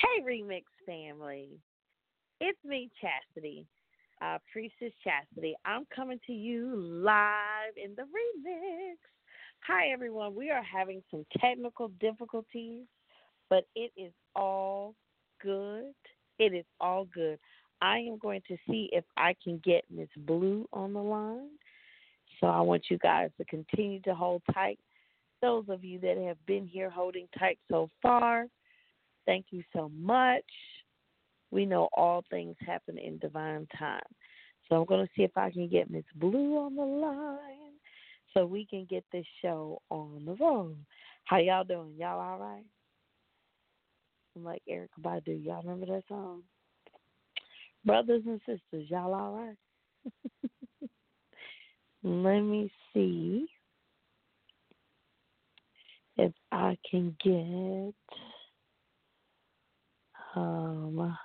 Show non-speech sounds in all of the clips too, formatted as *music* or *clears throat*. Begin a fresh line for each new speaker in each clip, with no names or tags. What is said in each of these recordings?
Hey, Remix family. It's me, Chastity, uh, Priestess Chastity. I'm coming to you live in the remix. Hi, everyone. We are having some technical difficulties, but it is all good. It is all good. I am going to see if I can get Miss Blue on the line. So I want you guys to continue to hold tight. Those of you that have been here holding tight so far, thank you so much. We know all things happen in divine time. So I'm going to see if I can get Miss Blue on the line so we can get this show on the road. How y'all doing? Y'all all right? I'm like Erykah Badu. Y'all remember that song? Brothers and sisters, y'all all right? *laughs* Let me see if I can get um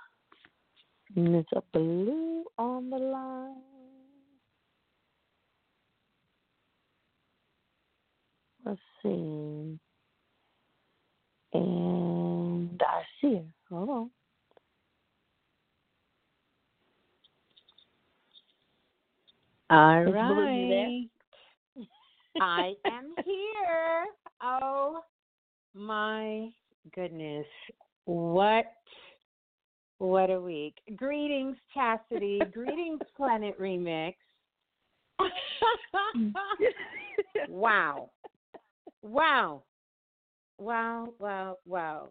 Miss Blue on the line. Let's see. And I see her. Hold on.
All right. I am here. Oh my goodness. What what a week. Greetings, Chastity. *laughs* Greetings, Planet Remix. Mm. *laughs* wow. Wow. Wow, wow, wow.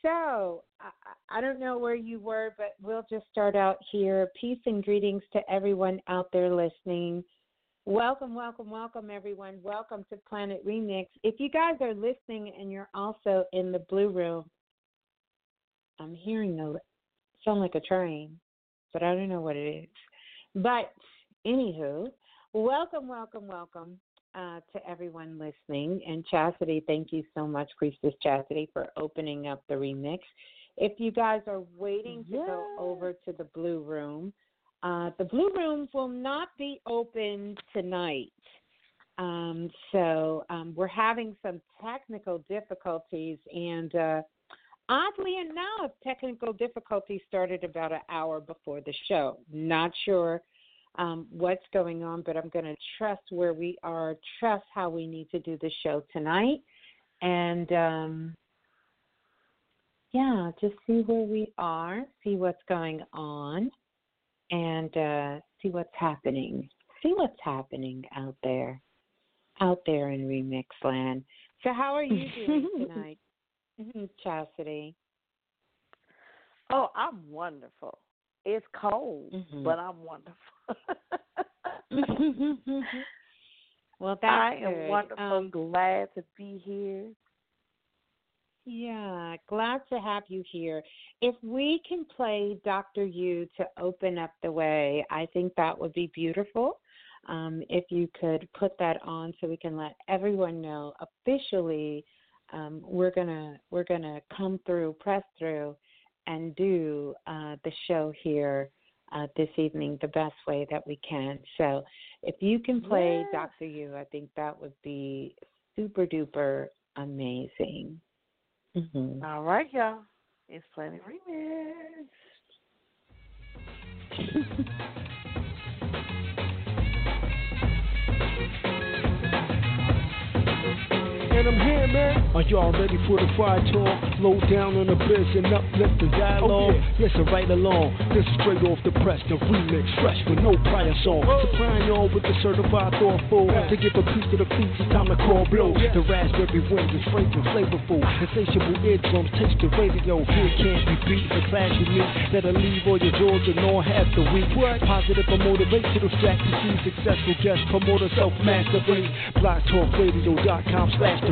So, I, I don't know where you were, but we'll just start out here. Peace and greetings to everyone out there listening. Welcome, welcome, welcome, everyone. Welcome to Planet Remix. If you guys are listening and you're also in the blue room, I'm hearing a sound like a train, but I don't know what it is. But anywho, welcome, welcome, welcome uh, to everyone listening. And Chastity, thank you so much, Priestess Chastity, for opening up the remix. If you guys are waiting to go over to the blue room, uh, the blue rooms will not be open tonight. Um, so um, we're having some technical difficulties, and uh, oddly enough, technical difficulties started about an hour before the show. Not sure um, what's going on, but I'm going to trust where we are, trust how we need to do the show tonight, and um, yeah, just see where we are, see what's going on, and uh, see what's happening. See what's happening out there, out there in Remix Land. So, how are you doing *laughs* tonight, Chastity?
Oh, I'm wonderful. It's cold,
Mhm.
but I'm wonderful. *laughs*
well, that's
I am
good.
wonderful.
Um,
Glad to be here.
Yeah, glad to have you here. If we can play Dr. You to open up the way, I think that would be beautiful. Um, if you could put that on so we can let everyone know officially um, we're gonna we're gonna come through, press through, and do uh, the show here uh, this evening the best way that we can. So if you can play. Dr. You, I think that would be super duper amazing. hmm
All right, y'all. It's Planet Remix. *laughs*
And I'm here, man. Are y'all ready for the fire talk? Low down on the biz and uplift the dialogue. Oh, Listen right along. This is straight off the press, the remix, fresh with no prior song. Supplying y'all with the certified thoughtful. To give a piece to the feet, it's time to call blow. The raspberry wind is fragrant, flavorful. Insatiable eardrums taste the radio. Here can't be beat. The class you meet that'll leave all your jaws and all half the week. Positive or motivational strategy. Successful guest promoter self mastery. BlogTalkRadio.com slash the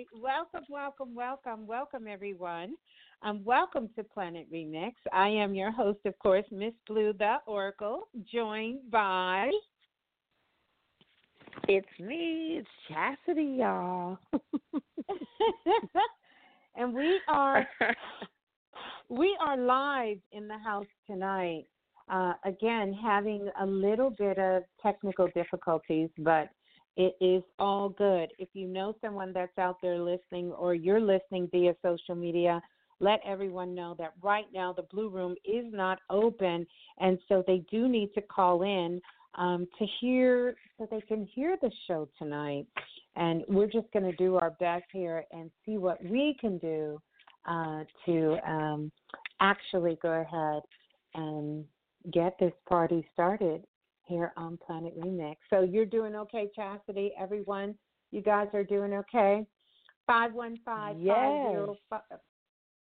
Right. Welcome, welcome, welcome, welcome, everyone. Um, welcome to Planet Remix. I am your host, of course, Miss Blue the Oracle, joined by.
It's me, it's Chastity, y'all. *laughs*
and we are we are live in the house tonight. Uh, again, having a little bit of technical difficulties, but it is all good. If you know someone that's out there listening or you're listening via social media, let everyone know that right now the Blue Room is not open, and so they do need to call in um, to hear so they can hear the show tonight. And we're just going to do our best here and see what we can do uh, to um, actually go ahead and get this party started here on Planet Remix. So you're doing okay, Chastity? Everyone, you guys are doing okay? 515
yes.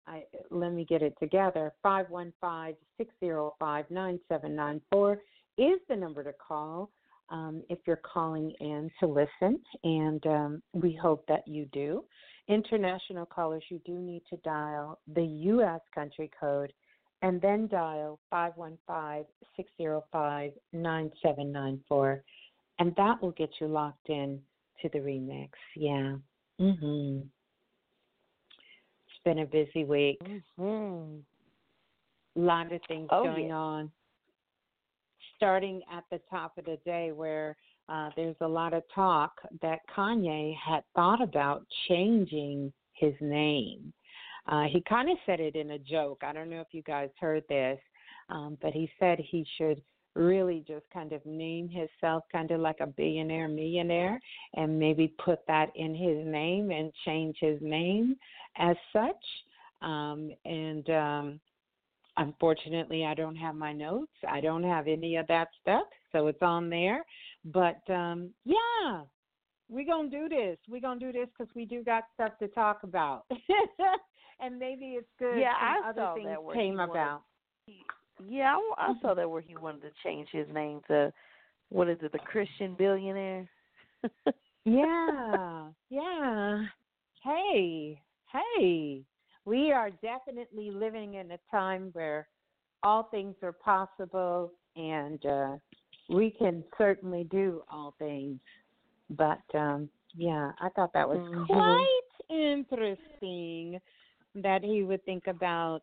I, let me get it together. 515 605 9794 is the number to call um, if you're calling in to listen, and um, we hope that you do. International callers, you do need to dial the U.S. country code and then dial 515 605 9794, and that will get you locked in to the remix. Yeah. Mhm. It's been a busy week.
Mhm.
A lot of things
oh,
going
yeah.
on. Starting at the top of the day, where uh, there's a lot of talk that Kanye had thought about changing his name. Uh, he kind of said it in a joke. I don't know if you guys heard this, um, but he said he should really just kind of name himself kind of like a billionaire millionaire and maybe put that in his name and change his name as such. Um, and um, unfortunately, I don't have my notes. I don't have any of that stuff, so it's on there. But um, yeah, we're going to do this. We're going to do this because we do got stuff to talk about. *laughs* and maybe it's good.
Yeah,
I
other
saw
things
that came about.
Yeah, I, I saw that where he wanted to change his name to what is it, the Christian billionaire? *laughs*
yeah, yeah. Hey, hey. We are definitely living in a time where all things are possible and uh we can certainly do all things. But um yeah, I thought that was
Mhm.
quite interesting that he would think about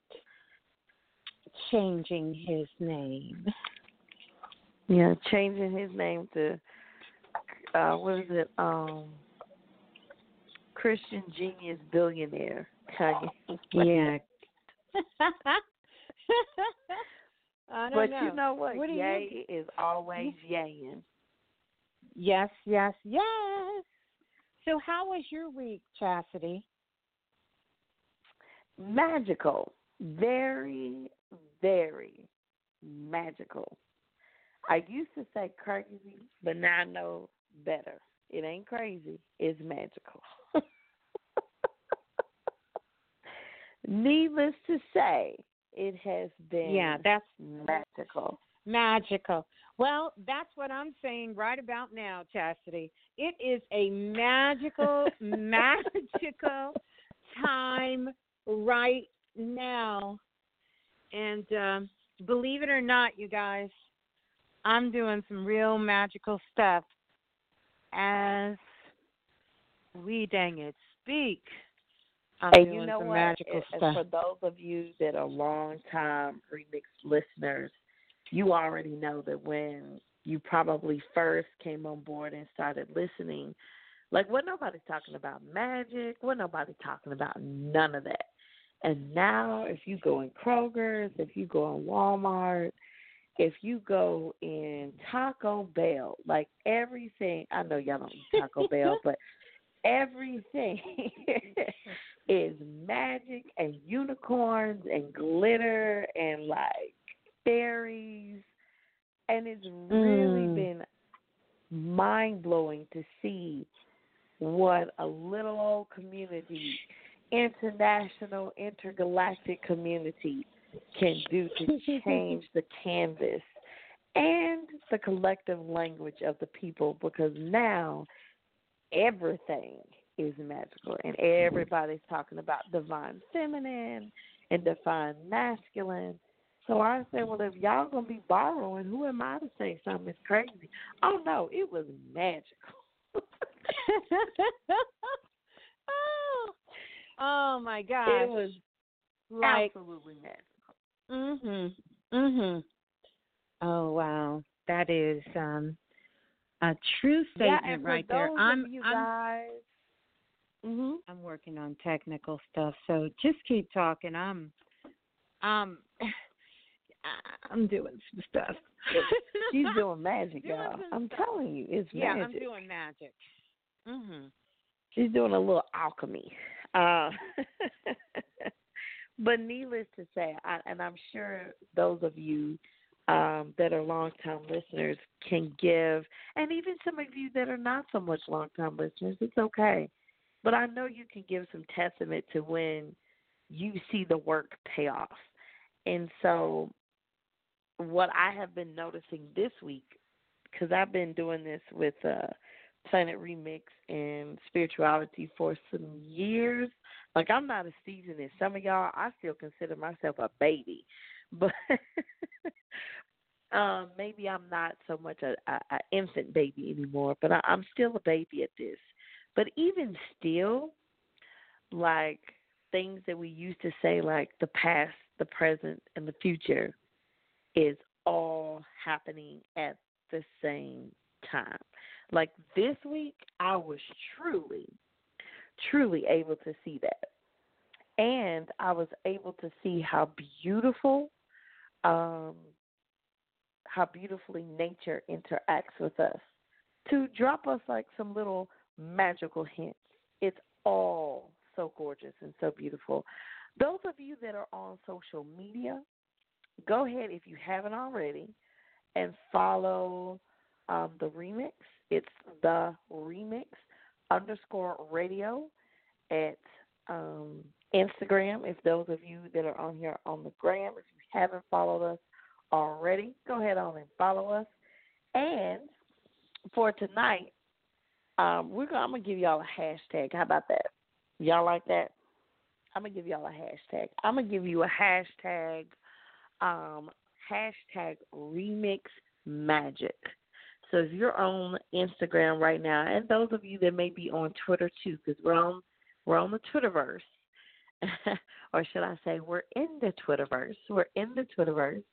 changing his name.
Yeah, changing his name to uh what is it? Um Christian genius billionaire. Kanye. *laughs*
Yeah. *laughs* I don't
but
know.
you know what?
What
Yay is always *laughs* yaying.
Yes, yes, yes. So, how was your week, Chastity?
Magical. Very, very magical. I used to say crazy, but now I know better. It ain't crazy, it's magical. *laughs* Needless to say, it has been
Yeah, that's
magical.
magical. Well, that's what I'm saying right about now, Chastity. It is a magical, *laughs* magical time right now. And um, believe it or not, you guys, I'm doing some real magical stuff as we dang it speak. I'm
and
doing
you know
some
what?
magical
And
stuff.
for those of you that are long time remix listeners, you already know that when you probably first came on board and started listening, like what nobody's talking about magic, what nobody's talking about none of that. And now if you go in Kroger's, if you go in Walmart, if you go in Taco Bell, like everything I know y'all don't eat Taco Bell, *laughs* but everything *laughs* is magic and unicorns and glitter and like fairies and it's really
Mm.
been mind blowing to see what a little old community international intergalactic community can do to *laughs* change the canvas and the collective language of the people because now everything is magical and everybody's talking about divine feminine and divine masculine. So I said, well, if y'all gonna be borrowing, who am I to say something is crazy? Oh no, it was magical. *laughs*
oh, my gosh!
It was
like,
absolutely magical.
Mhm. Mhm. Oh wow, that is um a true statement
yeah,
right there. I'm
you
I'm
guys. Mhm.
I'm working on technical stuff, so just keep talking. I'm um *laughs* I'm doing some stuff. *laughs*
She's doing magic, y'all. I'm
stuff.
telling you, it's
yeah,
magic.
Yeah, I'm doing magic. Mhm.
She's doing a little alchemy. Uh, *laughs* but needless to say, I, and I'm sure those of you um, that are long-time listeners can give, and even some of you that are not so much long-time listeners, it's okay. But I know you can give some testament to when you see the work pay off. And so, what I have been noticing this week, because I've been doing this with uh, Planet Remix and spirituality for some years. Like I'm not as seasoned as some of y'all. I still consider myself a baby, *laughs* but um, maybe I'm not so much a, a, a infant baby anymore. But I, I'm still a baby at this. But even still, like things that we used to say, like the past, the present, and the future, is all happening at the same time. Like this week, I was truly, truly able to see that. And I was able to see how beautiful, um, how beautifully nature interacts with us to drop us like some little magical hints. It's all so gorgeous and so beautiful. Those of you that are on social media, go ahead if you haven't already and follow um, the remix. It's the remix underscore radio at um, Instagram. If those of you that are on here on the gram, if you haven't followed us already, go ahead on and follow us. And for tonight, um, we're gonna, I'm gonna give y'all a hashtag. How about that? Y'all like that? I'm gonna give y'all a hashtag. I'm gonna give you a hashtag. Um, hashtag remix magic. So if you're on Instagram right now, and those of you that may be on Twitter too, because we're on we're on the Twitterverse, *laughs* or should I say we're in the Twitterverse? We're in the Twitterverse,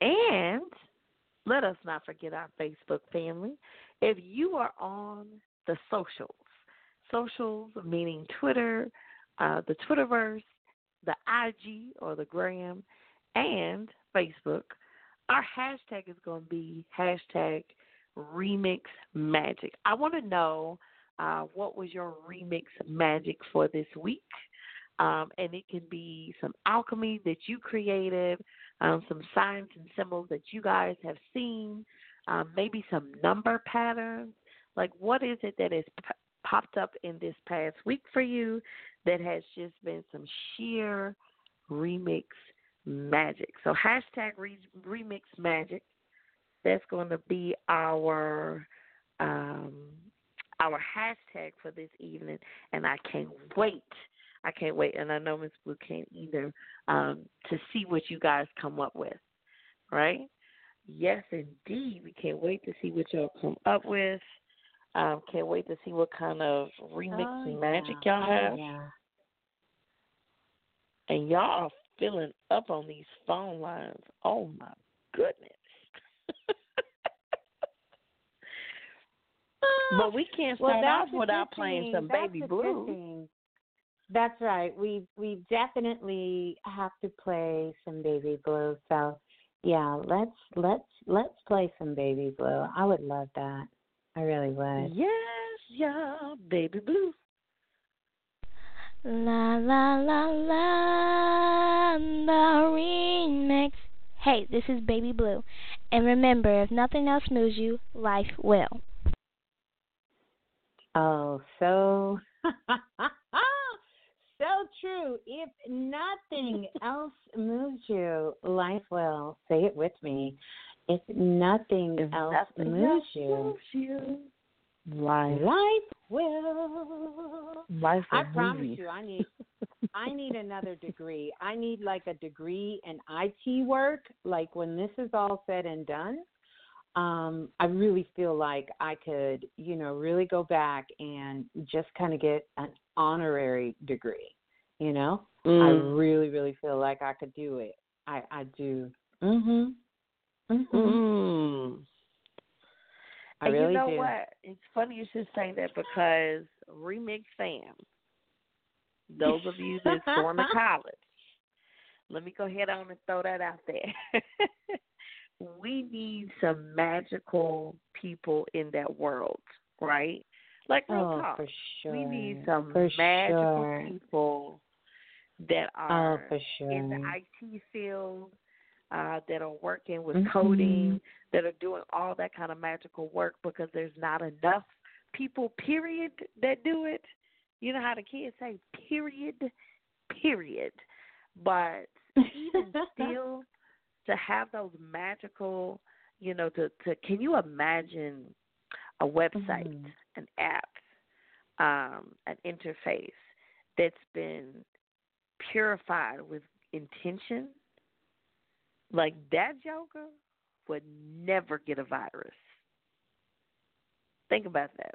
and let us not forget our Facebook family. If you are on the socials, socials meaning Twitter, uh, the Twitterverse, the IG or the Gram, and Facebook, our hashtag is going to be hashtag remix magic. I want to know uh, what was your remix magic for this week. Um, and it can be some alchemy that you created, um, some signs and symbols that you guys have seen, um, maybe some number patterns. Like, what is it that has p- popped up in this past week for you that has just been some sheer remix magic? So, hashtag re- remix magic. That's going to be our um, our hashtag for this evening, and I can't wait. I can't wait, and I know Miss Blue can't either um, to see what you guys come up with. Right? Yes, indeed. We can't wait to see what y'all come up with. Um, can't wait to see what kind of remixing
Oh,
and magic y'all have.
Oh, yeah.
And y'all are filling up on these phone lines. Oh my goodness. But we can't
Well,
start off without playing
thing.
some
That's
baby
a
blue.
That's right. We we definitely have to play some baby blue. So yeah, let's let's let's play some baby blue. I would love that. I really would.
Yes, yeah, baby blue.
La la la la, the remix. Hey, this is Baby Blue. And remember, if nothing else moves you, life will.
Oh, so *laughs* so true. If nothing *laughs* else moves you, life will. Say it with me. If nothing
If
else
nothing
moves
else
you,
moves you, life,
life will.
life
I
will
promise
move
you, I need *laughs* I need another degree. I need like a degree in IT work. Like when this is all said and done, um, I really feel like I could, you know, really go back and just kind of get an honorary degree. You know,
Mm.
I really, really feel like I could do it. I, I do. Mhm. Mhm.
Mm.
I
and
really
you know
do.
what? It's funny you should say that because Remix fam, those of you that's going to college, let me go ahead on and throw that out there. *laughs* we need some magical people in that world, right? Like real
Oh,
talk.
for sure.
We need some
for
magical
sure.
people that
Oh,
are
for sure.
in the IT field, uh, that are working with
Mhm.
coding, that are doing all that kind of magical work because there's not enough people, period, that do it. You know how the kids say, period, period. But even *laughs* still, to have those magical, you know, to, to can you imagine a website,
Mhm.
an app, um, an interface that's been purified with intention, like that Joker would never get a virus. Think about that.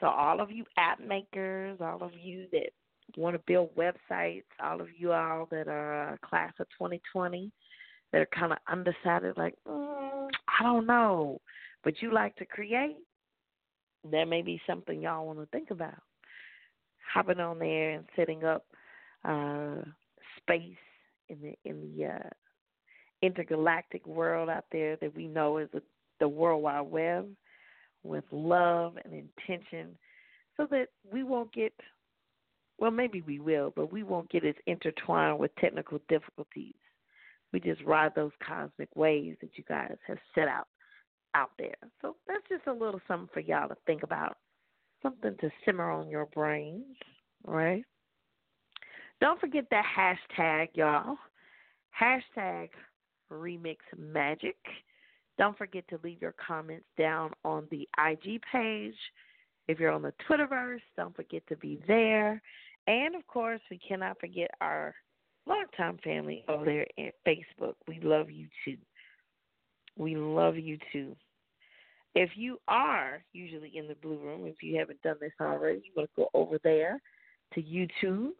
So all of you app makers, all of you that want to build websites, all of you all that are class of 2020 that are kind of undecided, like mm, I don't know, but you like to create, that may be something y'all want to think about. Hopping on there and setting up uh, space in the in the uh, intergalactic world out there that we know is the, the World Wide Web with love and intention, so that we won't get. Well, maybe we will, but we won't get as intertwined with technical difficulties. We just ride those cosmic waves that you guys have set out out there. So that's just a little something for y'all to think about, something to simmer on your brains, right? Don't forget that hashtag, y'all. Hashtag Remix Magic. Don't forget to leave your comments down on the IG page. If you're on the Twitterverse, don't forget to be there. And of course, we cannot forget our longtime family over there at Facebook. We love you too. We love you too. If you are usually in the blue room, if you haven't done this already, you want to go over there to YouTube.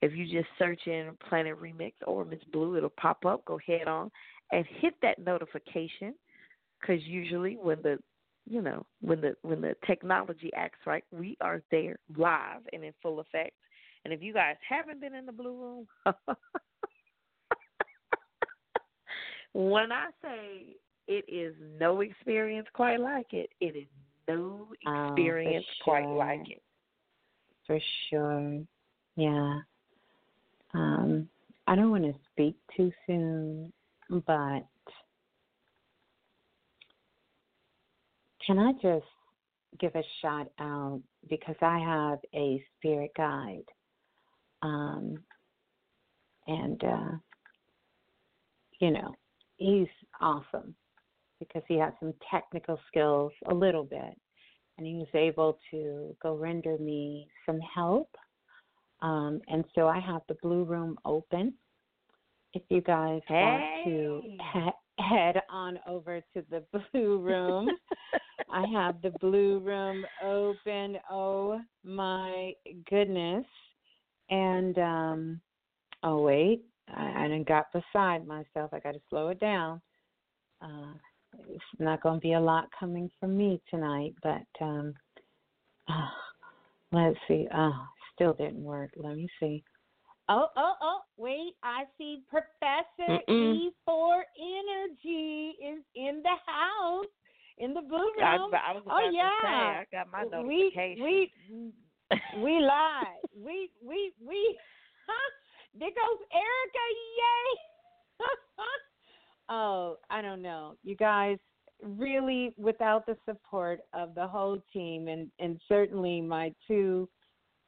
If you just search in Planet Remix or Miss Blue, it'll pop up. Go head on and hit that notification because usually when the you know when the when the technology acts right, we are there live and in full effect. And if you guys haven't been in the blue room, *laughs* when I say it is no experience quite like it, it is no
Oh,
experience quite
sure.
like it.
For sure. Yeah. Um, I don't want to speak too soon, but can I just give a shout out because I have a spirit guide. Um, and, uh, you know, he's awesome because he has some technical skills a little bit and he was able to go render me some help. Um, and so I have the blue room open. If you guys want to he- head on over to the *laughs* blue room, I have the blue room open. Oh my goodness. And um oh wait, I, I got beside myself. I gotta slow it down. Uh it's not gonna be a lot coming from me tonight, but um uh, *sighs* let's see. Oh, still didn't work. Let me see. Oh, oh, oh, wait, I see Professor
Mm-mm.
E4 Energy is in the house in the blue room.
I, I
oh yeah.
to say I got my notification.
we we live. we we we *laughs* there goes Erica, yay. *laughs* oh, I don't know. You guys really without the support of the whole team and and certainly my two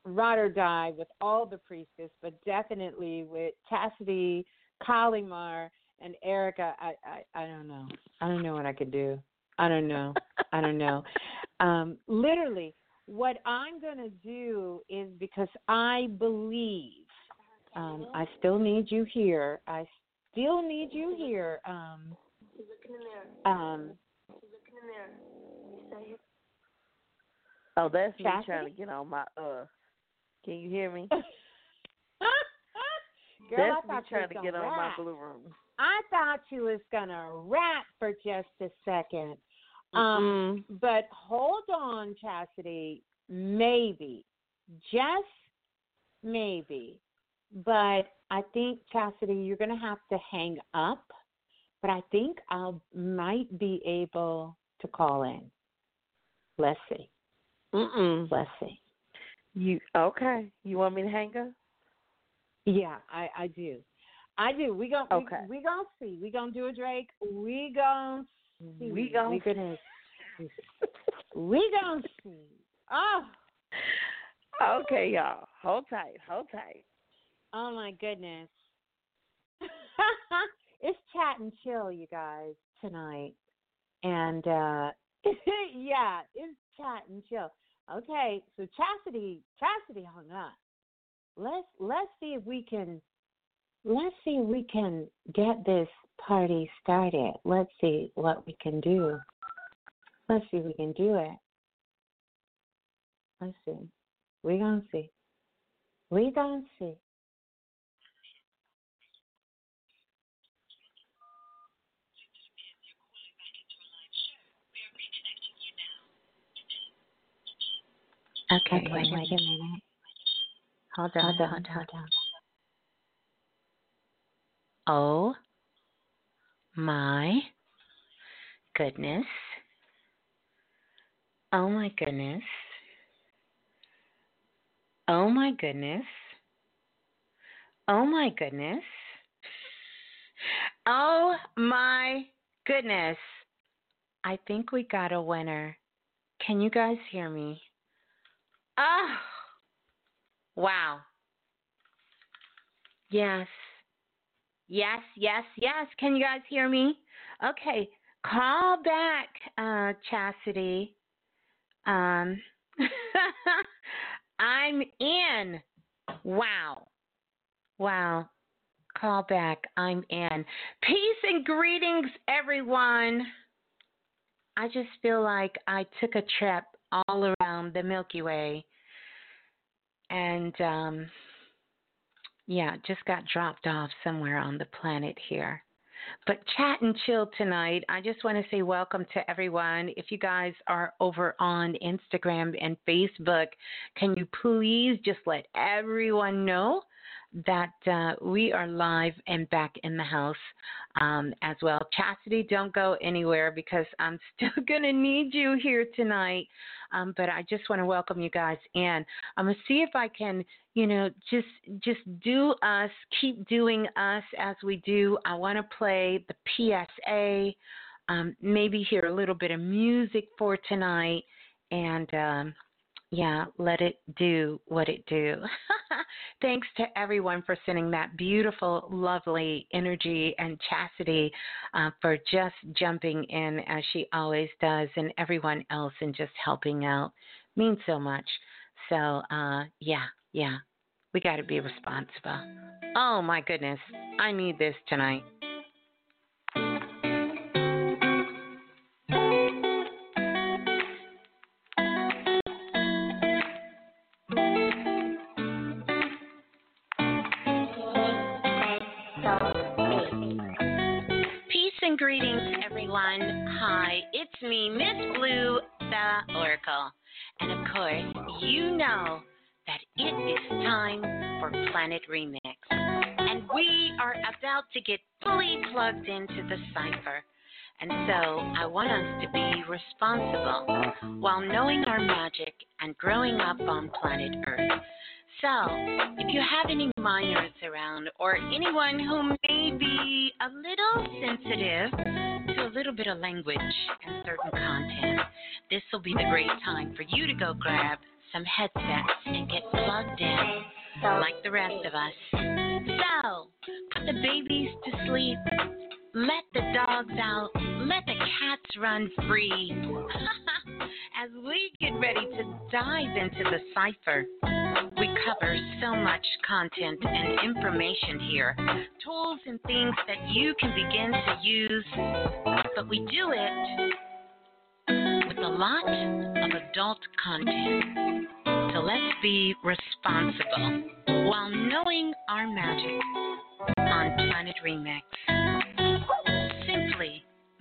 ride or die with all the priestess, but definitely with Cassidy, Kalimar, and Erica. I, I I don't know. I don't know what I could do. I don't know. I don't know. *laughs* Um, literally, what I'm going to do is because I believe um, I still need you here. I still need you here. Um, um,
Oh, that's me
Chastity?
trying to get on my uh. Can you hear me? *laughs*
Girl,
that's
I
me
thought you
trying to
gonna
get on my blue room.
I thought you was gonna rap for just a second. Um,
Mm-mm.
but hold on, Chastity. Maybe, just maybe. But I think Chastity, you're gonna have to hang up. But I think I might be able to call in. Let's see.
Mm-mm.
Let's see.
You okay? You want me to hang up?
Yeah, I I do. I do. We gon'
Okay.
we, we gonna see. We gonna do a Drake. We gonna see.
We gon'
we gonna we gonna see. Oh,
Okay, y'all. Hold tight. Hold tight.
oh my goodness. *laughs* it's chat and chill, you guys, tonight. And uh *laughs* yeah, it's chat and chill. Okay, so Chastity Chastity hung up. Let's let's see if we can let's see if we can get this party started. Let's see what we can do. Let's see if we can do it. Let's see. We gonna see. We gonna see. Okay, wait, wait a minute. Hold on, hold on, hold on.
Oh my goodness. Oh my goodness. Oh my goodness. Oh my goodness. Oh my goodness. I think we got a winner. Can you guys hear me? Oh, wow. Yes. Yes, yes, yes. Can you guys hear me? Okay. Call back, uh, Chastity. Um, *laughs* I'm in. Wow. Wow. Call back. I'm in. Peace and greetings, everyone. I just feel like I took a trip all around the Milky Way and um yeah, just got dropped off somewhere on the planet here. But chat and chill tonight. I just want to say welcome to everyone. If you guys are over on Instagram and Facebook, can you please just let everyone know that uh, we are live and back in the house um, as well. Chastity, don't go anywhere because I'm *laughs* still going to need you here tonight. Um, but I just want to welcome you guys in. I'm going to see if I can, you know, just just do us, keep doing us as we do. I want to play the PSA, um, maybe hear a little bit of music for tonight, and um, yeah, let it do what it do. *laughs* Thanks to everyone for sending that beautiful, lovely energy and chastity uh, for just jumping in as she always does, and everyone else and just helping out means so much. So, uh, yeah, yeah, we got to be responsible. Oh my goodness, I need this tonight. Everyone. Hi, it's me, Miss Blue, the Oracle. And of course, you know that it is time for Planet Remix. And we are about to get fully plugged into the cipher. And so I want us to be responsible while knowing our magic and growing up on planet Earth. So, if you have any minors around or anyone who may be a little sensitive little bit of language and certain content, this will be the great time for you to go grab some headsets and get plugged in like the rest of us. So, put the babies to sleep let the dogs out, let the cats run free. *laughs* As we get ready to dive into the cipher, we cover so much content and information here, tools and things that you can begin to use, but we do it with a lot of adult content. So let's be responsible while knowing our magic on Planet Remix.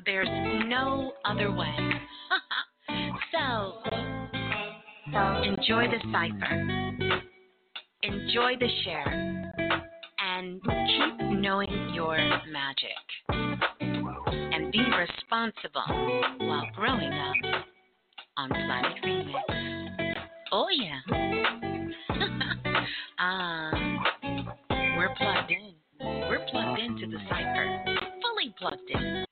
There's no other way. *laughs* so, enjoy the cipher, enjoy the share, and keep knowing your magic. And be responsible while growing up on Planet Remix. Oh, yeah. Ah, *laughs* we're plugged in. We're plugged into the cipher, fully plugged in.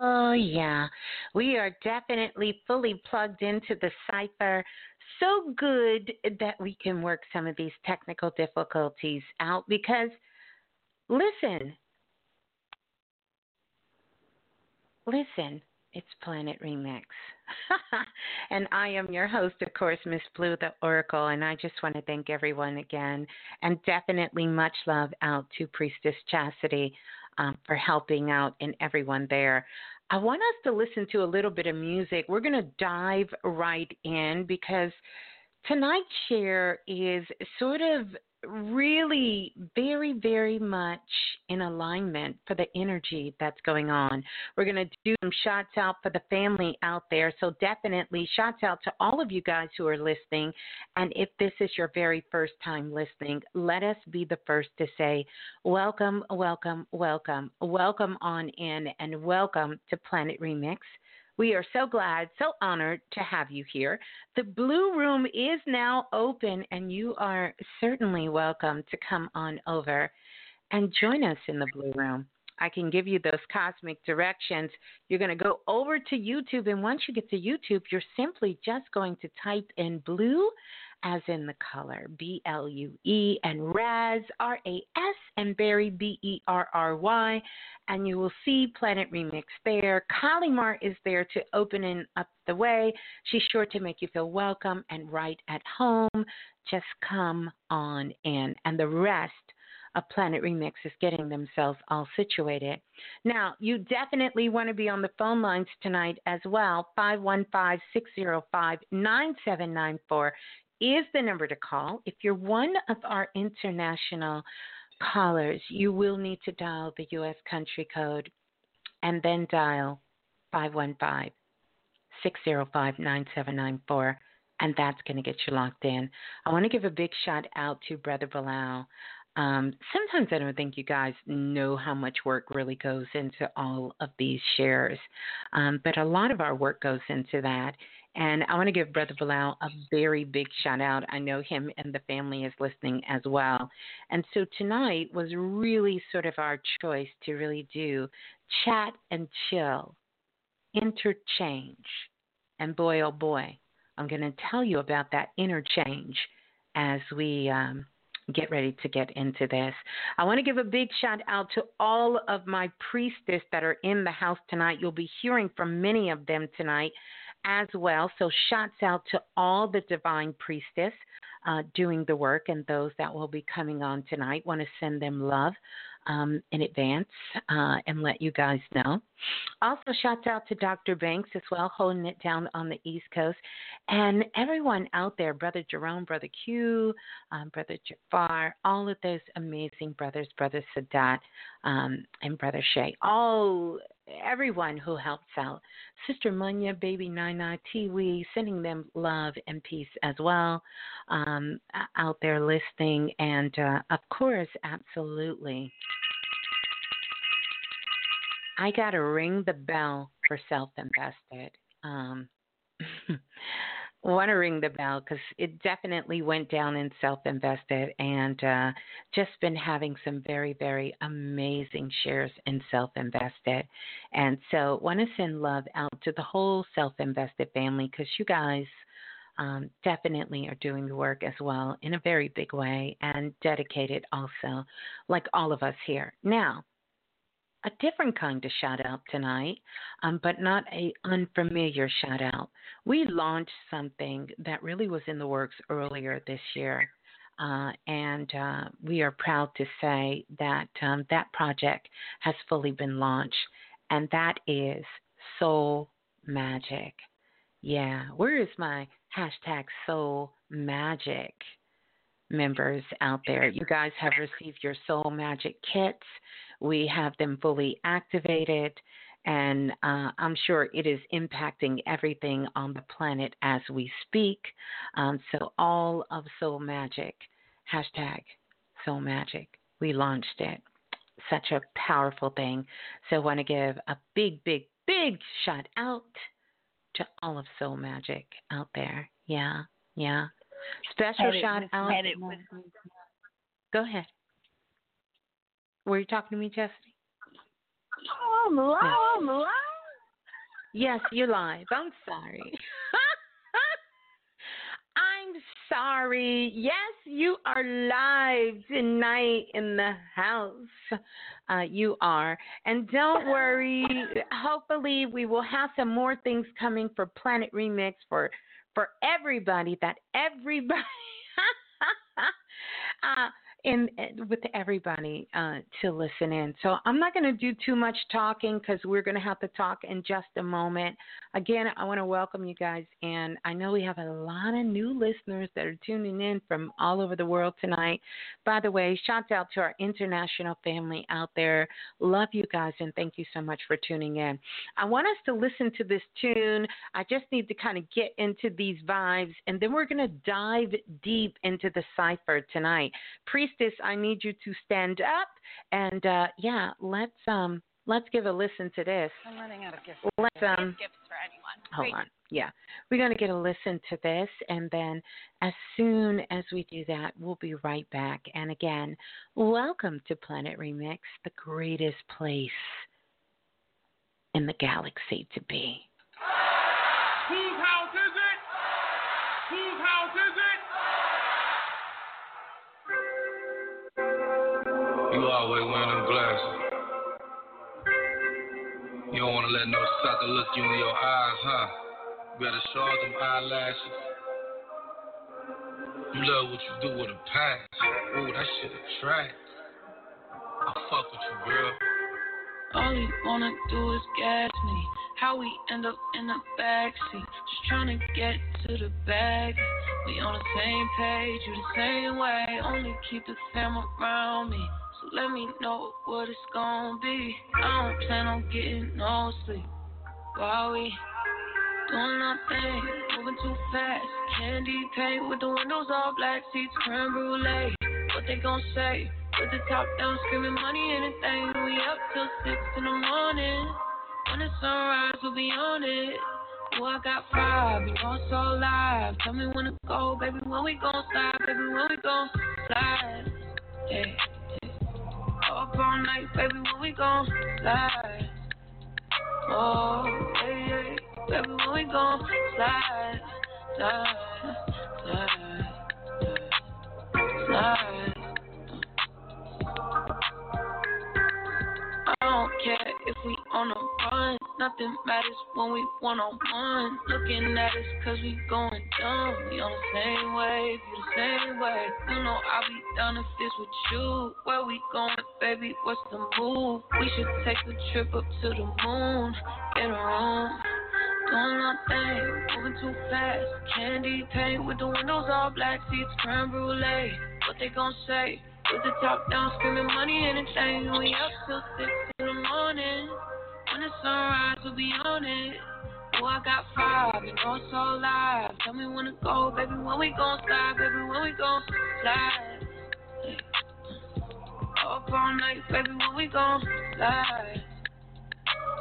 Oh, yeah. We are definitely fully plugged into the cipher. So good that we can work some of these technical difficulties out because, listen, listen, it's Planet Remix. *laughs* and I am your host, of course, Miss Blue, the Oracle. And I just want to thank everyone again. And definitely much love out to Priestess Chastity um, for helping out and everyone there. I want us to listen to a little bit of music. We're going to dive right in because tonight's share is sort of really very, very much in alignment for the energy that's going on. We're going to do some shots out for the family out there. So, definitely shots out to all of you guys who are listening. And if this is your very first time listening, let us be the first to say, Welcome, welcome, welcome, welcome on in, and welcome to Planet Remix. We are so glad, so honored to have you here. The Blue Room is now open, and you are certainly welcome to come on over and join us in the Blue Room. I can give you those cosmic directions. You're going to go over to YouTube, and once you get to YouTube, you're simply just going to type in blue as in the color, B L U E, and Raz, R A S, and Berry, B E R R Y. And you will see Planet Remix there. Kalimar is there to open up the way. She's sure to make you feel welcome and right at home. Just come on in. And the rest of Planet Remix is getting themselves all situated. Now, you definitely want to be on the phone lines tonight as well. 515 605 9794 is the number to call. If you're one of our international callers, you will need to dial the U.S. country code and then dial 515 605 9794, and that's going to get you locked in. I want to give a big shout out to Brother Balah. Um, sometimes I don't think you guys know how much work really goes into all of these shares, um, but a lot of our work goes into that. And I want to give Brother Balah a very big shout out. I know him and the family is listening as well. And so tonight was really sort of our choice to really do chat and chill, interchange. And boy, oh boy, I'm going to tell you about that interchange as we um, get ready to get into this. I want to give a big shout out to all of my priestess that are in the house tonight. You'll be hearing from many of them tonight as well. So, shouts out to all the divine priestess uh, doing the work and those that will be coming on tonight. Want to send them love um, in advance uh, and let you guys know. Also, shouts out to Dr. Banks as well, holding it down on the East Coast, and everyone out there, Brother Jerome, Brother Q, um, Brother Jafar, all of those amazing brothers, Brother Sadat, um, and Brother Shay, all everyone who helps out. Sister Munya, Baby Nina, Tiwi, sending them love and peace as well um, out there listening. And uh, of course, absolutely. I got to ring the bell for self invested. Um, *laughs* want to ring the bell because it definitely went down in self invested and uh, just been having some very, very amazing shares in self invested. And so, want to send love out to the whole self invested family because you guys. Um, definitely are doing the work as well in a very big way and dedicated also, like all of us here. Now, a different kind of shout out tonight, um, but not a unfamiliar shout out. We launched something that really was in the works earlier this year. Uh, and uh, we are proud to say that um, that project has fully been launched, and that is Soul Magic. Yeah, where is my hashtag Soul Magic members out there? You guys have received your Soul Magic kits. We have them fully activated, and uh, I'm sure it is impacting everything on the planet as we speak. Um, so, all of Soul Magic, hashtag Soul Magic, we launched it. Such a powerful thing. So, I want to give a big, big, big shout out to all of Soul Magic out there. Yeah, yeah. Special shout out. Go ahead. Were you talking to me, Chastity?
Oh, I'm live. Yes. I'm live.
Yes, you're live. I'm sorry. *laughs* I'm sorry. Yes, you are live tonight in the house. Uh, you are. And don't *laughs* worry. Hopefully, we will have some more things coming for Planet Remix for for everybody. That everybody. *laughs* uh, and, with everybody uh, to listen in. So I'm not going to do too much talking because we're going to have to talk in just a moment. Again, I want to welcome you guys, and I know we have a lot of new listeners that are tuning in from all over the world tonight. By the way, shout out to our international family out there. Love you guys, and thank you so much for tuning in. I want us to listen to this tune. I just need to kind of get into these vibes, and then we're going to dive deep into the cipher tonight. Priestess, I need you to stand up, and uh, yeah, let's um let's give a listen to this.
I'm running out of gifts.
Let's um
gifts for anyone.
Hold
Great.
on. Yeah. We're going to get a listen to this and then as soon as we do that, we'll be right back. And again, welcome to Planet Remix, the greatest place in the galaxy to be.
Whose house is it? You always wearing them glasses. You don't want to let no sucker look you in your eyes, huh? Better off them eyelashes. You love what you do with a passion. Ooh, that shit attracts. I fuck with you, girl.
All he wanna do is gas me. How we end up in the backseat. Just trying to get to the bag. We on the same page, you the same way. Only keep the fam around me. Let me know what it's gonna be. I don't plan on getting no sleep. While we doing nothing, moving too fast. Candy paint with the windows all black, seats creme brulee. What they gon' say? With the top down, screaming money, anything. We up till six in the morning. When the sunrise, we'll be on it. Oh, I got five, you know so live. Tell me when to go, baby, when we gon' slide, baby, when we gon' slide. Yeah. Up all night, baby, when we gon' slide. Oh, yeah, yeah. Baby, when we gon' slide, slide, slide, slide. I don't care if we on a run. Nothing matters when we one on one. Looking at us cause we going dumb. We on the same wave, same way. You know I'll be down if it's with you. Where we going, baby? What's the move? We should take a trip up to the moon. In a room. Doing nothing, moving too fast. Candy paint with the windows all black, seats creme brulee. What they gon' say? With the top down, screaming money, anything. We up till six in the morning. When the sunrise, we'll be on it. Oh, I got five, know it's so live. Tell me when to go, baby, when we gon' slide, baby, when we gon' slide. Up all night, baby, when we gon' slide.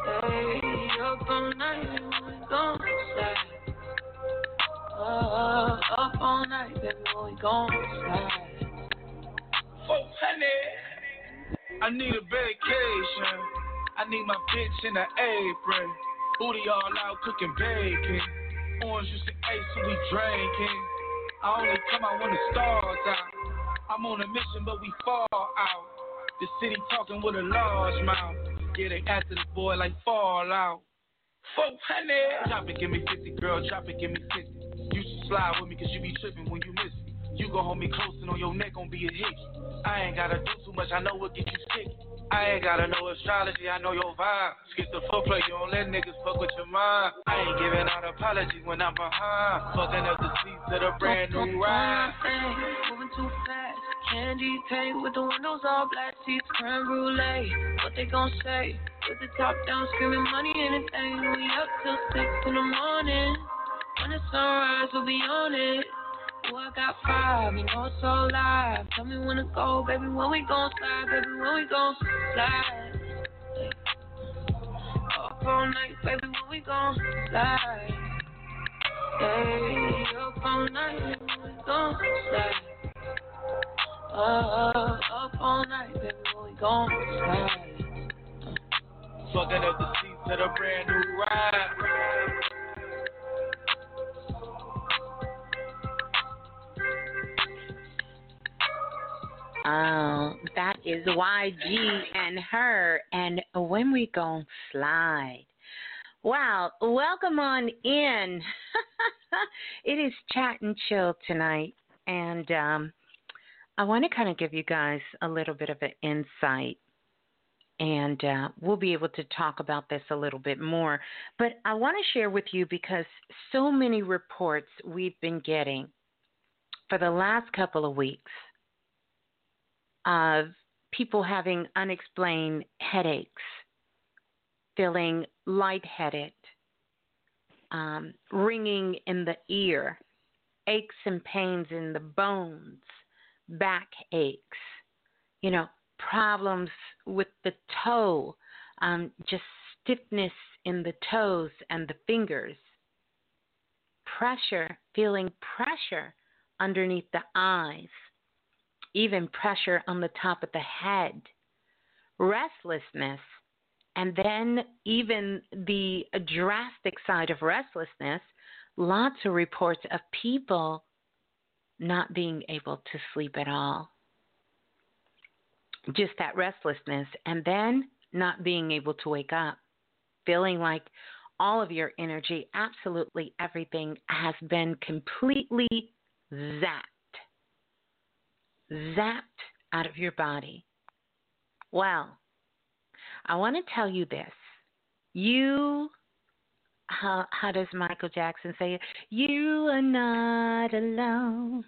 Hey, up all night, when we gon' slide. Uh, up all night, baby, when we gon' slide.
400. I need a vacation. I need my bitch in an apron. Booty all out cooking bacon. Orange juice and ace, so we drinking. I only come out when the stars out. I'm on a mission, but we fall out. The city talking with a large mouth. Yeah, they after the boy like Fallout. 400. Drop it, give me 50, girl, drop it, give me 50. You should slide with me, cause you be tripping when you miss me. You gon' hold me close and on your neck gon' be a hit. I ain't gotta do too much, I know what get you sick. I ain't gotta know astrology, I know your vibe. Skip the footplay, you don't let niggas fuck with your mind. I ain't giving out apologies when I'm behind. Fucking up the seats of the brand new ride.
Moving too fast. Candy paint with the windows all black, seats creme brulee. What they gon' say? With the top down, screaming money, anything. We up till six in the morning. When the sunrise, we'll be on it. Oh, I got five, you know it's so live. Tell me when to go, baby, when we gon' slide, baby, when we gon' slide. Up all night, baby, when we gon' slide. Hey, up all night, baby, when we gon' slide. Uh, up all night, baby, when we gon' slide.
Fucking up the seats of the brand new ride.
Oh, that is YG and H.E.R., and when we gon' slide. Wow, welcome on in. *laughs* it is chat and chill tonight, and um, I want to kind of give you guys a little bit of an insight, and uh, we'll be able to talk about this a little bit more. But I want to share with you because so many reports we've been getting for the last couple of weeks of people having unexplained headaches, feeling lightheaded, um, ringing in the ear, aches and pains in the bones, back aches, you know, problems with the toe, um, just stiffness in the toes and the fingers, pressure, feeling pressure underneath the eyes even pressure on the top of the head, restlessness, and then even the drastic side of restlessness, lots of reports of people not being able to sleep at all. Just that restlessness, and then not being able to wake up, feeling like all of your energy, absolutely everything, has been completely zapped zapped out of your body. Well, I want to tell you this. You, how, how does Michael Jackson say it? You are not alone.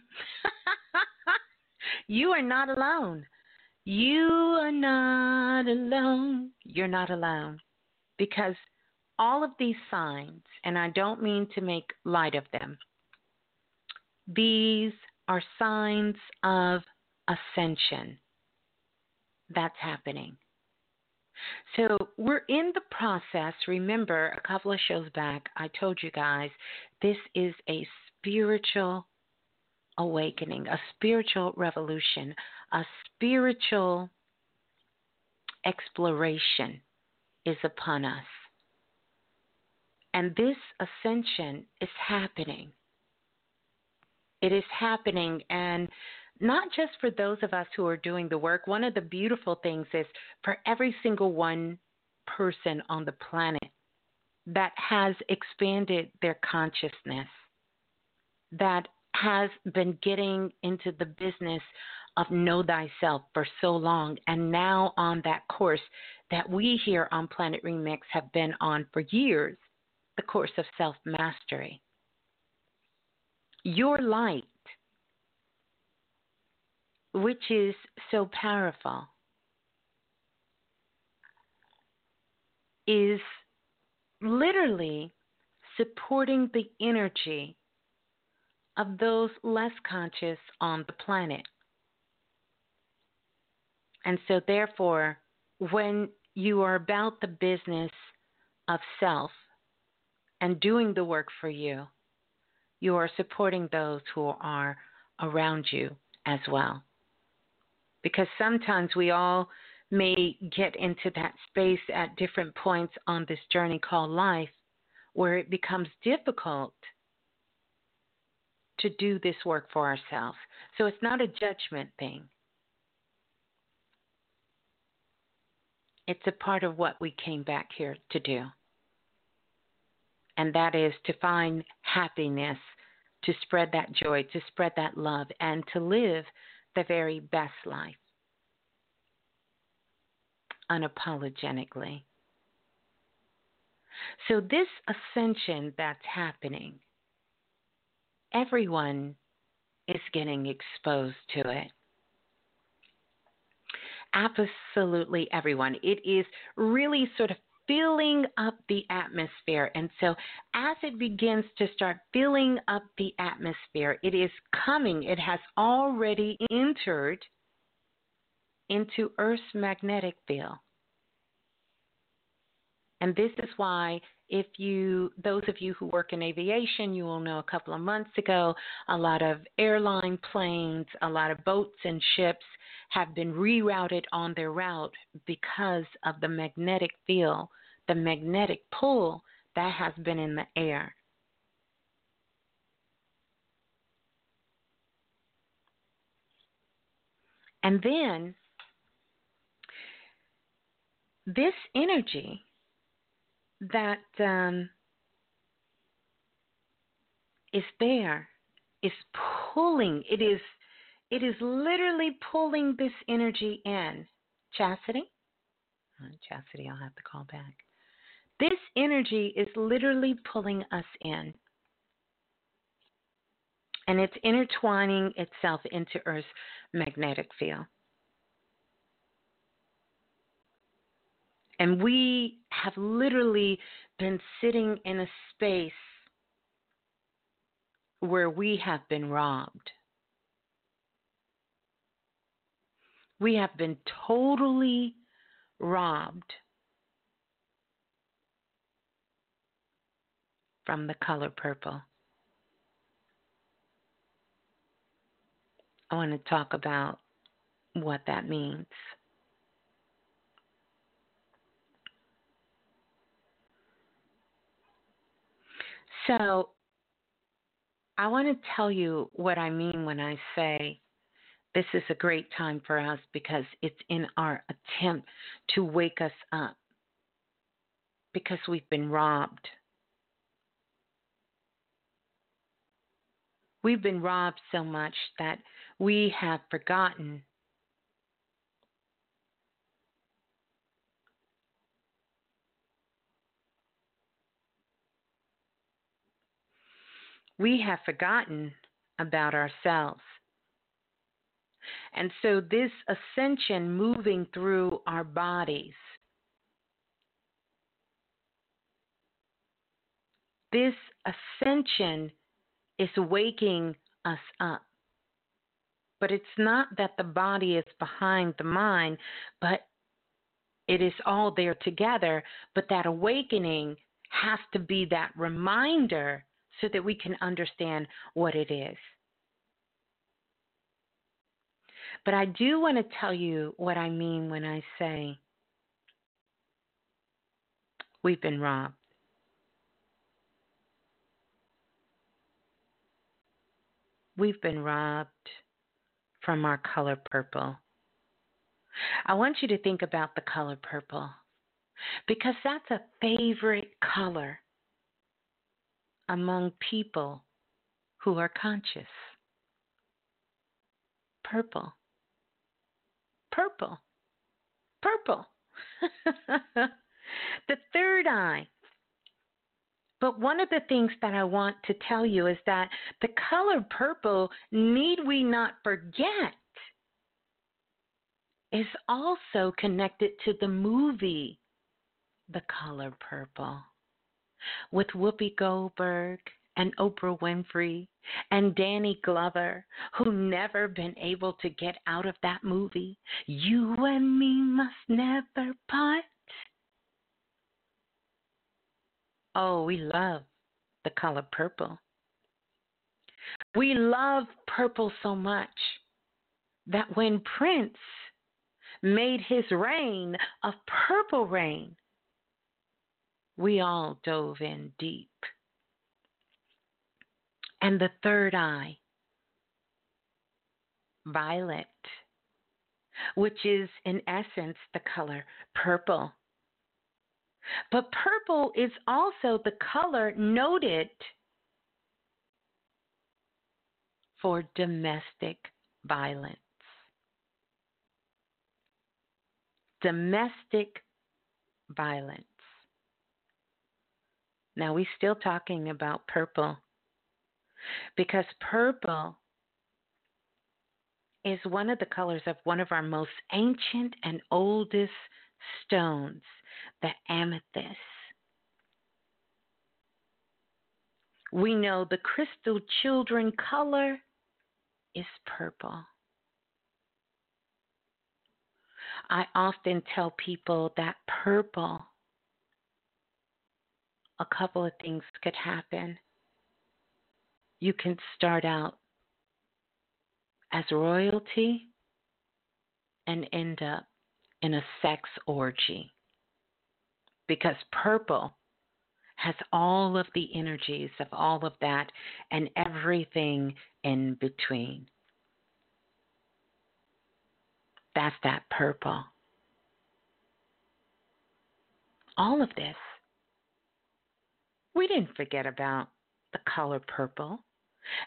*laughs* you are not alone. You are not alone. You're not alone. Because all of these signs, and I don't mean to make light of them, these are signs of ascension that's happening. So we're in the process. Remember, a couple of shows back, I told you guys this is a spiritual awakening, a spiritual revolution, a spiritual exploration is upon us. And this ascension is happening. It is happening, and not just for those of us who are doing the work. One of the beautiful things is for every single one person on the planet that has expanded their consciousness, that has been getting into the business of know thyself for so long, and now on that course that we here on Planet Remix have been on for years the course of self mastery. Your light which is so powerful, is literally supporting the energy of those less conscious on the planet. And so, therefore, when you are about the business of self and doing the work for you, you are supporting those who are around you as well because sometimes we all may get into that space at different points on this journey called life where it becomes difficult to do this work for ourselves. So it's not a judgment thing. It's a part of what we came back here to do. And that is to find happiness, to spread that joy, to spread that love, and to live the very best life unapologetically. So, this ascension that's happening, everyone is getting exposed to it. Absolutely everyone. It is really sort of filling up the atmosphere. And so, as it begins to start filling up the atmosphere, it is coming, it has already entered into Earth's magnetic field. And this is why, if you, those of you who work in aviation, you will know a couple of months ago, a lot of airline planes, a lot of boats and ships have been rerouted on their route because of the magnetic field, the magnetic pull that has been in the air. And then this energy that um, is there is pulling. It is it is literally pulling this energy in. Chastity? Uh, Chastity, I'll have to call back. This energy is literally pulling us in. And it's intertwining itself into Earth's magnetic field. And we have literally been sitting in a space where we have been robbed. We have been totally robbed from the color purple. I want to talk about what that means. So, I want to tell you what I mean when I say this is a great time for us because it's in our attempt to wake us up because we've been robbed. We've been robbed so much that we have forgotten we have forgotten about ourselves. And so, this ascension moving through our bodies, this ascension is waking us up. But it's not that the body is behind the mind, but it is all there together. But that awakening has to be that reminder so that we can understand what it is. But I do want to tell you what I mean when I say we've been robbed. We've been robbed from our color purple. I want you to think about the color purple because that's a favorite color among people who are conscious. Purple. Purple. Purple. *laughs* the third eye. But one of the things that I want to tell you is that the color purple, need we not forget, is also connected to the movie The Color Purple with Whoopi Goldberg and Oprah Winfrey and Danny Glover, who never been able to get out of that movie. You and me must never part. Oh, we love the color purple. We love purple so much that when Prince made his reign of purple rain, we all dove in deep. And the third eye, violet. which is in essence the color purple. But purple is also the color noted for domestic violence. Domestic violence. Now, we're still talking about purple because purple is one of the colors of one of our most ancient and oldest stones, the amethyst. We know the crystal children color is purple. I often tell people that purple, a couple of things could happen. You can start out as royalty and end up in a sex orgy because purple has all of the energies of all of that and everything in between. That's that purple. All of this. We didn't forget about the color purple.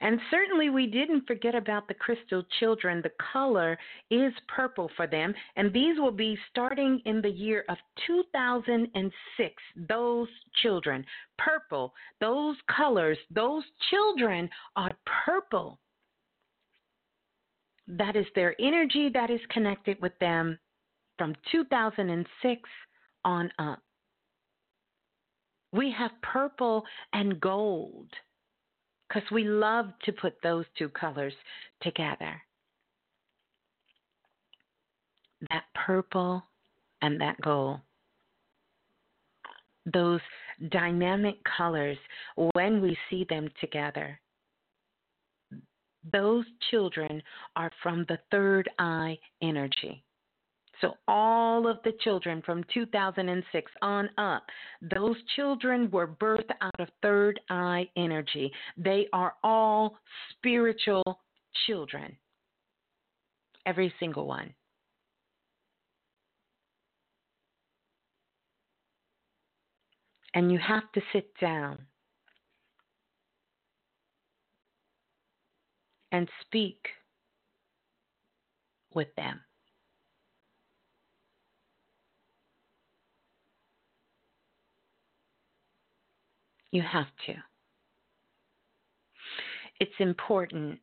And certainly we didn't forget about the crystal children. The color is purple for them, and these will be starting in the year of 2006. Those children, purple, those colors, those children are purple. That is their energy that is connected with them from 2006 on up. We have purple and gold because we love to put those two colors together. That purple and that gold. Those dynamic colors, when we see them together, those children are from the third eye energy. So, all of the children from 2006 on up, those children were birthed out of third eye energy. They are all spiritual children. Every single one. And you have to sit down and speak with them. You have to. It's important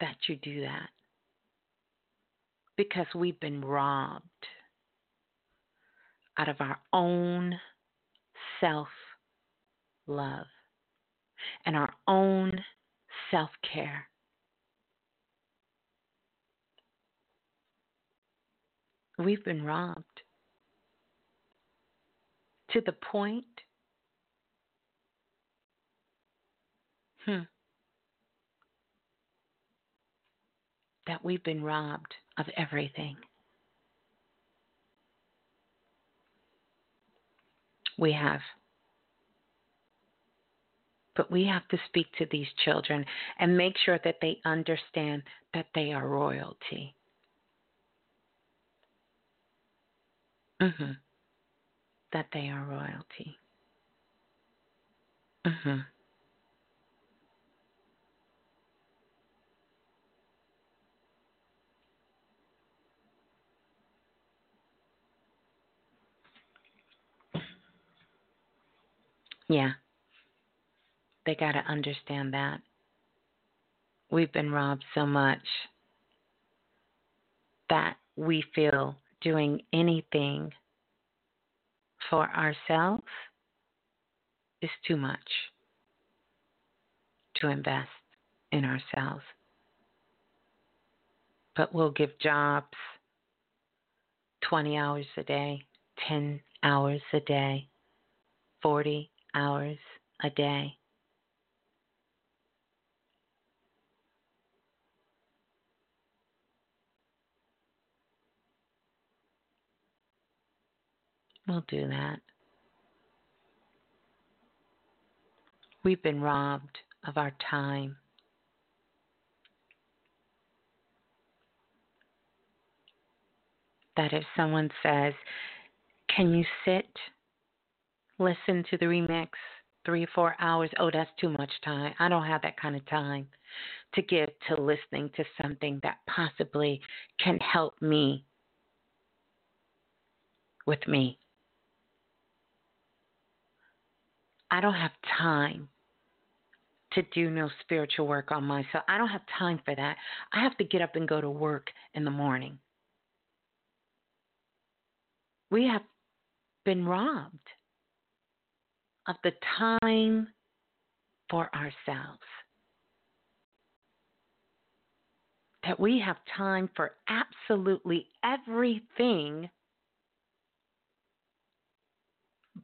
that you do that because we've been robbed out of our own self love and our own self care. We've been robbed to the point hmm, that we've been robbed of everything. We have. But we have to speak to these children and make sure that they understand that they are royalty. Mm-hmm. That they are royalty. Mm-hmm. Yeah. They got to understand that. We've been robbed so much that we feel doing anything for ourselves is too much to invest in ourselves. But we'll give jobs 20 hours a day, 10 hours a day, 40 hours a day. We'll do that. We've been robbed of our time. that if someone says, Can you sit, listen to the remix three, four hours? Oh, that's too much time. I don't have that kind of time to give to listening to something that possibly can help me with me. I don't have time to do no spiritual work on myself. I don't have time for that. I have to get up and go to work in the morning. We have been robbed of the time for ourselves. That we have time for absolutely everything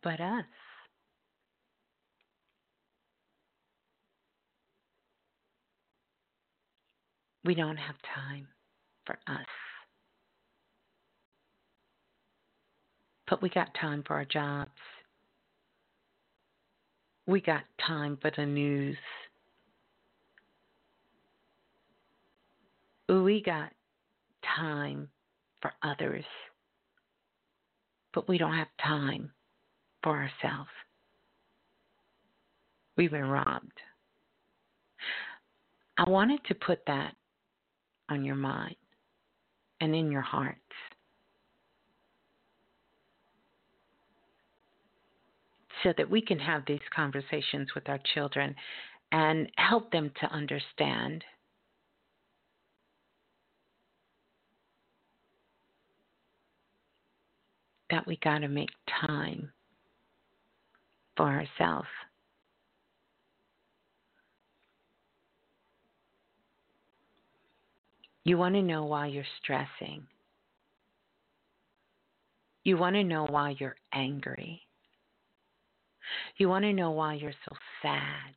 but us. We don't have time for us. But we got time for our jobs. We got time for the news. We got time for others. But we don't have time for ourselves. We've been robbed. I wanted to put that on your mind and in your hearts. So that we can have these conversations with our children and help them to understand that we got to make time for ourselves. You want to know why you're stressing. You want to know why you're angry. You want to know why you're so sad.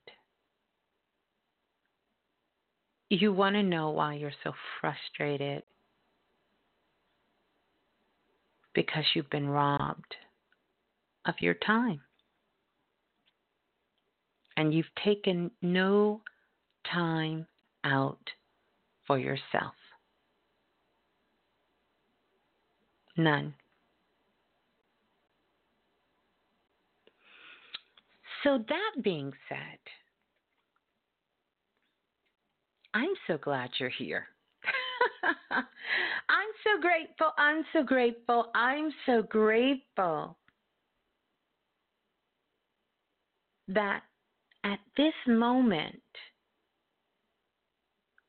You want to know why you're so frustrated because you've been robbed of your time. And you've taken no time out for yourself. None. So, that being said, I'm so glad you're here. *laughs* I'm so grateful. I'm so grateful. I'm so grateful that at this moment,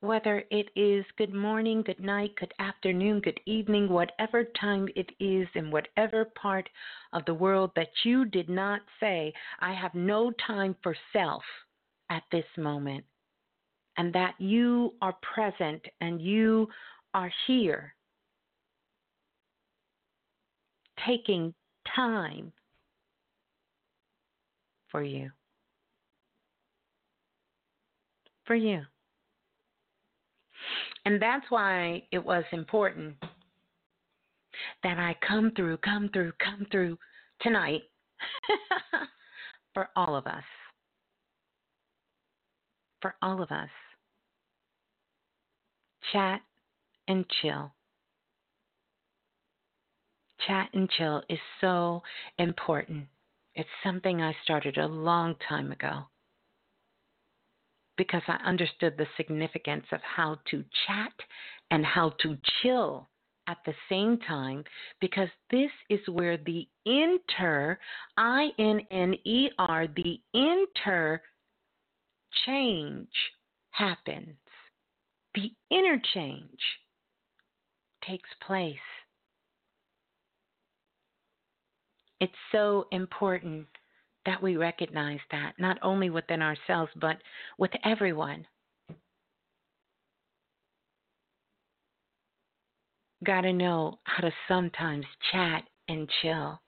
whether it is good morning, good night, good afternoon, good evening, whatever time it is in whatever part of the world that you did not say, I have no time for self at this moment, and that you are present and you are here taking time for you. For you. And that's why it was important that I come through, come through, come through tonight *laughs* for all of us. For all of us. Chat and chill. Chat and chill is so important. It's something I started a long time ago because I understood the significance of how to chat and how to chill at the same time because this is where the inter I N N E R the inter change happens. The interchange takes place. It's so important that we recognize that, not only within ourselves, but with everyone. Got to know how to sometimes chat and chill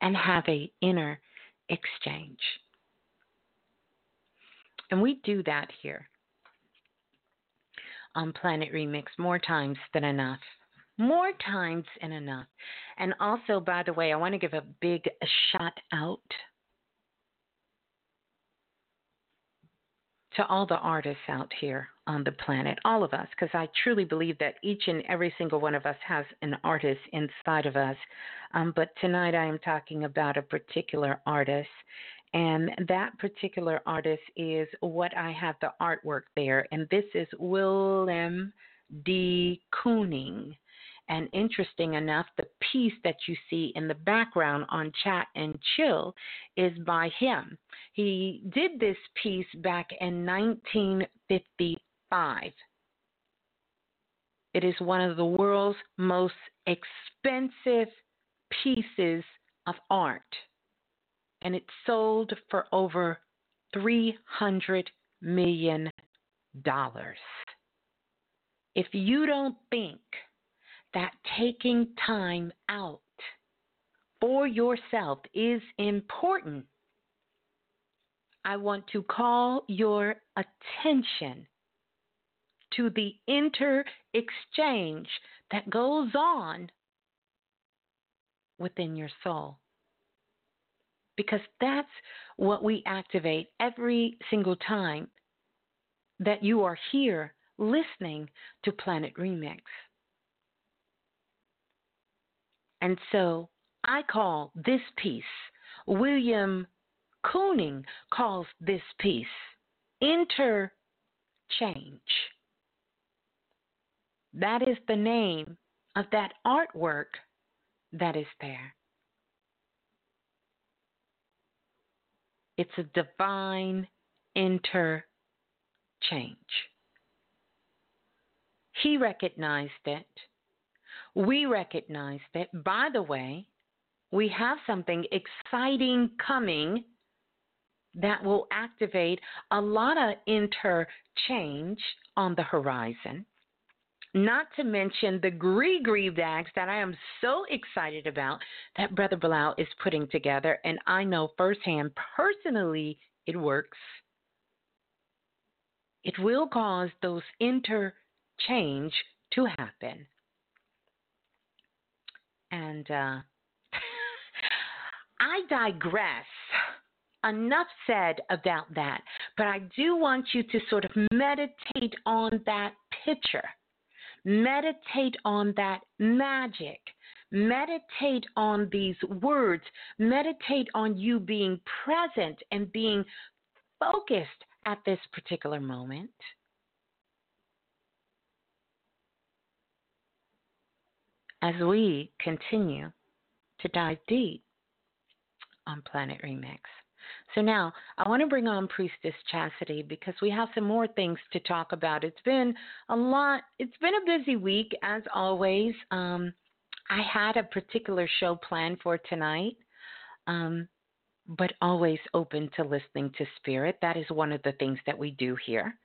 and have a inner exchange. And we do that here on Planet Remix more times than enough more times than enough. And also, by the way, I want to give a big shout out to all the artists out here on the planet, all of us, because I truly believe that each and every single one of us has an artist inside of us. Um, but tonight I am talking about a particular artist, and that particular artist is what I have the artwork there, and this is Willem de Kooning. And interesting enough, the piece that you see in the background on Chat and Chill is by him. He did this piece back in 1955. It is one of the world's most expensive pieces of art, and it sold for over $300 million. If you don't think that taking time out for yourself is important, I want to call your attention to the inter exchange that goes on within your soul. Because that's what we activate every single time that you are here listening to Planet Remix. And so I call this piece, William Kooning calls this piece interchange. That is the name of that artwork that is there. It's a divine interchange. He recognized it. We recognize that, By the way, we have something exciting coming that will activate a lot of interchange on the horizon. Not to mention the Gris Gris bags that I am so excited about that Brother Balah is putting together, and I know firsthand, personally, it works. It will cause those interchange to happen. And uh, I digress. Enough said about that, but I do want you to sort of meditate on that picture Meditate on that magic. Meditate on these words. Meditate on you being present and being focused at this particular moment. As we continue to dive deep on Planet Remix. So now I want to bring on Priestess Chastity because we have some more things to talk about. It's been a lot, it's been a busy week as always. Um, I had a particular show planned for tonight, um, but always open to listening to spirit. That is one of the things that we do here.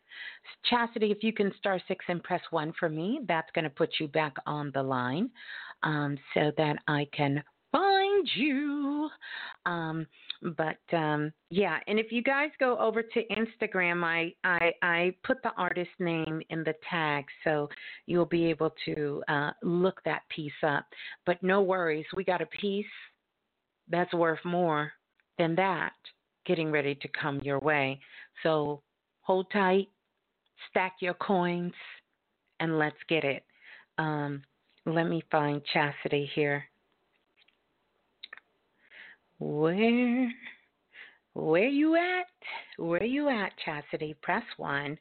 Chastity, if you can star six and press one for me, that's going to put you back on the line um, so that I can find you. Um, but um, yeah, and if you guys go over to Instagram, I, I I put the artist name in the tag, so you'll be able to uh, look that piece up. But no worries, we got a piece that's worth more than that getting ready to come your way. So hold tight, stack your coins, and let's get it. Um, let me find Chastity here. Where where you at? Where you at, Chastity? Press one.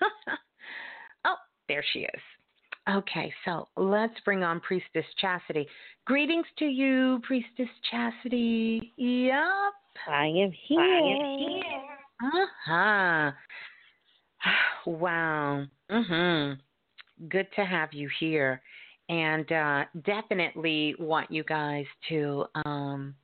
*laughs* oh, there she is. Okay, so let's bring on Priestess Chastity. Greetings to you, Priestess Chastity. Yep.
I am here. I am
here. Uh huh. *sighs* Wow. Mhm. Good to have you here, and uh, definitely want you guys to um,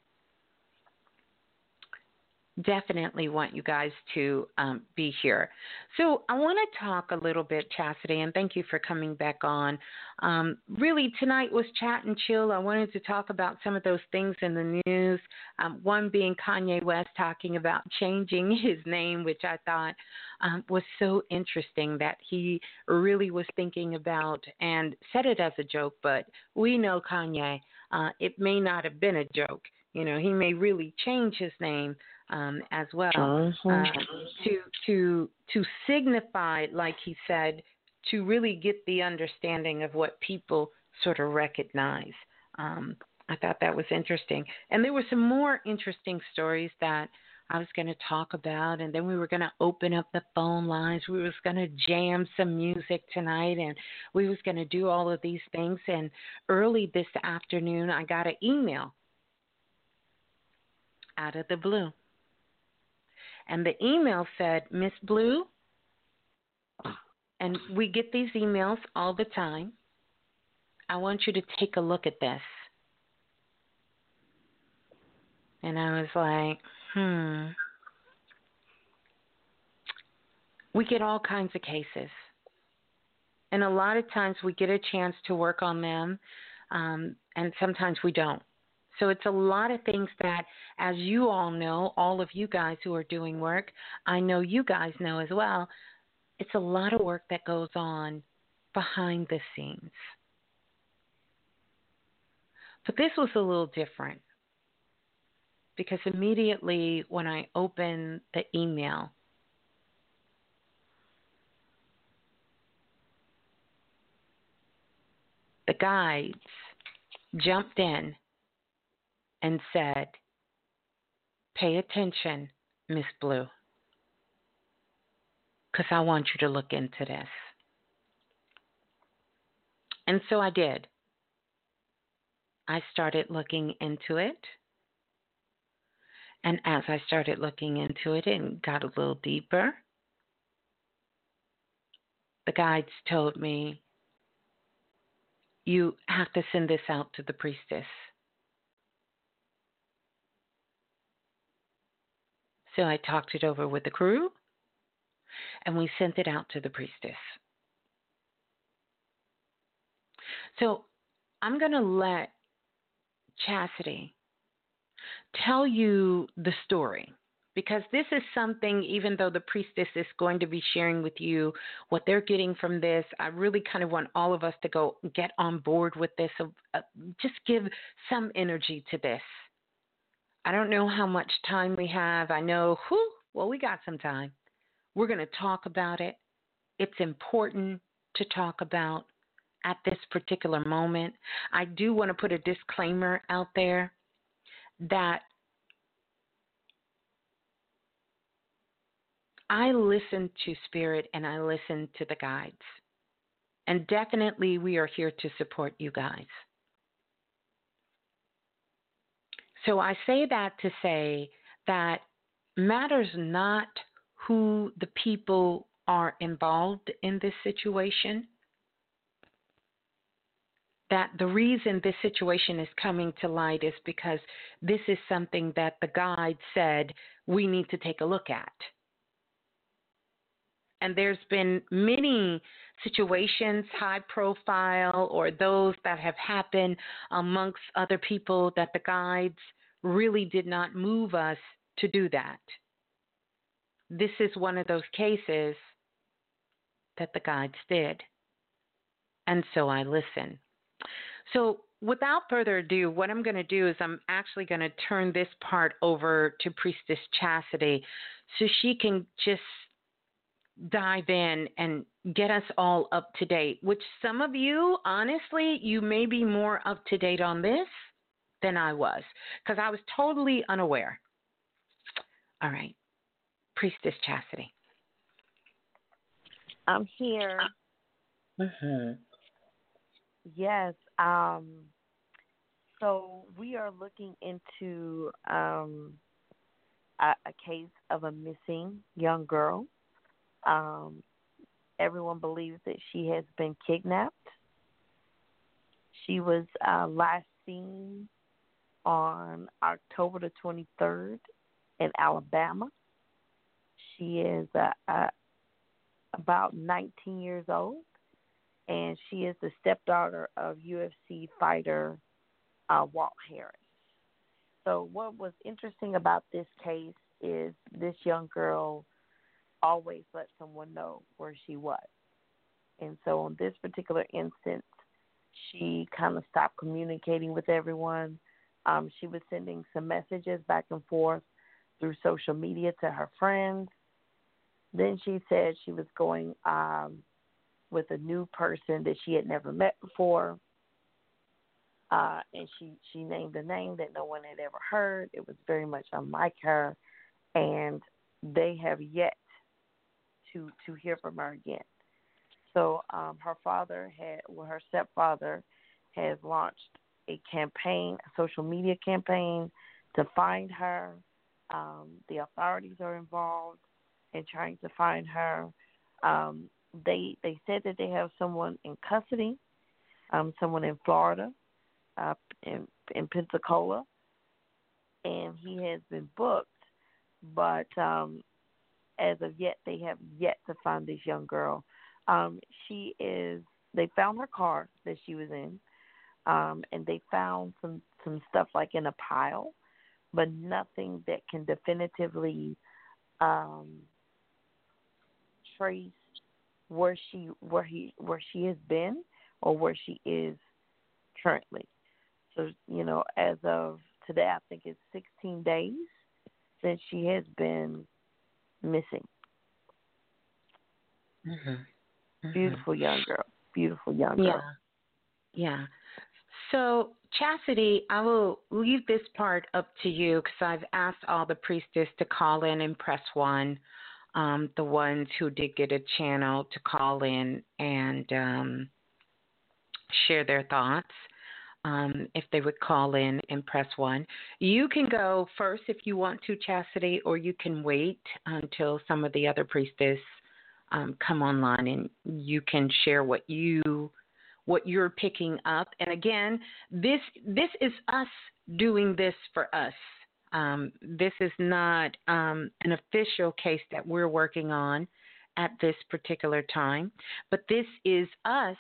definitely want you guys to um, be here. So, I want to talk a little bit, Chastity, and thank you for coming back on. Um, really, tonight was chat and chill. I wanted to talk about some of those things in the news. Um, one being Kanye West talking about changing *laughs* his name, which I thought um, was so interesting that he really was thinking about and said it as a joke, but we know Kanye. Uh, it may not have been a joke. You know, he may really change his name um, as well
uh-huh.
uh, to to to signify, like he said, to really get the understanding of what people sort of recognize. Um, I thought that was interesting, and there were some more interesting stories that I was going to talk about, and then we were going to open up the phone lines. We was going to jam some music tonight, and we was going to do all of these things. And early this afternoon, I got an email out of the blue, and the email said, "Miss Blue," and we get these emails all the time. I want you to take a look at this. And I was like, Hmm. We get all kinds of cases. And a lot of times we get a chance to work on them, um, and sometimes we don't. So it's a lot of things that, as you all know, all of you guys who are doing work, I know you guys know as well, it's a lot of work that goes on behind the scenes. But this was a little different because immediately when I open the email, the guides jumped in and said, Pay attention, Miss Blue, because I want you to look into this. And so I did. I started looking into it. And as I started looking into it and got a little deeper, the guides told me, You have to send this out to the priestess. So I talked it over with the crew and we sent it out to the priestess. So I'm going to let Chastity tell you the story because this is something, even though the priestess is going to be sharing with you what they're getting from this, I really kind of want all of us to go get on board with this. Uh, just give some energy to this. I don't know how much time we have. I know, well, we got some time. We're going to talk about it. It's important to talk about at this particular moment. I do want to put a disclaimer out there that I listen to Spirit and I listen to the guides. And definitely, we are here to support you guys. So I say that to say that matters not who the people are involved in this situation that the reason this situation is coming to light is because this is something that the guide said we need to take a look at. And there's been many situations, high profile, or those that have happened amongst other people that the guides really did not move us to do that. This is one of those cases that the guides did. And so I listen. So, without further ado, what I'm going to do is I'm actually going to turn this part over to Priestess Chastity so she can just dive in and get us all up to date. Which some of you, honestly, you may be more up to date on this than I was because I was totally unaware. All right, Priestess Chastity.
I'm here.
Mm-hmm.
Yes. Um, so we are looking into um, a, a case of a missing young girl. Um, everyone believes that she has been kidnapped. She was uh, last seen on October the 23rd in Alabama. She is uh, uh, about 19 years old and she is the stepdaughter of UFC fighter uh, Walt Harris. So, what was interesting about this case is this young girl always let someone know where she was. And so, on this particular instance, she kind of stopped communicating with everyone. Um, she was sending some messages back and forth through social media to her friends. Then she said she was going um, with a new person that she had never met before. Uh, and she, she named a name that no one had ever heard. It was very much unlike her. And they have yet to to hear from her again. So um, her father had, well, her stepfather has launched a campaign, a social media campaign to find her. Um, the authorities are involved in trying to find her. Um, they they said that they have someone in custody, um, someone in Florida, uh, in in Pensacola, and he has been booked. But um, as of yet, they have yet to find this young girl. Um, she is. They found her car that she was in, um, and they found some some stuff like in a pile, but nothing that can definitively um, trace where she where he where she has been or where she is currently. So you know, as of today, I think it's 16 days since she has been missing.
Mm-hmm. Mm-hmm.
Beautiful young girl. Beautiful young girl.
Yeah. Yeah. So, Chastity, I will leave this part up to you because I've asked all the priestess to call in and press one. Um, the ones who did get a channel to call in and um, share their thoughts. Um, if they would call in and press one. You can go first if you want to, Chastity, or you can wait until some of the other priestess um, come online and you can share what you what you're picking up. And again, this this is us doing this for us. Um, this is not um, an official case that we're working on at this particular time, but this is us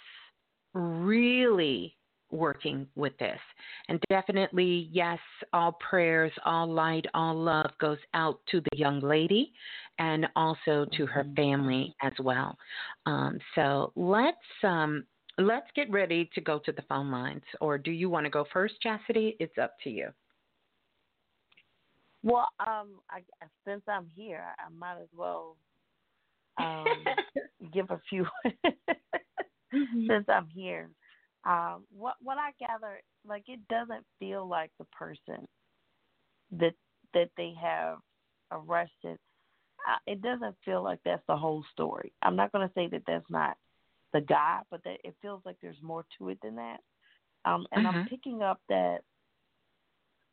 really working with this. And definitely, yes, all prayers, all light, all love goes out to the young lady and also to her mm-hmm. family as well. Um, so let's um, let's get ready to go to the phone lines. Or do you want to go first, Chastity? It's up to you.
Well, um, I, since I'm here, I might as well um, *laughs* give a few. *laughs* mm-hmm. Since I'm here, um, what what I gather, like it doesn't feel like the person that that they have arrested. Uh, it doesn't feel like that's the whole story. I'm not going to say that that's not the guy, but that it feels like there's more to it than that. Um, and I'm mm-hmm. picking up that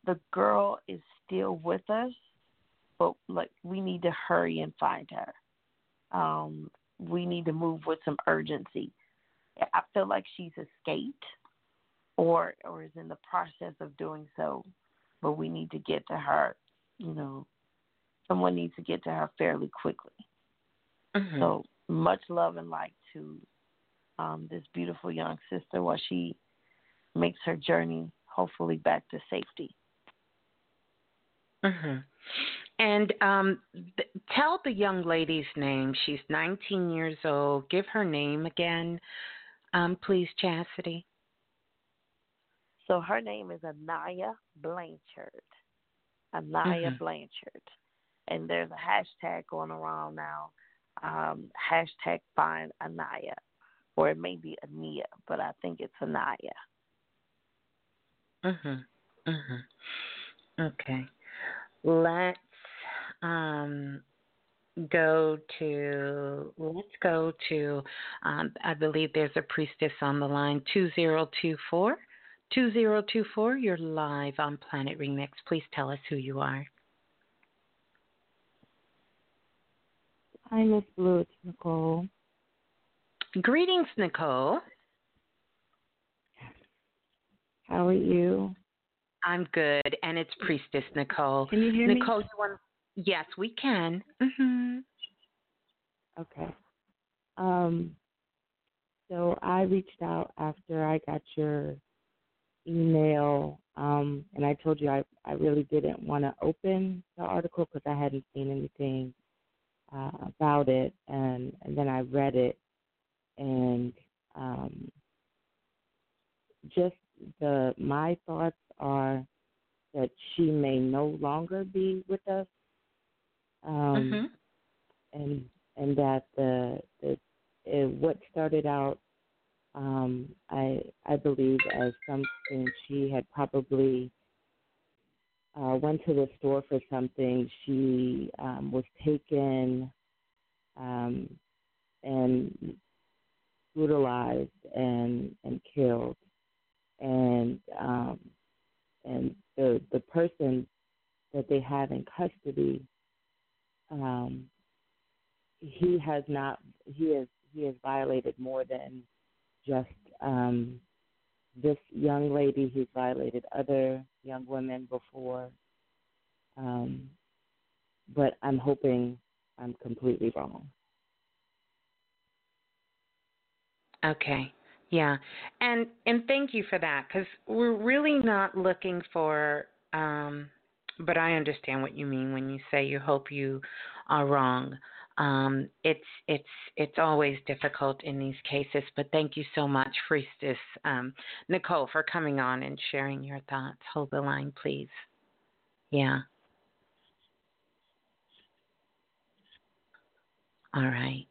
the girl is still with us, but like we need to hurry and find her. Um, we need to move with some urgency I feel like she's escaped or or is in the process of doing so, but we need to get to her. You know, someone needs to get to her fairly quickly. Mm-hmm. So much love and light to um, this beautiful young sister while she makes her journey, hopefully back to safety.
Mm-hmm. And um, th- tell the young lady's name. She's 19 years old. Give her name again um, please, Chastity?
So her name is Anaya Blanchard. Anaya mm-hmm. Blanchard. And there's a hashtag going around now, um, hashtag find Anaya. Or it may be Ania, but I think it's Anaya.
Mhm. Mhm. Okay. Let's um go to let's go to um, I believe there's a priestess on the line. 2024 2024 you're live on Planet Remix please tell us who you are.
Hi Miss Blue. It's Nicole.
Greetings Nicole.
How are you?
I'm good and it's priestess Nicole.
Can you hear
Nicole
me?
you want Yes, we can. Mm-hmm.
Okay. Um, so I reached out after I got your email, um, and I told you I, I really didn't want to open the article because I hadn't seen anything uh, about it, and and then I read it, and um, just the my thoughts are that she may no longer be with us um,
Mhm.
and and that the the uh, what started out, um, I I believe as something she had probably uh, went to the store for something. She um, was taken um, and brutalized and and killed, and um, and the the person that they have in custody, um, he has not he has he has violated more than just um, this young lady. He's violated other young women before, um, but I'm hoping I'm completely wrong.
Okay. Yeah. And and thank you for that cuz we're really not looking for um but I understand what you mean when you say you hope you are wrong. Um it's it's it's always difficult in these cases, but thank you so much Priestess um Nicole for coming on and sharing your thoughts. Hold the line, please. Yeah. All right.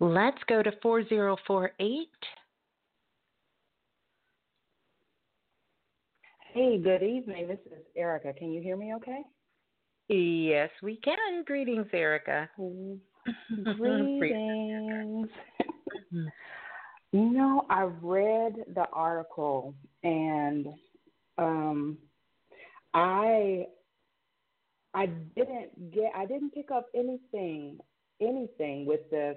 Let's go to 4048.
Hey, good evening. This is Erica. Can you hear me okay?
Yes, we can. Greetings, Erica. *laughs*
Greetings. you know, I read the article and um I I didn't get I didn't pick up anything anything with the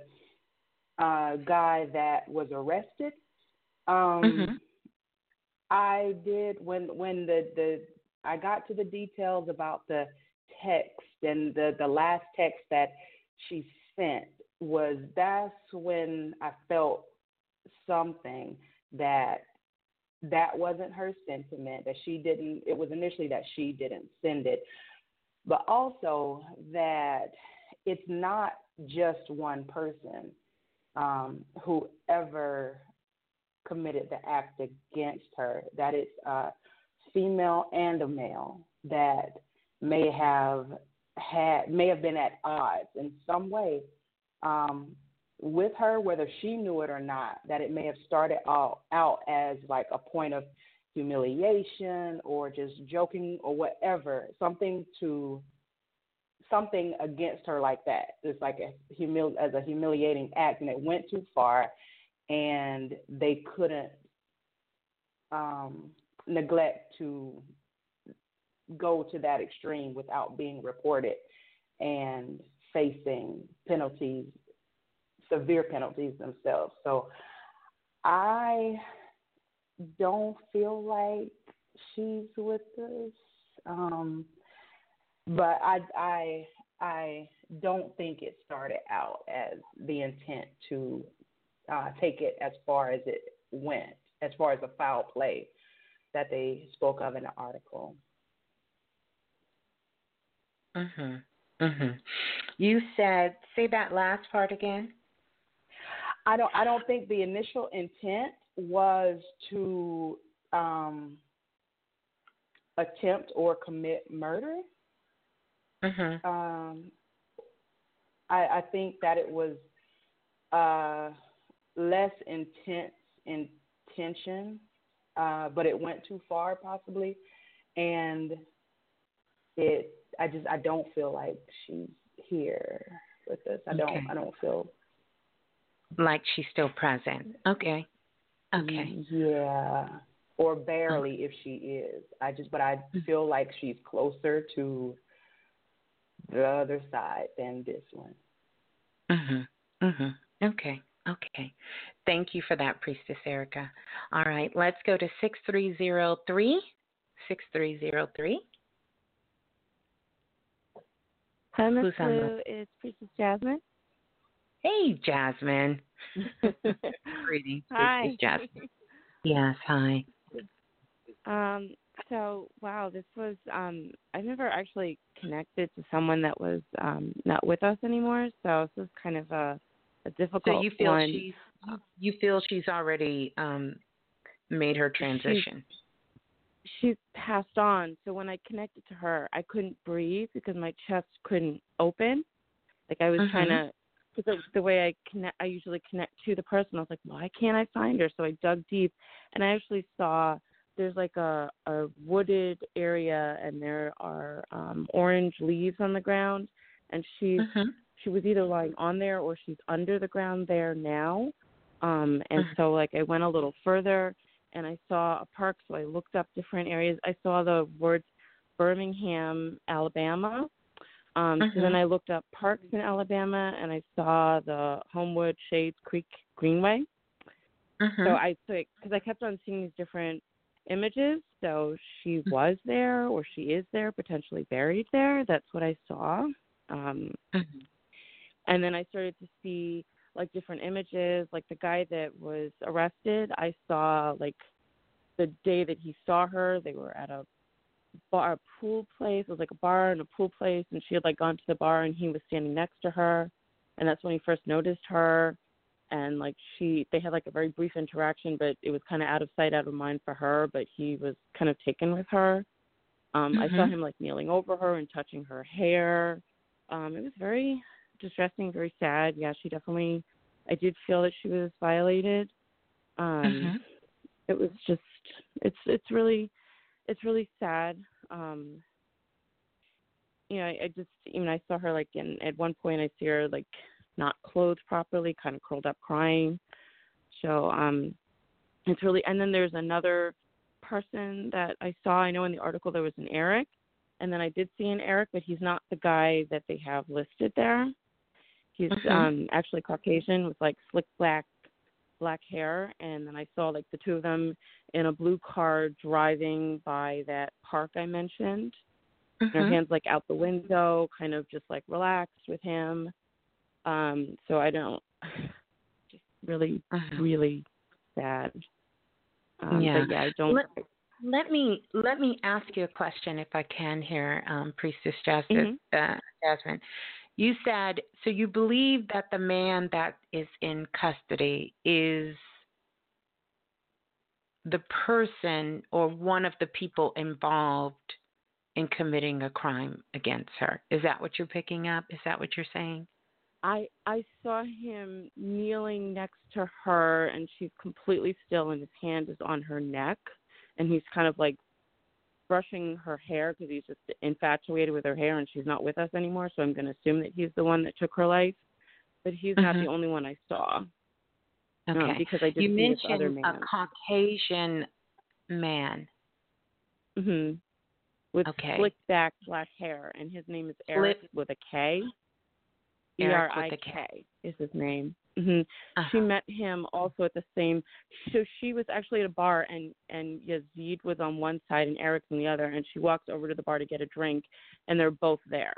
uh guy that was arrested. Um
Mhm.
I did when when the the I got to the details about the text and the the last text that she sent was that's when I felt something that that wasn't her sentiment that she didn't it was initially that she didn't send it. But also that it's not just one person um whoever committed the act against her, that it's a female and a male that may have had may have been at odds in some way um, with her, whether she knew it or not, that it may have started out, out as like a point of humiliation or just joking or whatever, something to something against her like that. It's like a humil as a humiliating act, and it went too far, and they couldn't um, neglect to go to that extreme without being reported and facing penalties, severe penalties themselves. So I don't feel like she's with us. Um, but I I I don't think it started out as the intent to uh, take it as far as it went, as far as the foul play that they spoke of in the article.
Mhm. Mhm. You said say that last part again.
I don't I don't think the initial intent was to um, attempt or commit murder.
Mhm.
Um, I, I think that it was uh, less intense intention, uh, but it went too far possibly, and it. I just I don't feel like she's here with us. I don't
Okay.
I don't feel
Like she's still present. Okay. Okay.
Yeah. Or barely if she is. I just but I feel like she's closer to the other side than this one.
Mhm. Mhm. Okay. Okay. Thank you for that, Priestess Erica. All right, let's go to 6303. 6303.
Hi,
Who's the-.
It's Priestess Jasmine.
Hey, Jasmine. *laughs* Greetings,
Hi.
Priestess Jasmine. Yes, hi.
Um, so wow, this was um I never actually connected to someone that was um not with us anymore, so this is kind of a a difficult
So you feel
one.
she's you, feel she's already um made her transition.
She's passed on, so when I connected to her, I couldn't breathe because my chest couldn't open. Like I was trying to, because the way I connect, I usually connect to the person. I was like, why can't I find her? So I dug deep, and I actually saw there's like a a wooded area, and there are um orange leaves on the ground, and she's
Mhm.
She was either lying on there or she's under the ground there now. Um, and
Mhm.
so like I went a little further and I saw a park, so I looked up different areas. I saw the words Birmingham, Alabama. Um, So then
Mhm.
I looked up parks in Alabama and I saw the Homewood Shades Creek Greenway.
Mhm.
So I because I kept on seeing these different images. So she
Mm-hmm.
was there or she is there, potentially buried there. That's what I saw. Um,
Mhm.
And then I started to see like different images. Like the guy that was arrested, I saw like the day that he saw her. They were at a bar, a pool place. It was like a bar and a pool place, and she had like gone to the bar, and he was standing next to her, and that's when he first noticed her. And like she, they had like a very brief interaction, but it was kind of out of sight, out of mind for her. But he was kind of taken with her. Um, I saw
Mhm.
him like kneeling over her and touching her hair. Um, it was very distressing, very sad. Yeah, she definitely. I did feel that she was violated. Um,
Mhm.
It was just. It's it's really, it's really sad. Um, you know, I, I just even I saw her like in at one point I see her like not clothed properly, kind of curled up crying. So um, it's really and then there's another person that I saw. I know in the article there was an Eric, and then I did see an Eric, but he's not the guy that they have listed there. He's
Mhm.
um actually Caucasian with like slick black black hair and then I saw like the two of them in a blue car driving by that park I mentioned. And her
Mhm.
hands like out the window, kind of just like relaxed with him. Um, so I don't *sighs* just really,
Mhm.
really sad. Um,
Yeah.
Yeah, I don't.
Let, let me let me ask you a question if I can here, um, Priestess Jasmine. Uh, Jasmine, you said so. You believe that the man that is in custody is the person or one of the people involved in committing a crime against her. Is that what you're picking up? Is that what you're saying?
I I saw him kneeling next to her, and she's completely still, and his hand is on her neck, and he's kind of like brushing her hair because he's just infatuated with her hair, and she's not with us anymore. So I'm going to assume that he's the one that took her life, but he's not the
Mhm.
only one I saw. um,
Okay.
because I did
you
see this other
mentioned a. Caucasian man.
hmm With
Okay.
slicked back black hair, and his name is Eric
Slick-
with a K. E
Eric
R
with
I.
K
is his name. Hmm
Uh-huh.
She met him also at the same. So she was actually at a bar, and and Yazeed was on one side and Eric's on the other, and she walks over to the bar to get a drink, and they're both there.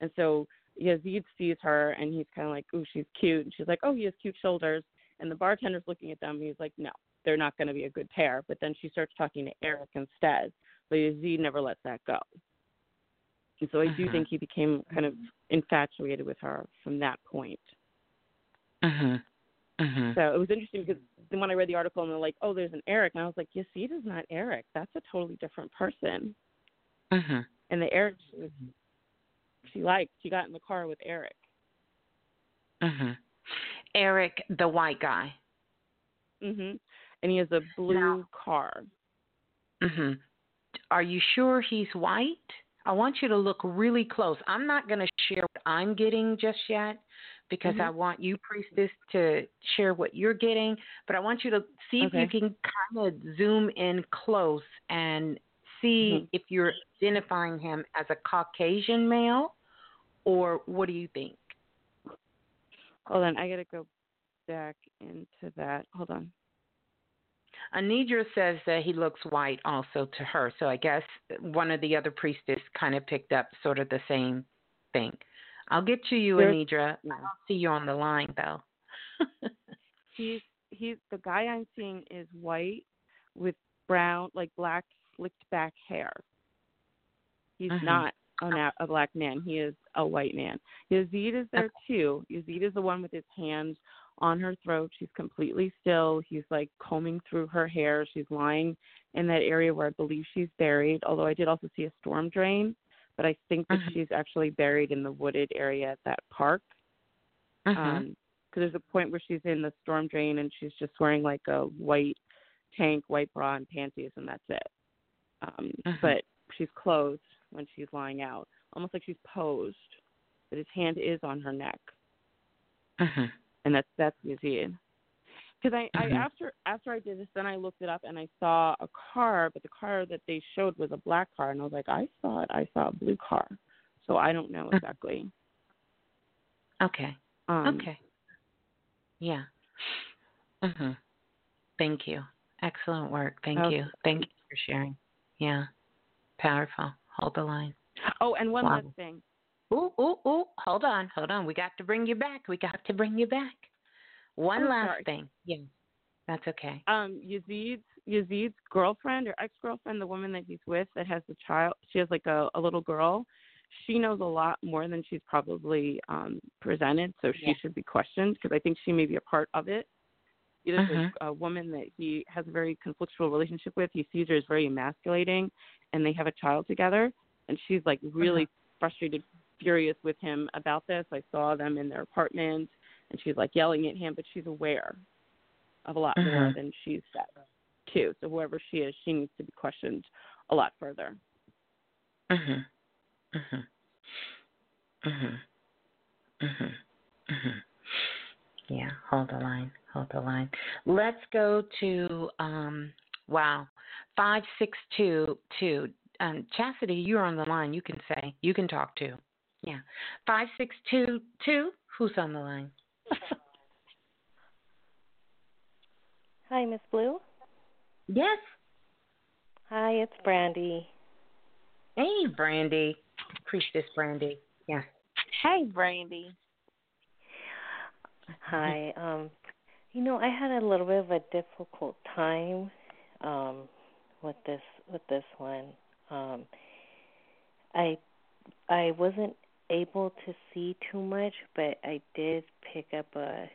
And so Yazeed sees her, and he's kind of like, "Ooh, she's cute," and she's like, "Oh, he has cute shoulders." And the bartender's looking at them, and he's like, "No, they're not going to be a good pair." But then she starts talking to Eric instead, but Yazeed never lets that go. And so I do
Mhm.
think he became kind of infatuated with her from that point.
Mhm. Mhm.
So it was interesting because then when I read the article and they're like, "Oh, there's an Eric," and I was like, "Yazeed is not Eric. That's a totally different person."
Mhm.
And the Eric she, was, she liked, she got in the car with Eric.
Eric, the white guy.
Mhm. And he has a blue car.
Mhm. Are you sure he's white? I want you to look really close. I'm not going to share what I'm getting just yet because
Mhm.
I want you, priestess, to share what you're getting. But I want you to see if you can kind of zoom in close and see
Mhm.
if you're identifying him as a Caucasian male or what do you think?
Hold on, I gotta go back into that. Hold on.
Anidra says that he looks white also to her. So I guess one of the other priestess kind of picked up sort of the same thing. I'll get to you,
There's-
Anidra. I don't see you on the line though. *laughs*
He's he's the guy I'm seeing is white with brown, like black slicked back hair. He's
Mhm.
not a, a black man. He is a white man. Yazeed is there too. Yazeed is the one with his hands on her throat. She's completely still. He's like combing through her hair. She's lying in that area where I believe she's buried. Although I did also see a storm drain, but I think that
Mhm.
she's actually buried in the wooded area at that park. because um, there's a point where she's in the storm drain and she's just wearing like a white tank, white bra, and panties, and that's it. Um,
uh-huh.
But she's clothed when she's lying out, almost like she's posed, but his hand is on her neck,
uh-huh.
and that's that's Yazeed. Because I. I after after I did this, then I looked it up and I saw a car, but the car that they showed was a black car, and I was like, I saw it, I saw a blue car, so I don't know exactly.
Okay.
Um,
okay. Yeah. Mhm. Thank you. Excellent work. Thank
Okay.
you. Thank you for sharing. Yeah. Powerful. Hold the line.
Oh, and one
Wow.
last thing.
Ooh, ooh, ooh. Hold on. Hold on. We got to bring you back. We got to bring you back. One
Oh,
last
sorry.
thing. Yeah. That's okay.
Um, Yazeed's Yazeed's girlfriend or ex girlfriend, the woman that he's with that has the child, she has like a, a little girl. She knows a lot more than she's probably um, presented, so she
Yeah.
should be questioned because I think she may be a part of it. There's
Mhm.
a, a woman that he has a very conflictual relationship with. He sees her as very emasculating, and they have a child together. And she's like really frustrated, furious with him about this. I saw them in their apartment, and she's like yelling at him, but she's aware of a lot more
Mhm.
than she's said too. So whoever she is, she needs to be questioned a lot further.
Mhm. Mhm. Mhm. Mhm. Mhm. Yeah. Hold the line. Hold the line. Let's go to um. Wow. Five six two two. Um, Chastity, you're on the line. You can say. You can talk to. Yeah. Five six two two. Who's on the line? *laughs*
Hi, Miss Blue.
Yes.
Hi, it's Brandy.
Hey, Brandy. Priestess Brandy. Yeah.
Hey, Brandy.
Hi. Um, you know, I had a little bit of a difficult time um with this with this one. Um I I wasn't able to see too much, but I did pick up a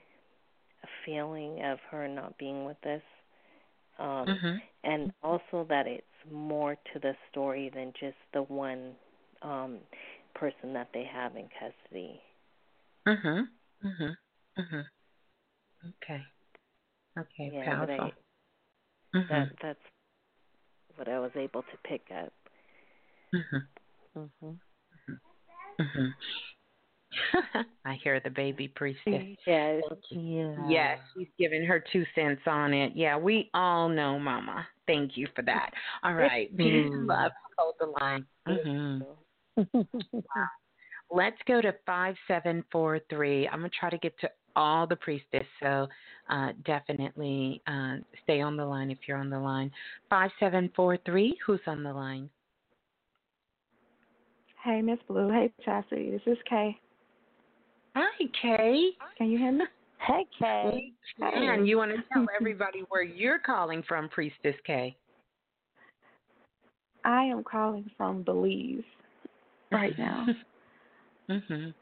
a feeling of her not being with us. Um
Mhm.
and also that it's more to the story than just the one um person that they have in custody.
Mhm. Mhm. Mhm. Okay. Okay.
Yeah,
Powerful.
I,
Mhm.
that that's what I was able to pick up.
Mhm.
Mhm.
Mhm. *laughs* I hear the baby priestess. *laughs*
Yeah.
Yeah.
Yes, she's giving her two cents on it. Yeah, we all know, Mama. Thank you for that. All right, peace love. Hold the line. Mhm. *laughs* wow. Let's go to five seven four three. I'm gonna try to get to all the priestess, so uh, definitely uh, stay on the line if you're on the line. Five seven four three. Who's on the line?
Hey, Miss Blue. Hey, Chastity. This is Kay.
Hi, Kay.
Can you hear me?
Hey, Kay.
And you want to tell everybody where you're calling from, Priestess Kay?
I am calling from Belize right now. *laughs*
mhm.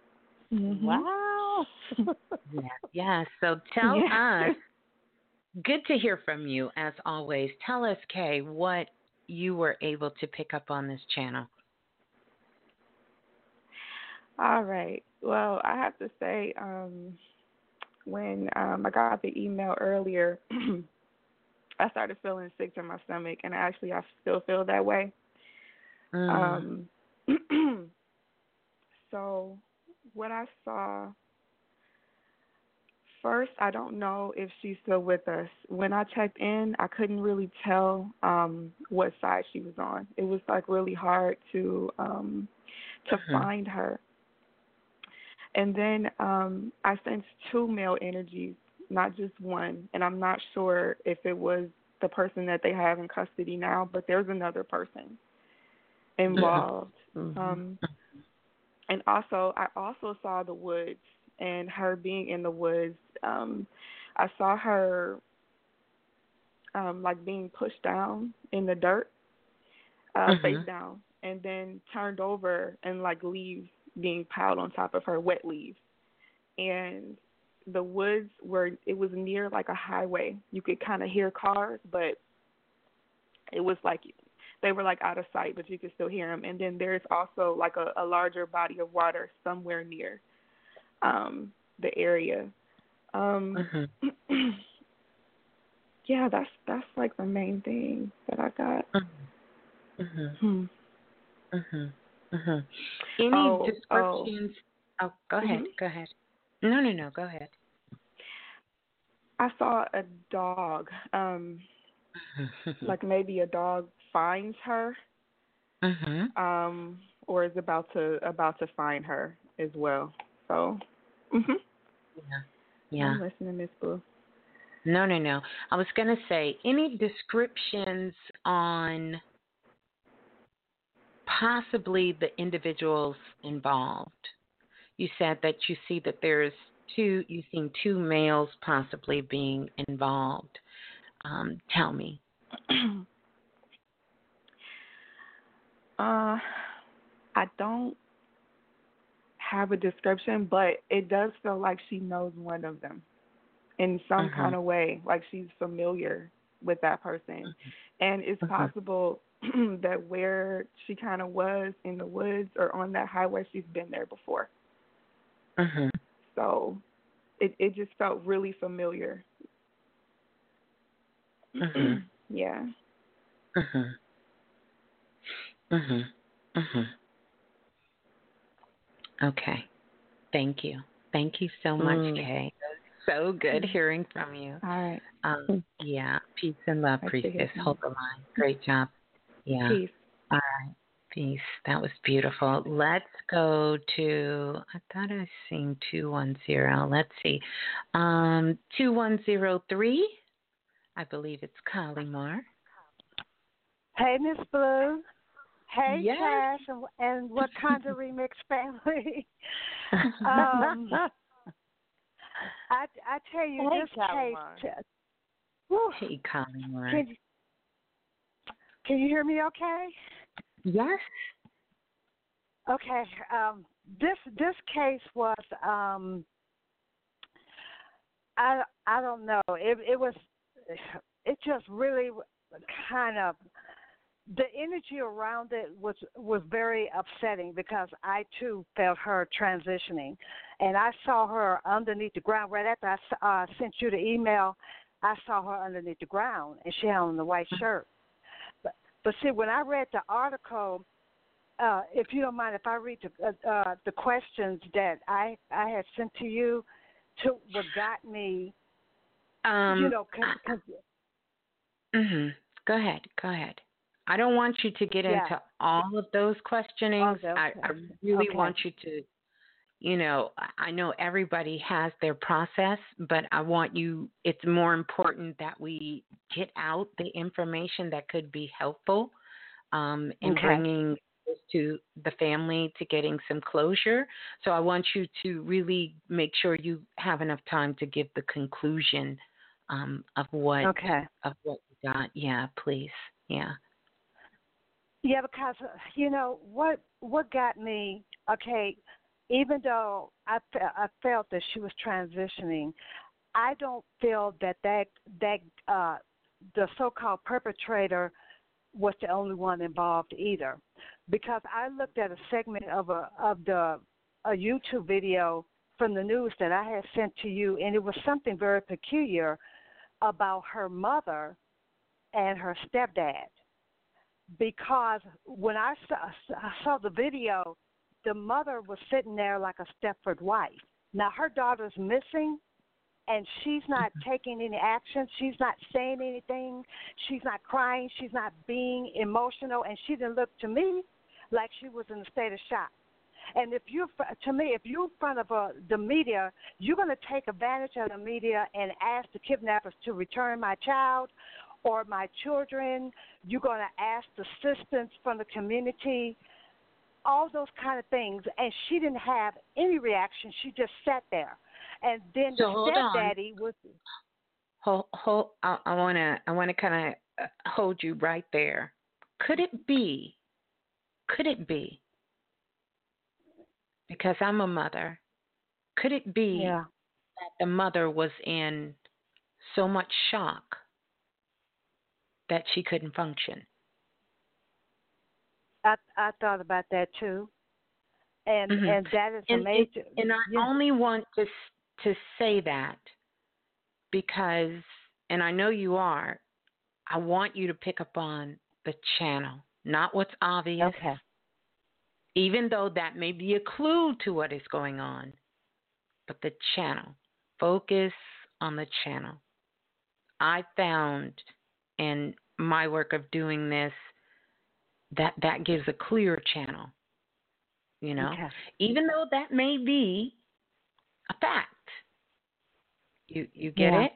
Mhm.
Wow. *laughs*
Yeah, yeah. So tell
Yeah.
us. Good to hear from you, as always. Tell us, Kay, what you were able to pick up on this channel.
All right. Well, I have to say, um, when um, I got the email earlier, *clears throat* I started feeling sick to my stomach, and actually, I still feel that way.
Mm.
Um, *clears throat* so, what I saw first, I don't know if she's still with us. When I checked in, I couldn't really tell um, what side she was on. It was like really hard to um, to
Mhm.
find her. And then um, I sensed two male energies, not just one. And I'm not sure if it was the person that they have in custody now, but there's another person involved.
Mhm.
Um, and also, I also saw the woods and her being in the woods. Um, I saw her um, like being pushed down in the dirt, uh, face
Mhm.
down, and then turned over and like leaves being piled on top of her, wet leaves. And the woods were it was near like a highway. You could kind of hear cars, but it was like they were like out of sight, but you could still hear them. And then there's also like a, a larger body of water somewhere near. Um, the area. Um
Mm-hmm. *clears throat*
yeah, that's that's like the main thing that I got.
Mhm.
Hmm.
Mhm. Mhm. Any
Oh,
descriptions? Oh, go ahead.
Mhm.
Go ahead. No, no, no. Go ahead.
I saw a dog. Um *laughs* like maybe a dog finds her
Mhm.
um or is about to about to find her as well. So, mhm.
Yeah. Yeah.
I'm listening, Miss Blue.
No, no, no. I was going to say any descriptions on possibly the individuals involved. You said that you see that there's two, you've seen two males possibly being involved. Um, tell me. *clears throat*
Uh, I don't have a description, but it does feel like she knows one of them in some
Mhm.
kind of way, like she's familiar with that person. And it's
Mhm.
possible *clears throat* that where she kind of was in the woods or on that highway, she's been there before.
Mhm.
So it it just felt really familiar.
Mhm. *clears throat*
yeah.
Mhm. Mhm. Mhm. Okay. Thank you. Thank you so much,
Mm.
Kay. So good hearing from you.
All right.
Um, yeah, peace and love,
Nice to hear
priestess.
from
Hold the line. Great job. Yeah.
Peace.
All right. Peace. That was beautiful. Let's go to. I thought I seen two one zero. Let's see. Um, two one zero three. I believe it's Kalimar.
Hey, Miss Blue. Hey,
Yes.
Cash, and, and what kind of remix family? *laughs* um, I I tell you,
Hey,
this
Calamar.
case. Whew,
Hey, Kalimar.
can you can you hear me? Okay.
Yes.
Okay. Um, this this case was um, I I don't know. It it was it just really kind of the energy around it was was very upsetting because I too felt her transitioning, and I saw her underneath the ground right after I uh, sent you the email. I saw her underneath the ground, and she had on the white shirt. But see, when I read the article, uh, if you don't mind, if I read the uh, uh, the questions that I I had sent to you, to what got me,
Um,
you know, cause, 'cause
Mhm. Go ahead. Go ahead. I don't want you to get
Yeah.
into all of those questionings.
Okay,
I, I really
Okay.
want you to, you know, I- know everybody has their process, but I want you, it's more important that we get out the information that could be helpful um, in
Okay.
bringing this to the family to getting some closure. So I want you to really make sure you have enough time to give the conclusion um, of what
Okay.
of what you got. Yeah, please. Yeah.
Yeah, because uh, you know what what got me okay. Even though I fe- I felt that she was transitioning, I don't feel that that that uh, the so-called perpetrator was the only one involved either, because I looked at a segment of a of the a YouTube video from the news that I had sent to you, and it was something very peculiar about her mother and her stepdad. Because when I saw, I saw the video, the mother was sitting there like a Stepford wife. Now her daughter's missing, and she's not taking any action. She's not saying anything. She's not crying. She's not being emotional, and she didn't look to me like she was in a state of shock. And if you, to me, if you're in front of uh, the media, you're going to take advantage of the media and ask the kidnappers to return my child or my children. You're going to ask assistance from the community, all those kind of things. And she didn't have any reaction. She just sat there. And then
So
the stepdaddy was
Hold, hold. I, I wanna, I wanna kind of uh, hold you right there. Could it be? Could it be? Because I'm a mother. Could it be
yeah.
that the mother was in so much shock that she couldn't function?
I I thought about that too. And
Mhm.
and that is
And, and,
major
and I
yeah.
only want to to say that because, and I know you are, I want you to pick up on the channel, not what's obvious.
Okay.
Even though that may be a clue to what is going on, but the channel. Focus on the channel. I found in my work of doing this that that gives a clear channel. You know,
Okay.
even though that may be a fact. You you get
Yeah.
it?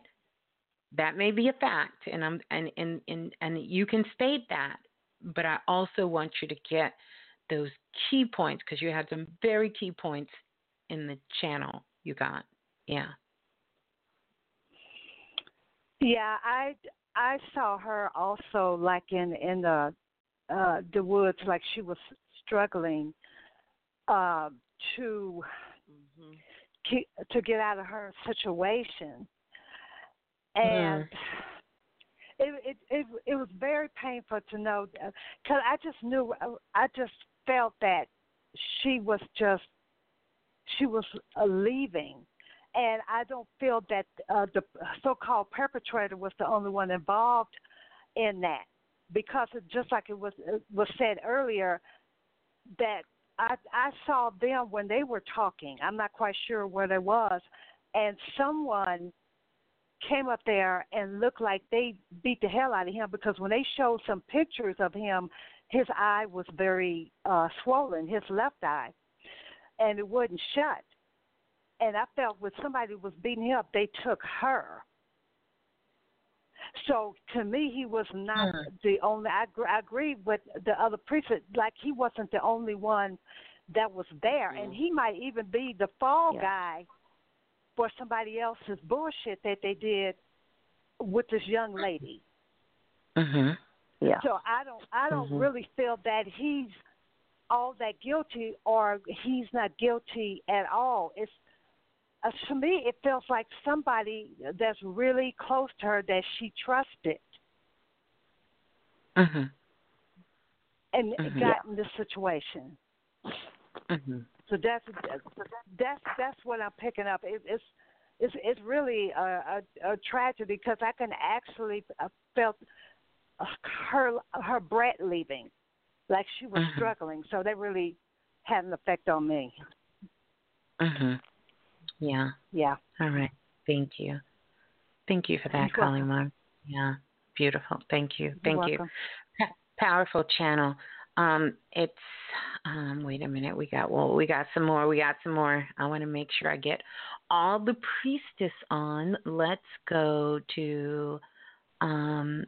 That may be a fact and I'm and, and, and, and you can state that, but I also want you to get those key points because you had some very key points in the channel you got. Yeah.
Yeah, I I saw her also like in in the uh the woods, like she was struggling uh, to ke- to get out of her situation, and it it it it was very painful to know because I just knew I just felt that she was just she was uh, leaving. And I don't feel that uh, the so-called perpetrator was the only one involved in that, because it, just like it was it was said earlier, that I I saw them when they were talking. I'm not quite sure where they was, and someone came up there and looked like they beat the hell out of him because when they showed some pictures of him, his eye was very uh swollen, his left eye, and it wasn't shut and I felt when somebody was beating him up, they took her. So to me, he was not
Hmm.
the only. I, agree, I agree with the other priest. Like he wasn't the only one that was there, and he might even be the fall
Yeah.
guy for somebody else's bullshit that they did with this young lady.
Mhm.
Yeah.
So I don't I don't
Mhm.
really feel that he's all that guilty or he's not guilty at all. It's uh, to me it feels like somebody that's really close to her that she trusted
Mhm.
and
Mhm.
got in this situation.
Mhm.
So that's that's that's what I'm picking up. It, it's it's it's really a, a, a tragedy because I can actually uh, felt uh, her her breath leaving, like she was
Mhm.
struggling. So that really had an effect on me.
Mhm. Yeah.
Yeah.
All right. Thank you. Thank you for that,
You're
calling mom. Yeah. Beautiful. Thank you.
You're
Thank you.
welcome.
Powerful channel. Um, it's um wait a minute, we got well we got some more, we got some more. I wanna make sure I get all the priestess on. Let's go to um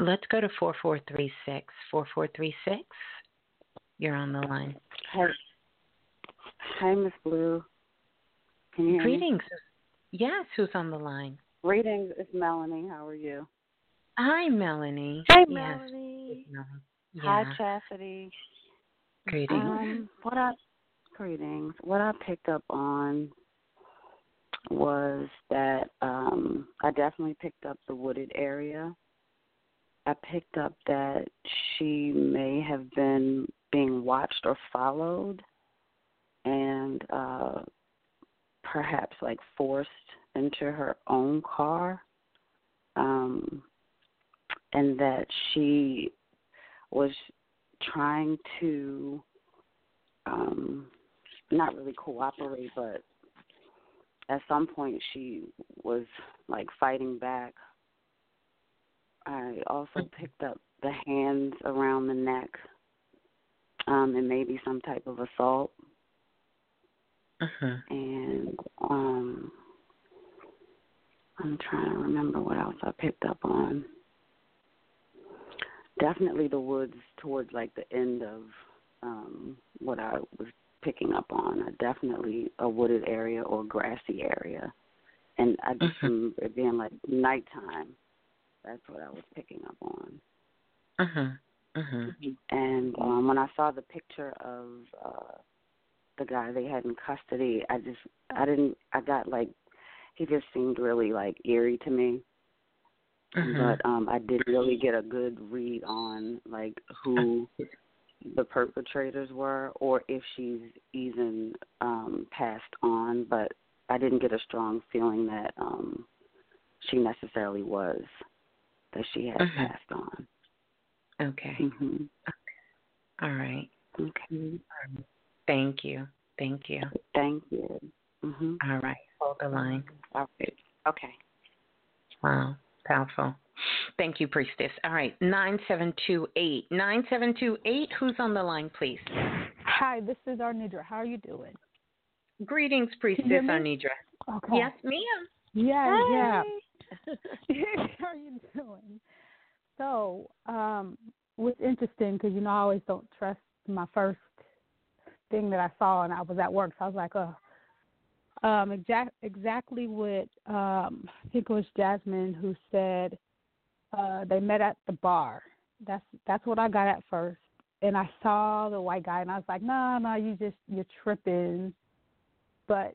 let's go to four four three six. Four four three six. You're on the line.
Hi, hi, Miss Blue. Can you hear me?
Greetings. Yes, who's on the line?
Greetings, it's Melanie. How are you?
Hi, Melanie.
Hi,
Yes.
Melanie.
Melanie.
Hi, Chastity.
Greetings.
Um, what I greetings. What I picked up on was that um I definitely picked up the wooded area. I picked up that she may have been being watched or followed and uh perhaps like forced into her own car. Um and that she was trying to um not really cooperate but at some point she was like fighting back i also picked up the hands around the neck um and maybe some type of assault
Mhm.
and um i'm trying to remember what else i picked up on definitely the woods towards like the end of um what I was picking up on. Uh, definitely a wooded area or grassy area. And I just
Mhm.
remember it being like nighttime. That's what I was picking up on.
Mhm. Mhm.
And um when I saw the picture of uh the guy they had in custody, I just I didn't I got like he just seemed really like eerie to me.
Mhm.
but um I didn't really get a good read on like who the perpetrators were or if she's even um passed on but I didn't get a strong feeling that um she necessarily was that she had
Mhm.
passed on.
Okay.
Mhm.
All right.
Okay.
Thank you. Thank you.
Thank you. Mhm.
All right. Hold the line.
Okay. Okay.
Wow. Powerful. Thank you, Priestess. All right. 9728. 9728. Who's on the line, please?
Hi, this is Arnidra. How are you doing?
Greetings, Priestess
hear me?
Arnidra.
Okay.
Yes, ma'am.
Yeah, yeah. *laughs* *laughs* How are you doing? So, um, what's interesting because you know I always don't trust my first thing that I saw, and I was at work, so I was like, oh. Um, exact, exactly what um, I think it was Jasmine who said uh, they met at the bar. That's that's what I got at first, and I saw the white guy, and I was like, no, no, you just you're tripping. But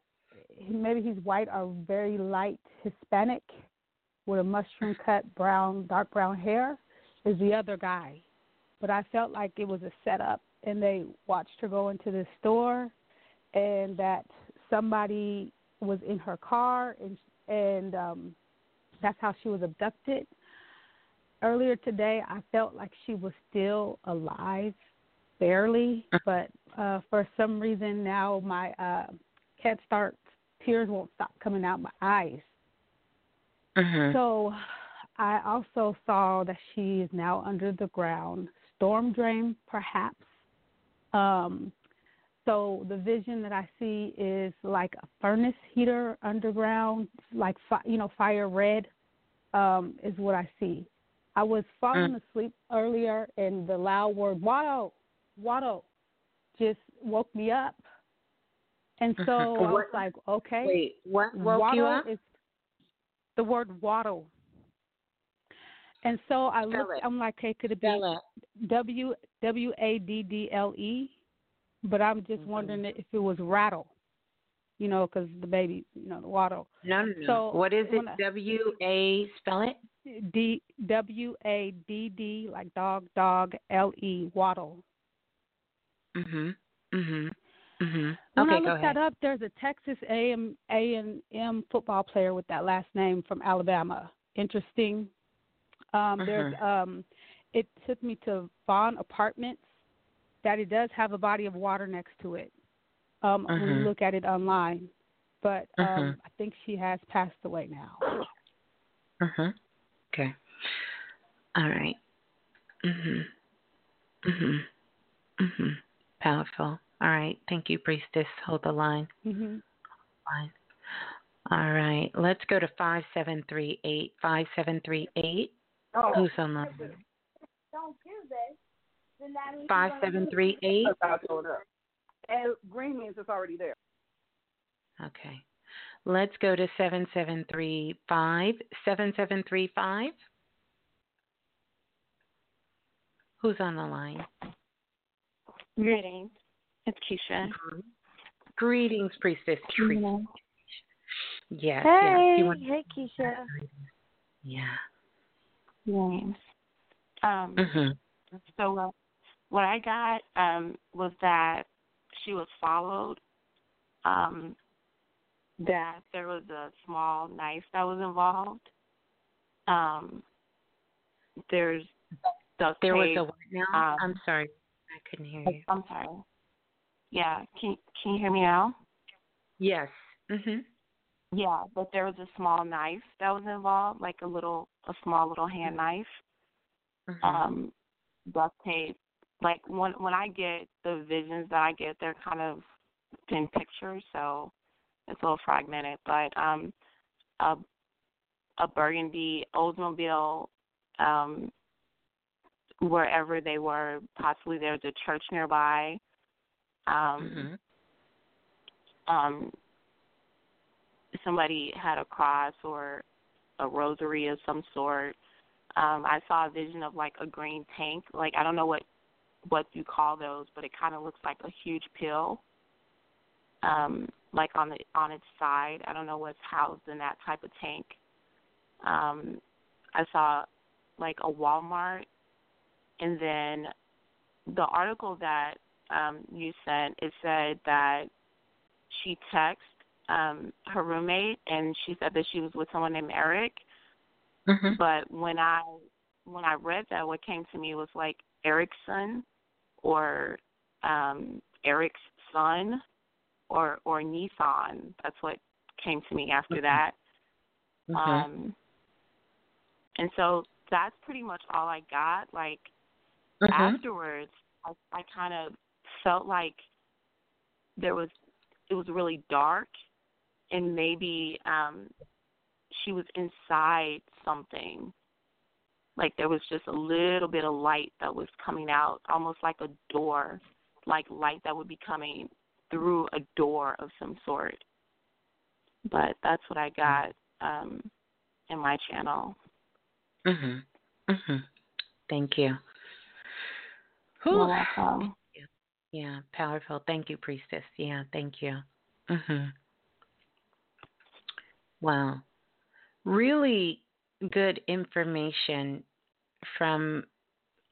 maybe he's white or very light Hispanic with a mushroom cut brown dark brown hair is the other guy. But I felt like it was a setup and they watched her go into the store and that somebody was in her car and and um that's how she was abducted. Earlier today I felt like she was still alive barely, but uh for some reason now my uh can't start tears won't stop coming out my eyes.
Mhm.
So I also saw that she is now under the ground, storm drain perhaps. Um so the vision that I see is like a furnace heater underground, like fi- you know fire red um is what I see. I was falling
Mm.
asleep earlier and the loud word "Watto, Watto" just woke me up. And so
Mhm.
I was like, okay.
Wait, what woke
Waddle
you up?
Is the word waddle. And so I looked.
it.
I'm like, okay, could it be. W W A D D L E? But I'm just
Mm-hmm.
wondering if it was rattle. You know, because the baby, you know, the waddle.
No, no, no.
So
what is it?
W A I-
W A spell it?
D W A D D like dog dog L E waddle.
Mhm. Mhm. Mhm.
When
Okay,
I looked that up, there's a Texas A M A and M football player with that last name from Alabama. Interesting. Um, There's
Mhm.
um, it took me to Vaughn Apartments. That it does have a body of water next to it. Um, when you
Mhm.
look at it online, but um,
Mhm.
I think she has passed away now.
Mhm. Okay. All right. Mhm. Mhm. Mhm. Powerful. All right. Thank you, priestess. Hold the line. Line. All right. Let's go to five seven three eight. Five seven three eight.
Oh.
Who's on the line? Five seven three eight.
I showed up. And green means it's already there.
Okay. Let's go to seven seven three five. Seven seven three five. Who's on the line?
Greetings. It's Keisha. Mm-hmm.
Greetings, priestess. Tree. Yes.
Hey,
yes. You want-
hey, Keisha.
Yeah.
Yes. Um,
Mhm.
So uh, what I got um, was that she was followed. Um, that there was a small knife that was involved. Um, there's duct
There was
tape.
a what now?
um,
I'm sorry. I couldn't hear you.
I'm sorry. Yeah, can can you hear me now?
Yes. Mhm.
Yeah, but there was a small knife that was involved, like a little, a small little hand knife.
Mhm.
Um, duct tape. Like when when I get the visions that I get, they're kind of in pictures, so it's a little fragmented. But um, a a burgundy Oldsmobile, um, wherever they were, possibly there was a church nearby. Um,
Mhm.
um, somebody had a cross or a rosary of some sort. Um, I saw a vision of like a green tank. Like I don't know what what you call those, but it kind of looks like a huge pill. Um, like on the on its side. I don't know what's housed in that type of tank. Um, I saw like a Walmart, and then the article that um, you sent it said that she texted um her roommate, and she said that she was with someone named Eric.
Mm-hmm.
But when I when I read that, what came to me was like Erickson or um Eric's son or or Nissan. That's what came to me after that.
Mhm.
Um and so that's pretty much all I got. Like
Mhm.
afterwards I I kind of felt like there was it was really dark and maybe um she was inside something like there was just a little bit of light that was coming out almost like a door like light that would be coming through a door of some sort but that's what i got um in my channel
Mhm. Mhm. Thank you.
Welcome.
Yeah, powerful. Thank you, priestess. Yeah, thank you. Mhm. Wow. Really good information from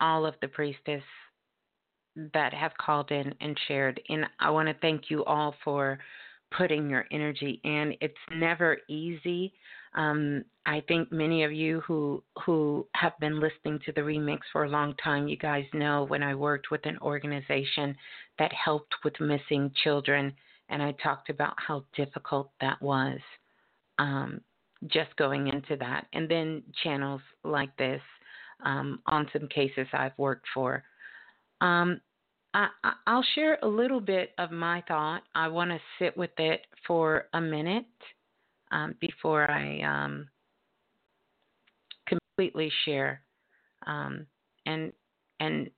all of the priestess that have called in and shared. And I want to thank you all for putting your energy in. It's never easy. Um, I think many of you who who have been listening to the remix for a long time, you guys know when I worked with an organization that helped with missing children, and I talked about how difficult that was. Um, just going into that, and then channels like this um, on some cases I've worked for. Um, I, I- I'll share a little bit of my thought. I want to sit with it for a minute um, before I um, completely share. Um, and and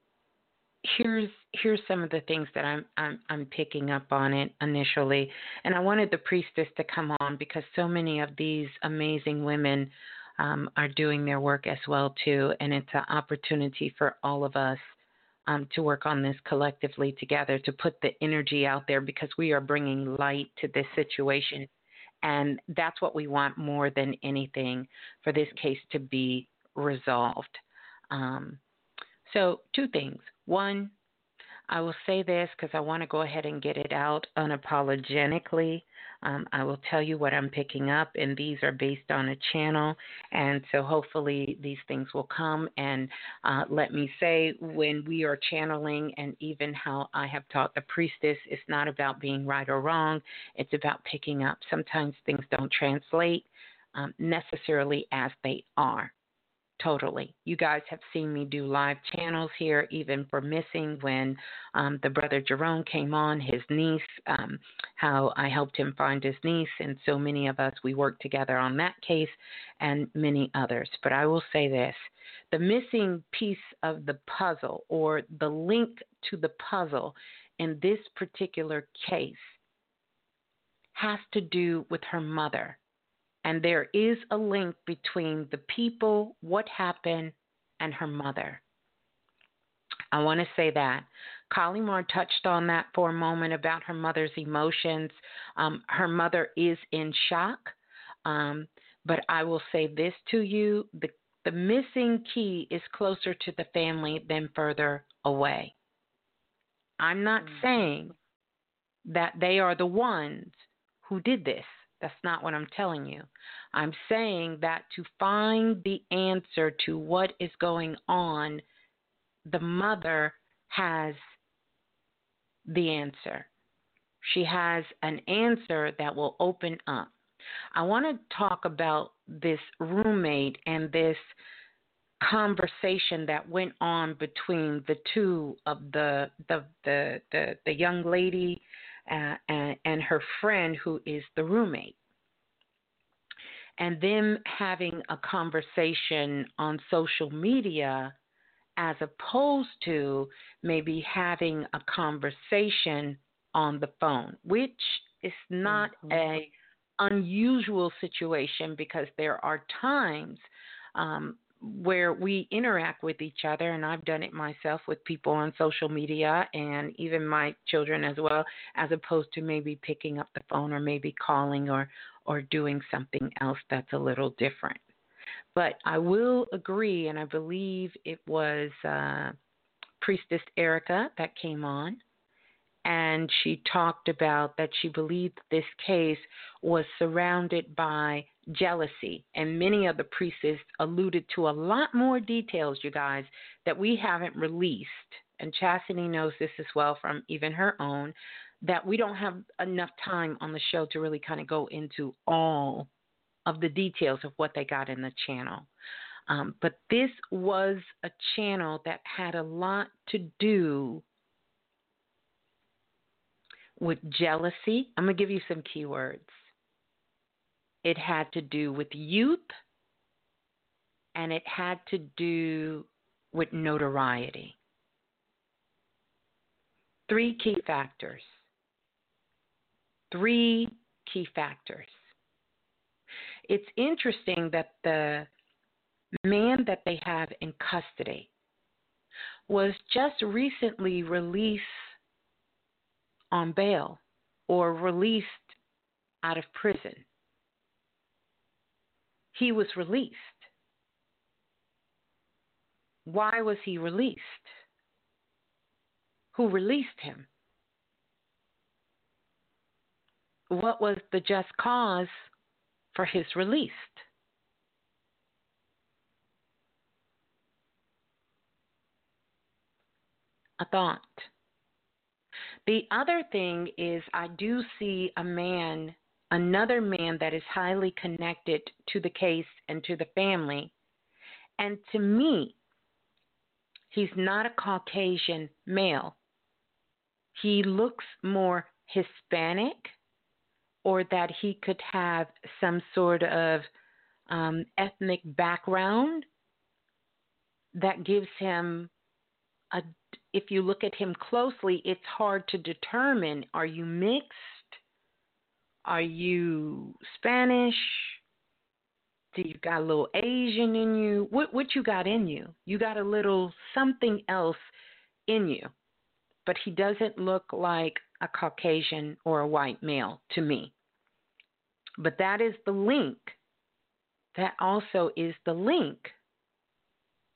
here's here's some of the things that I'm I'm I'm picking up on it initially. And I wanted the priestess to come on because so many of these amazing women um, are doing their work as well too, and it's an opportunity for all of us um, to work on this collectively together to put the energy out there because we are bringing light to this situation. And that's what we want more than anything for this case to be resolved. Um, so, two things. One, I will say this because I want to go ahead and get it out unapologetically. Um, I will tell you what I'm picking up, and these are based on a channel. And so hopefully these things will come. And uh, let me say, when we are channeling, and even how I have taught the priestess, it's not about being right or wrong, it's about picking up. Sometimes things don't translate um, necessarily as they are. Totally. You guys have seen me do live channels here, even for missing when um, the brother Jerome came on, his niece, um, how I helped him find his niece, and so many of us, we worked together on that case and many others. But I will say this the missing piece of the puzzle or the link to the puzzle in this particular case has to do with her mother. And there is a link between the people, what happened, and her mother. I want to say that. Kalimar touched on that for a moment about her mother's emotions. Um, her mother is in shock. Um, but I will say this to you the, the missing key is closer to the family than further away. I'm not saying that they are the ones who did this. That's not what I'm telling you. I'm saying that to find the answer to what is going on, the mother has the answer. She has an answer that will open up. I want to talk about this roommate and this conversation that went on between the two of the the the the, the young lady uh, and, and her friend who is the roommate. And them having a conversation on social media as opposed to maybe having a conversation on the phone which is not a unusual situation because there are times um, where we interact with each other, and I've done it myself with people on social media and even my children as well, as opposed to maybe picking up the phone or maybe calling or or doing something else that's a little different. But I will agree, and I believe it was uh, Priestess Erica that came on, and she talked about that she believed this case was surrounded by jealousy. And many of the priests alluded to a lot more details, you guys, that we haven't released. And Chastity knows this as well from even her own, that we don't have enough time on the show to really kind of go into all of the details of what they got in the channel. Um, but this was a channel that had a lot to do with jealousy. I'm going to give you some keywords. It had to do with youth, and it had to do with notoriety. Three key factors. Three key factors. It's interesting that the man that they have in custody was just recently released on bail or released out of prison. He was released. Why was he released? Who released him? What was the just cause for his release? A thought. The other thing is, I do see a man, another man that is highly connected to the case and to the family. And to me, he's not a Caucasian male. He looks more Hispanic, or that he could have some sort of um, ethnic background that gives him a if you look at him closely, it's hard to determine are you mixed? Are you Spanish? Do you got a little Asian in you? What what you got in you? You got a little something else in you. But he doesn't look like a Caucasian or a white male to me. But that is the link. That also is the link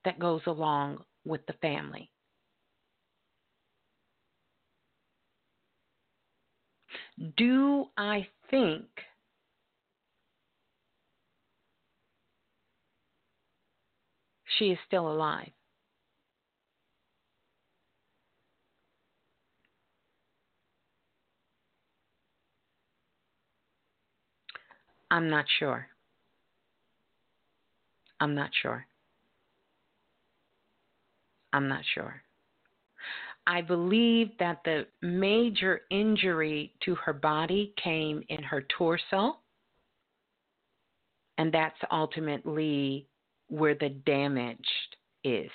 that goes along with the family. Do I think she is still alive? I'm not sure. I'm not sure. I'm not sure. I believe that the major injury to her body came in her torso, and that's ultimately where the damage is.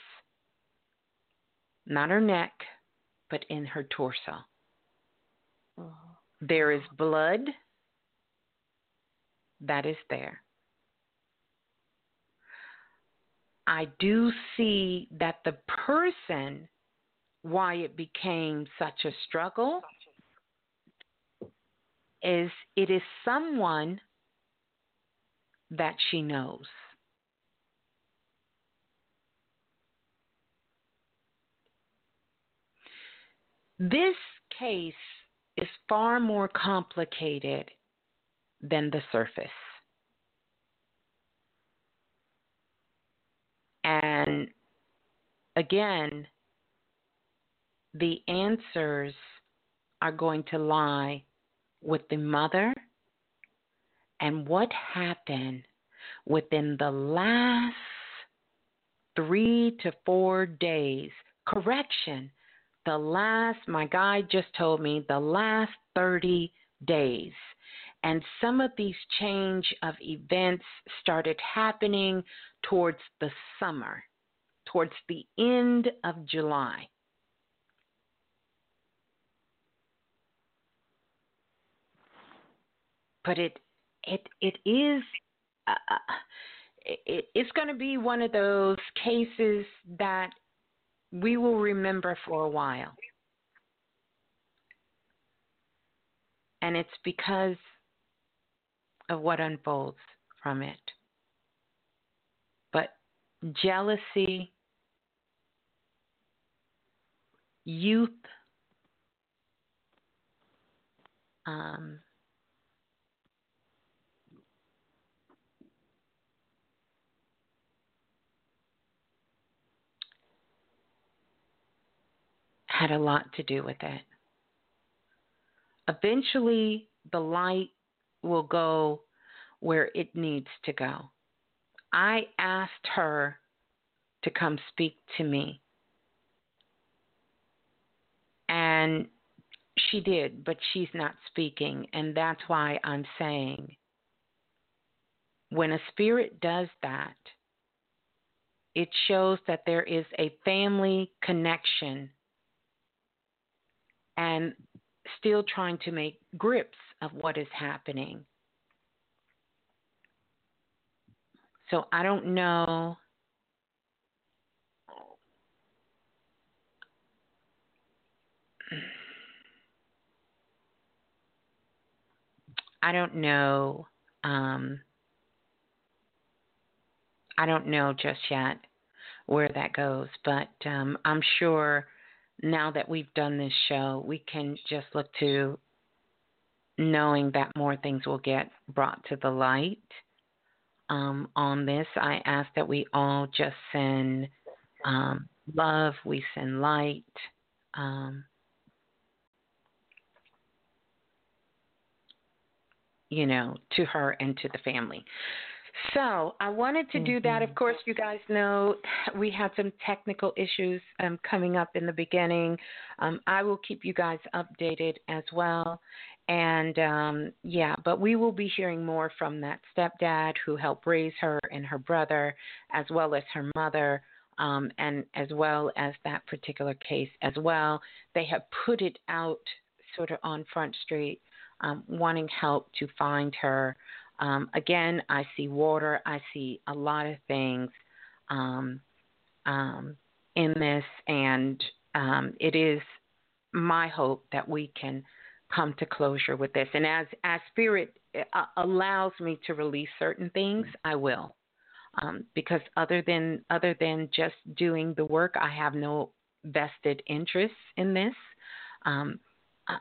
Not her neck, but in her torso. Oh. There is blood that is there. I do see that the person why it became such a struggle is it is someone that she knows. This case is far more complicated than the surface. And again, the answers are going to lie with the mother and what happened within the last three to four days. Correction, the last, my guy just told me, the last 30 days. And some of these change of events started happening towards the summer, towards the end of July. But it it it is uh, uh it, it's going to be one of those cases that we will remember for a while. And it's because of what unfolds from it. But jealousy, youth, um, had a lot to do with it. Eventually, the light will go where it needs to go. I asked her to come speak to me. And she did, but she's not speaking. And that's why I'm saying when a spirit does that, it shows that there is a family connection and still trying to make grips of what is happening. So I don't know. I don't know. Um, I don't know just yet where that goes, but um, I'm sure now that we've done this show, we can just look to knowing that more things will get brought to the light um, on this. I ask that we all just send um, love, we send light. Um, you know, to her and to the family. So I wanted to do that. Of
Mm-hmm.
course, you guys know we had some technical issues um, coming up in the beginning. Um, I will keep you guys updated as well. And um, yeah, but we will be hearing more from that stepdad who helped raise her and her brother, as well as her mother, um, and as well as that particular case as well. They have put it out sort of on Front Street, um, wanting help to find her. Um, again, I see water. I see a lot of things um, um, in this, and um, it is my hope that we can come to closure with this. And as as Spirit uh, allows me to release certain things, I will, um, because other than other than just doing the work, I have no vested interests in this. Um,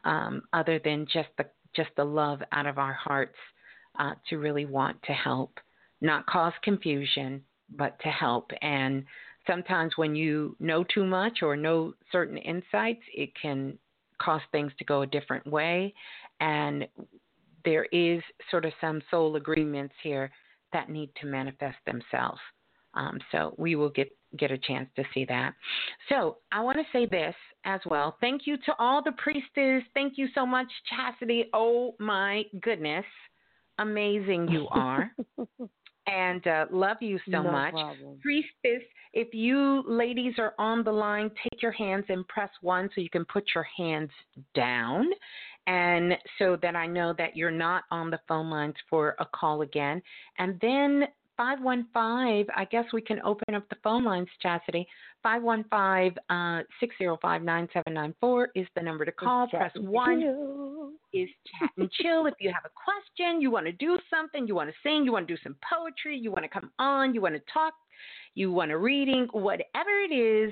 uh, other than just the just the love out of our hearts uh, to really want to help, not cause confusion, but to help. And sometimes when you know too much or know certain insights, it can cause things to go a different way. And there is sort of some soul agreements here that need to manifest themselves. Um, so we will get get a chance to see that. So I want to say this as well. Thank you to all the priestess. Thank you so much, Chastity. Oh my goodness, amazing you are. *laughs* and uh, love you so
No
much.
problem.
Priestess, if you ladies are on the line, take your hands and press one so you can put your hands down. And so that I know that you're not on the phone lines for a call again. And then 515, I guess we can open up the phone lines, Chastity. 515 uh, 605 9794 is the number to call. Press 1 *laughs* is chat and chill. If you have a question, you want to do something, you want to sing, you want to do some poetry, you want to come on, you want to talk, you want a reading, whatever it is,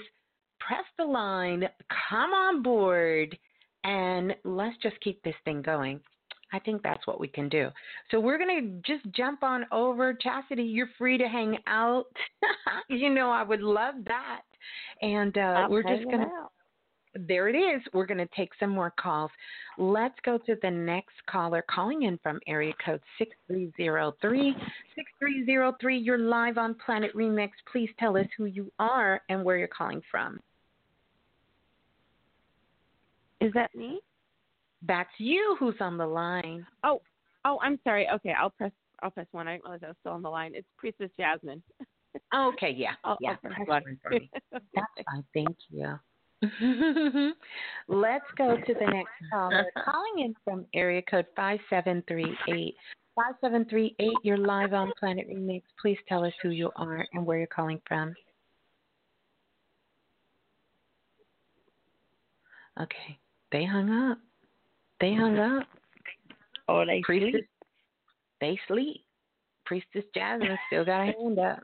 press the line, come on board, and let's just keep this thing going. I think that's what we can do. So we're going to just jump on over. Chastity, you're free to hang out. *laughs* you know, I would love that. And uh, we're just going to. There it is. We're going to take some more calls. Let's go to the next caller calling in from area code 6303. 6303, you're live on Planet Remix. Please tell us who you are and where you're calling from.
Is that me?
That's you who's on the line.
Oh, oh, I'm sorry. Okay, I'll press. I'll press one. I didn't realize I was still on the line. It's Priestess Jasmine. *laughs*
Okay, yeah.
I'll,
yeah,
I'll press one.
one for me. *laughs* That's fine. Thank you. Mm-hmm. *laughs* Let's go to the next caller. Calling in from area code 5738. 5738, you're live on Planet Remix. Please tell us who you are and where you're calling from. Okay, they hung up. They hung up.
Oh, they
Priestess,
sleep.
They sleep. Priestess Jasmine still got a hand up.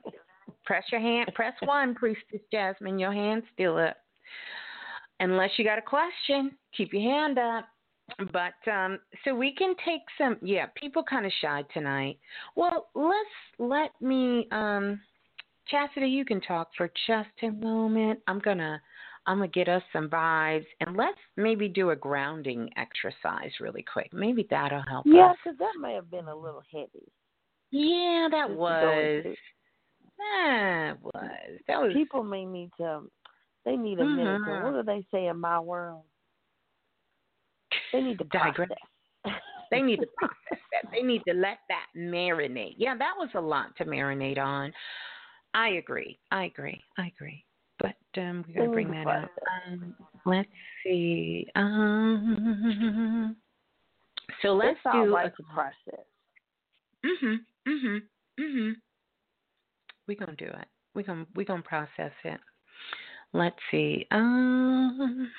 Press your hand. Press one, Priestess Jasmine. Your hand's still up. Unless you got a question, keep your hand up. But um so we can take some yeah, people kind of shy tonight. Well, let's let me um Chastity, you can talk for just a moment. I'm going to I'm to get us some vibes and let's maybe do a grounding exercise really quick. Maybe that'll help
Yeah, because that may have been a little heavy.
Yeah, that
Just to go
was. That was. That was
People may need to. They need a minute. To,
Mhm.
what do they say in my world? They need to
Digress. *laughs* They need to process that. They need to let that marinate. Yeah, that was a lot to marinate on. I agree. I agree. I agree. But um, we're gonna bring that up. Um, let's see. Um, so let's
it's all
do.
right to process.
Mhm. Mhm. Mhm. We're gonna do it. We're gonna we're gonna process it. Let's see. Um.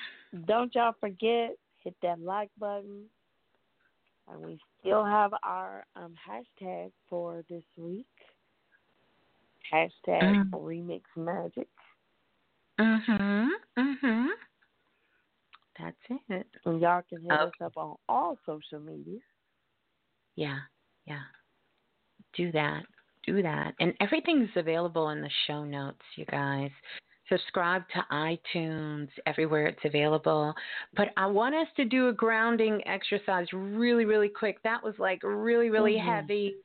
Don't y'all forget hit that like button. And we still have our um hashtag for this week. Hashtag
Mm.
remix magic.
Mhm. Mhm. That's it.
And y'all can hit
Okay.
us up on all social media.
Yeah, yeah. Do that. Do that. And everything's available in the show notes, you guys. Subscribe to iTunes, everywhere it's available. But I want us to do a grounding exercise really, really quick. That was like really, really
Mhm.
heavy.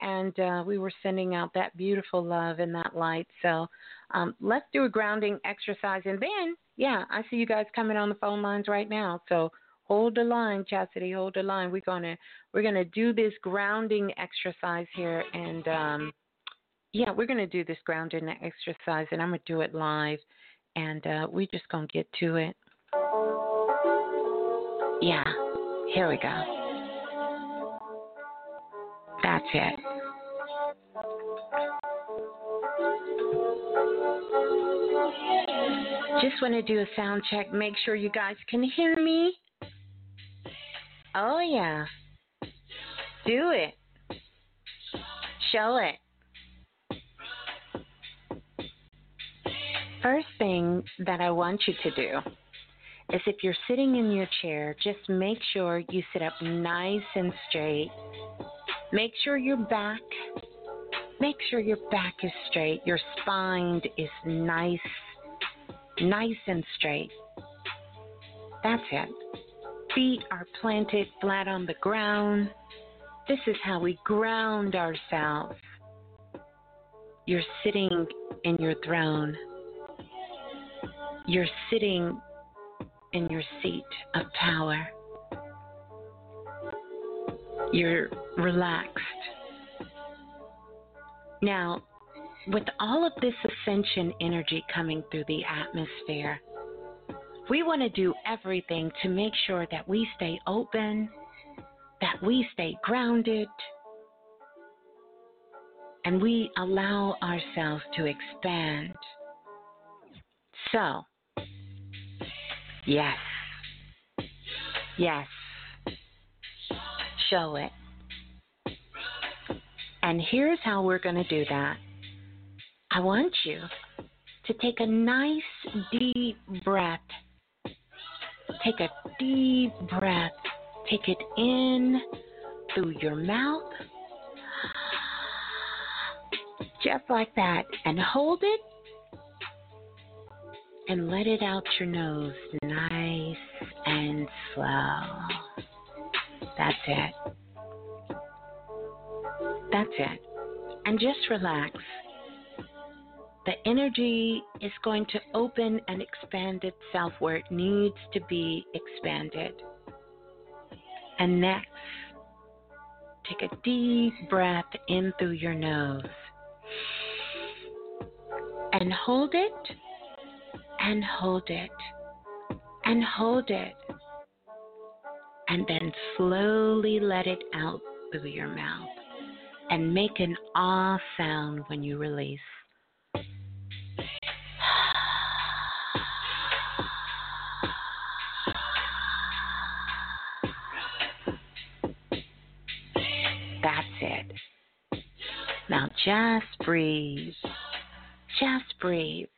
And uh, we were sending out that beautiful love and that light. So um, let's do a grounding exercise. And then, yeah, I see you guys coming on the phone lines right now. So hold the line, Chastity, hold the line. We're gonna we're gonna do this grounding exercise here, and um, yeah, we're gonna do this grounding exercise, and I'm gonna do it live, and uh, we're just gonna get to it. Yeah, here we go. That's it. Just want to do a sound check. Make sure you guys can hear me. Oh, yeah. Do it. Show it. First thing that I want you to do is if you're sitting in your chair, just make sure you sit up nice and straight. Make sure your back, make sure your back is straight. Your spine is nice, nice and straight. That's it. Feet are planted flat on the ground. This is how we ground ourselves. You're sitting in your throne. You're sitting in your seat of power. You're relaxed. Now, with all of this ascension energy coming through the atmosphere, we want to do everything to make sure that we stay open, that we stay grounded, and we allow ourselves to expand. So, yes, yes, show it. And here's how we're going to do that. I want you to take a nice deep breath. Take a deep breath. Take it in through your mouth. Just like that. And hold it. And let it out your nose nice and slow. That's it. That's it. And just relax. The energy is going to open and expand itself where it needs to be expanded. And next, take a deep breath in through your nose. And hold it, and hold it, and hold it. And then slowly let it out through your mouth. And make an ah sound when you release. That's it. Now just breathe. Just breathe.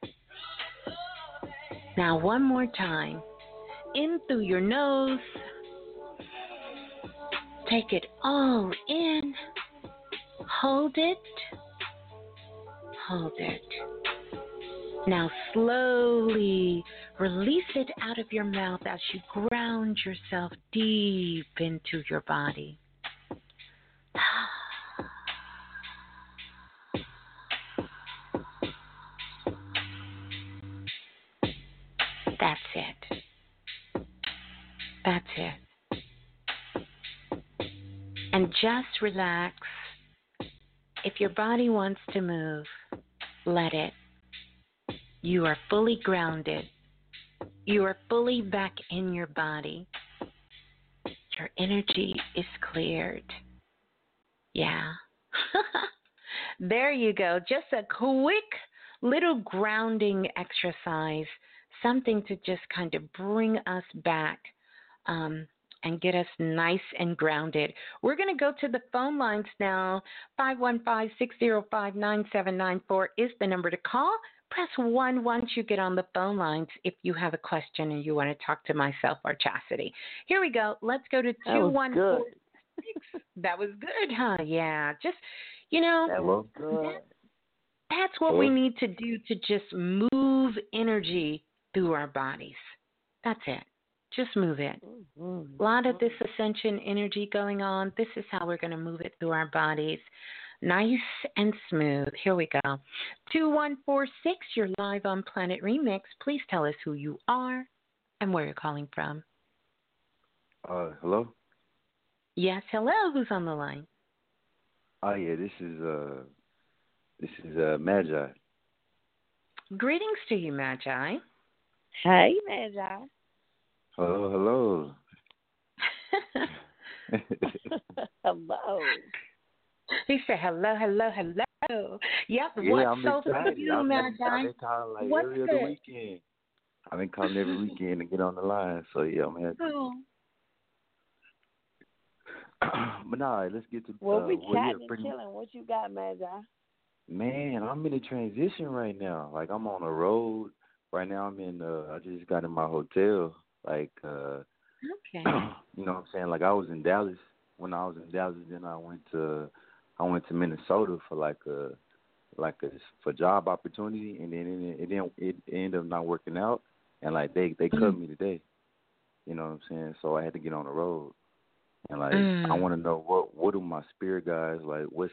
Now, one more time. In through your nose Take it all in. Hold it. Hold it. Now slowly release it out of your mouth as you ground yourself deep into your body. Just relax. If your body wants to move, let it. You are fully grounded. You are fully back in your body. Your energy is cleared. Yeah. *laughs* there you go. Just a quick little grounding exercise, something to just kind of bring us back um, and get us nice and grounded. We're going to go to the phone lines now. 515 605 9794 is the number to call. Press 1 once you get on the phone lines if you have a question and you want to talk to myself or Chastity. Here we go. Let's go to
That was
2146. That was good, huh? Yeah. Just, you know,
That was good.
that's what we need to do to just move energy through our bodies. That's it. Just move it. A lot of this ascension energy going on. This is how we're going to move it through our bodies. Nice and smooth. Here we go. 2146, you're live on Planet Remix. Please tell us who you are and where you're calling from.
Uh, hello.
Yes, hello. Who's on the line?
Oh yeah, this is uh, this is uh, Magi.
Greetings to you, Magi.
Hey, Magi.
Hello, hello. *laughs*
Hello.
He said, hello, hello, hello. Yep,
yeah,
what's
I'm
so
excited.
for you,
I've been, I've been calling like
What's
every other weekend. I've been calling every weekend to get on the line. So yeah, I'm happy.
Oh. *clears throat*
but nah, let's get to
Well,
uh,
we
well, yeah,
chatting and
pretty
chilling. What you got, Magi?
Man, I'm in a transition right now. Like I'm on the road right now. I'm in. uh I just got in my hotel. Like, uh *clears throat*
Okay.
you know what I'm saying? Like I was in Dallas. When I was in Dallas, then I went to I went to Minnesota for like a like a for job opportunity, and then it, it didn't it ended up not working out, and like they they cut me today. You know what I'm saying? So I had to get on the road, and like I
Mm.
want to know what what do my spirit guys like? What's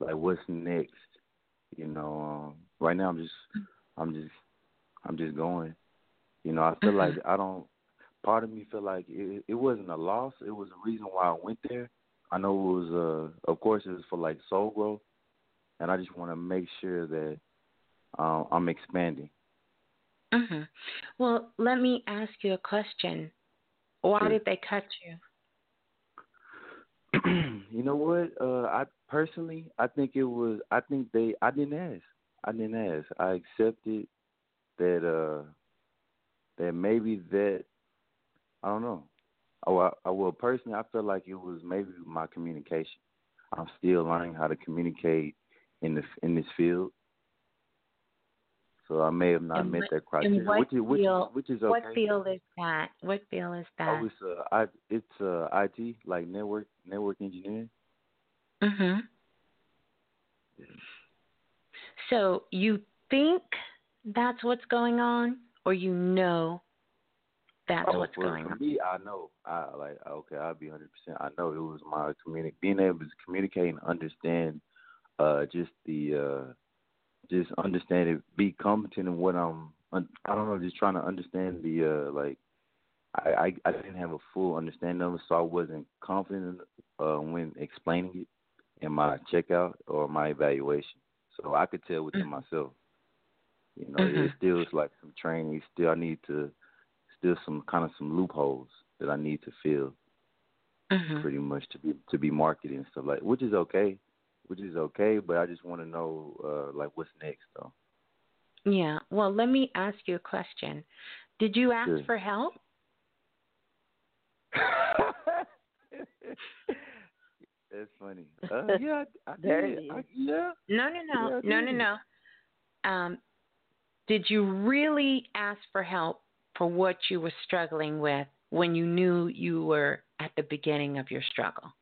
like what's next? You know, um, right now I'm just I'm just I'm just going. You know, I feel like I don't. Part of me feel like it, it wasn't a loss. It was a reason why I went there. I know it was, uh, of course, it was for like soul growth, and I just want to make sure that uh, I'm expanding.
hmm Well, let me ask you a question. Why
Sure.
did they cut you? *clears throat*
you know what? Uh, I personally, I think it was. I think they. I didn't ask. I didn't ask. I accepted that. uh That maybe that. I don't know. Oh, I, I well personally, I feel like it was maybe my communication. I'm still learning how to communicate in this in this field. So I may have not
And
met
what-
that criteria,
what
which is which,
field,
which is okay.
What field is that? What field is that?
Oh, it's uh, I it's uh, IT like network network engineering.
hmm So you think that's what's going on, or you know that's
oh,
what's
for,
going
for
on?
me, I know. I like okay. I'll be hundred percent. I know it was my communi- being able to communicate and understand, uh, just the uh, just understand it, be competent in what I'm. un- I don't know, just trying to understand the uh, like. I, I I didn't have a full understanding of it, so I wasn't confident uh, when explaining it in my checkout or my evaluation. So I could tell within myself. You know,
Mhm.
it still is like some training. Still, I need to still some kind of some loopholes that I need to fill,
Mhm.
pretty much to be to be marketed and stuff like, which is okay, which is okay. But I just want to know uh like what's next though.
Yeah. Well, let me ask you a question. Did you ask
Sure.
for help? *laughs*
That's funny. Uh, *laughs* yeah, I, I did. I, yeah.
No, no, no,
Yeah,
no, no, no. Um, did you really ask for help for what you were struggling with when you knew you were at the beginning of your struggle?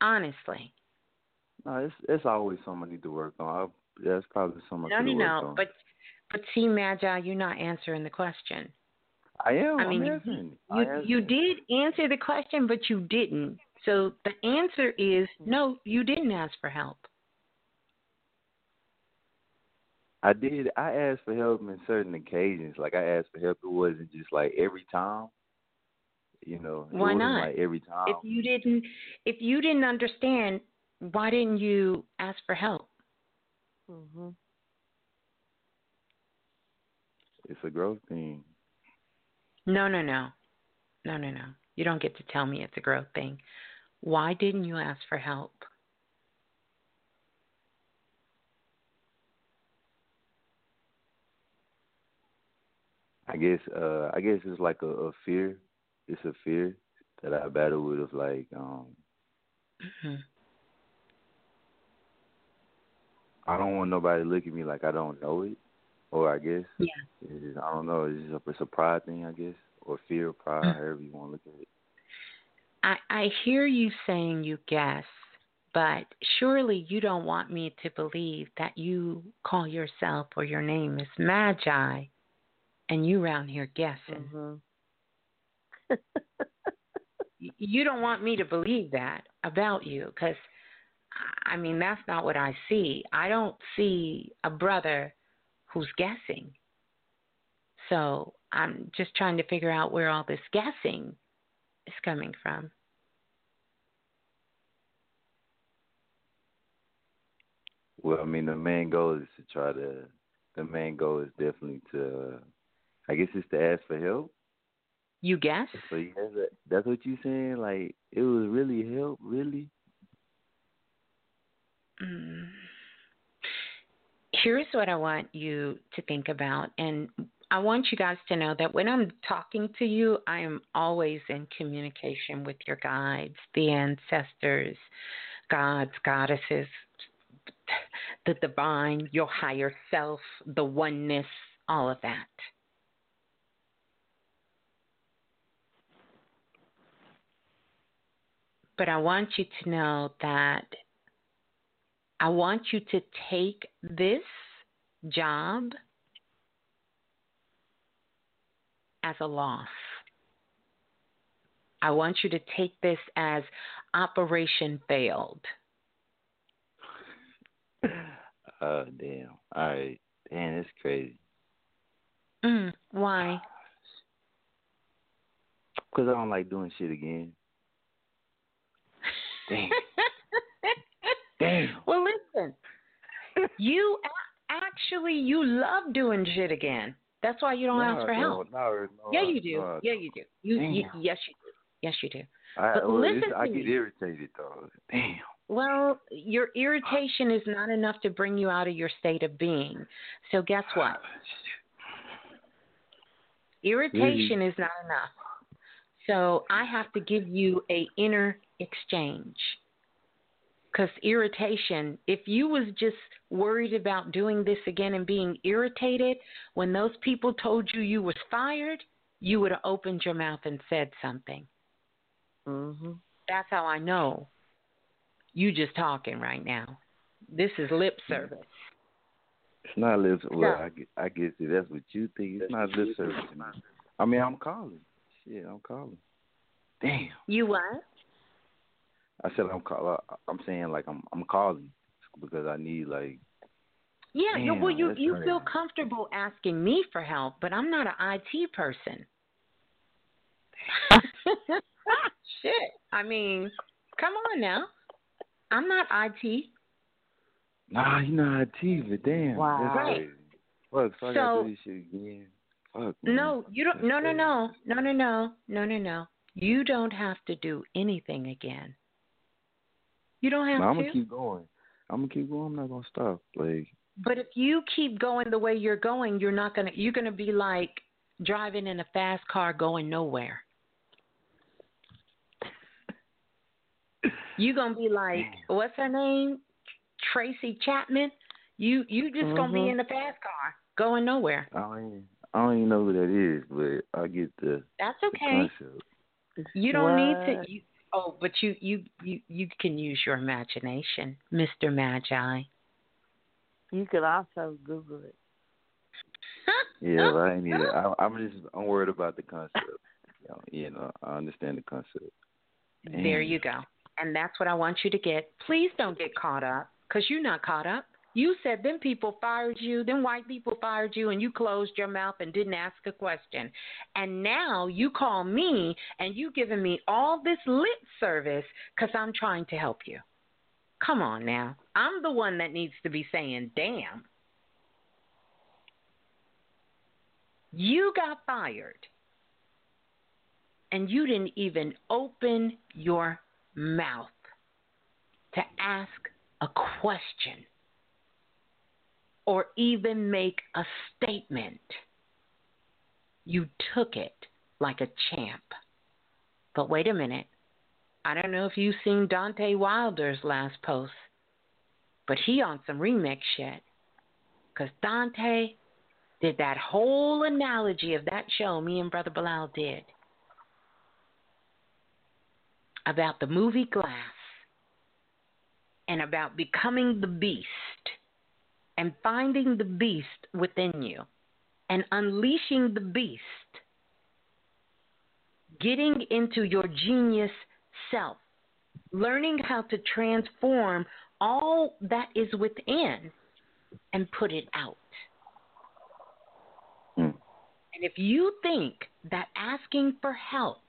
Honestly.
No, it's it's always something I need to work on. I, yeah, it's probably something
No,
I
no, no.
on.
But but see, Magi, you're not answering the question.
I am.
I mean,
I'm
you-. You
I
you did answer the question, but you didn't. So the answer is mm-hmm. no. You didn't ask for help.
I did. I asked for help in certain occasions. Like I asked for help. It wasn't just like every time. You know,
Why
wasn't
not?
like every time.
If you didn't, if you didn't understand, why didn't you ask for help?
Mm-hmm.
It's a growth thing.
No, no, no, no, no, no. You don't get to tell me it's a growth thing. Why didn't you ask for help?
I guess. Uh, I guess it's like a, a fear. It's a fear that I battle with of like um
hmm
I don't want nobody to look at me like I don't know it, or I guess
Yeah.
just, I don't know. It's just a, it's a pride thing, I guess, or fear, pride,
Mm.
however you want to look at it.
I I hear you saying you guess, but surely you don't want me to believe that you call yourself or your name is Magi, and you around here guessing.
Mm-hmm. *laughs*
You don't want me to believe that about you because i mean that's not what i see i don't see a brother who's guessing so i'm just trying to figure out where all this guessing is coming from
Well, I mean, the main goal is to try to. The main goal is definitely to. I guess it's to ask for help.
you guess
So yeah, that, that's what you're saying. Like it was really help, really.
Mm. Here's what I want you to think about. And I want you guys to know that when I'm talking to you, I am always in communication with your guides, the ancestors, gods, goddesses, the divine, your higher self, the oneness, all of that. But I want you to know that I want you to take this job as a loss. I want you to take this as operation failed.
Oh damn! All right, man, it's crazy.
Mm, why? *sighs*
Cause I don't like doing shit again. *laughs* Damn.
Well, listen. You a- actually you love doing shit again. That's why you don't
No,
ask for help.
No, no,
yeah, you do. yeah, you do. You, you yes, you do. Yes, you do.
I,
But
well,
listen
I get irritated though. Damn.
Well, your irritation is not enough to bring you out of your state of being. So guess ah, what? Irritation is not enough. So I have to give you a inner exchange. Cuz irritation, if you was just worried about doing this again and being irritated when those people told you you was fired, you would have opened your mouth and said something.
Mhm.
That's how I know you just talking right now. This is lip service.
It's not lip. Well,
So-
I get, I guess if that's what you think. It's not lip service. I mean, I'm calling. Shit, I'm calling. Damn.
You what?
I said I'm call. Uh, I'm saying like I'm I'm calling because I need like
Yeah, you well you you
crazy.
feel comfortable asking me for help, but I'm not an IT person. *laughs* *laughs* Shit. I mean, come on now. I'm not IT.
nah, you know how to but damn,
Wow.
that's
Right.
Fuck, so I gotta do this shit again. Fuck. man.
No, you don't no no no. No no no. No no no. You don't have to do anything again. You don't have
No, I'm
to.
gonna keep going. I'm gonna keep going. I'm not gonna stop. Like
But if you keep going the way you're going, you're not gonna you're gonna be like driving in a fast car going nowhere. You're gonna be like, what's her name? Tracy Chapman. You you just gonna be
Mhm.
in the fast car going nowhere.
I don't even, I don't even know who that is, but I get the
That's okay.
concept.
You don't need to. You, oh, but you you you you can use your imagination, Mister Magi.
You could also Google it. *laughs*
Yeah, but I ain't need it. I, I'm just I'm worried about the concept. You know, you know, I understand the concept.
There you go. And that's what I want you to get. Please don't get caught up because you're not caught up. You said them people fired you, them white people fired you, and you closed your mouth and didn't ask a question. And now you call me and you giving me all this lip service because I'm trying to help you. Come on now. I'm the one that needs to be saying, damn. You got fired and you didn't even open your mouth to ask a question or even make a statement. You took it like a champ. But wait a minute. I don't know if you've seen Dante Wilder's last post, but he on some remix shit. Because Dante did that whole analogy of that show me and Brother Balah did about the movie Glass and about becoming the beast and finding the beast within you and unleashing the beast, getting into your genius self, learning how to transform all that is within and put it out. Hmm. And if you think that asking for help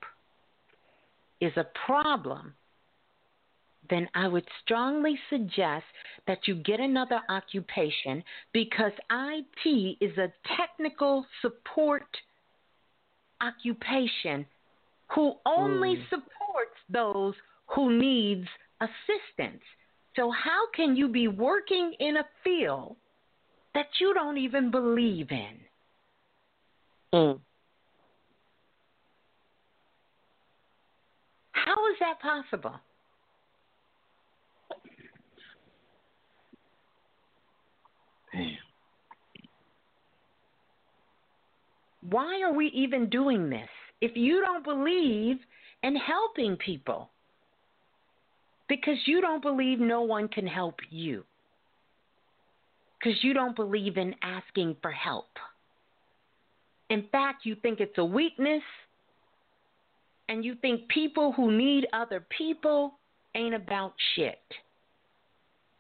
is a problem, then I would strongly suggest that you get another occupation because IT is a technical support occupation who only hmm. supports those who needs assistance. So how can you be working in a field that you don't even believe in? Hmm. How is that possible?
Damn.
Why are we even doing this if you don't believe in helping people? Because you don't believe no one can help you. Because you don't believe in asking for help. In fact, you think it's a weakness, and you think people who need other people ain't about shit.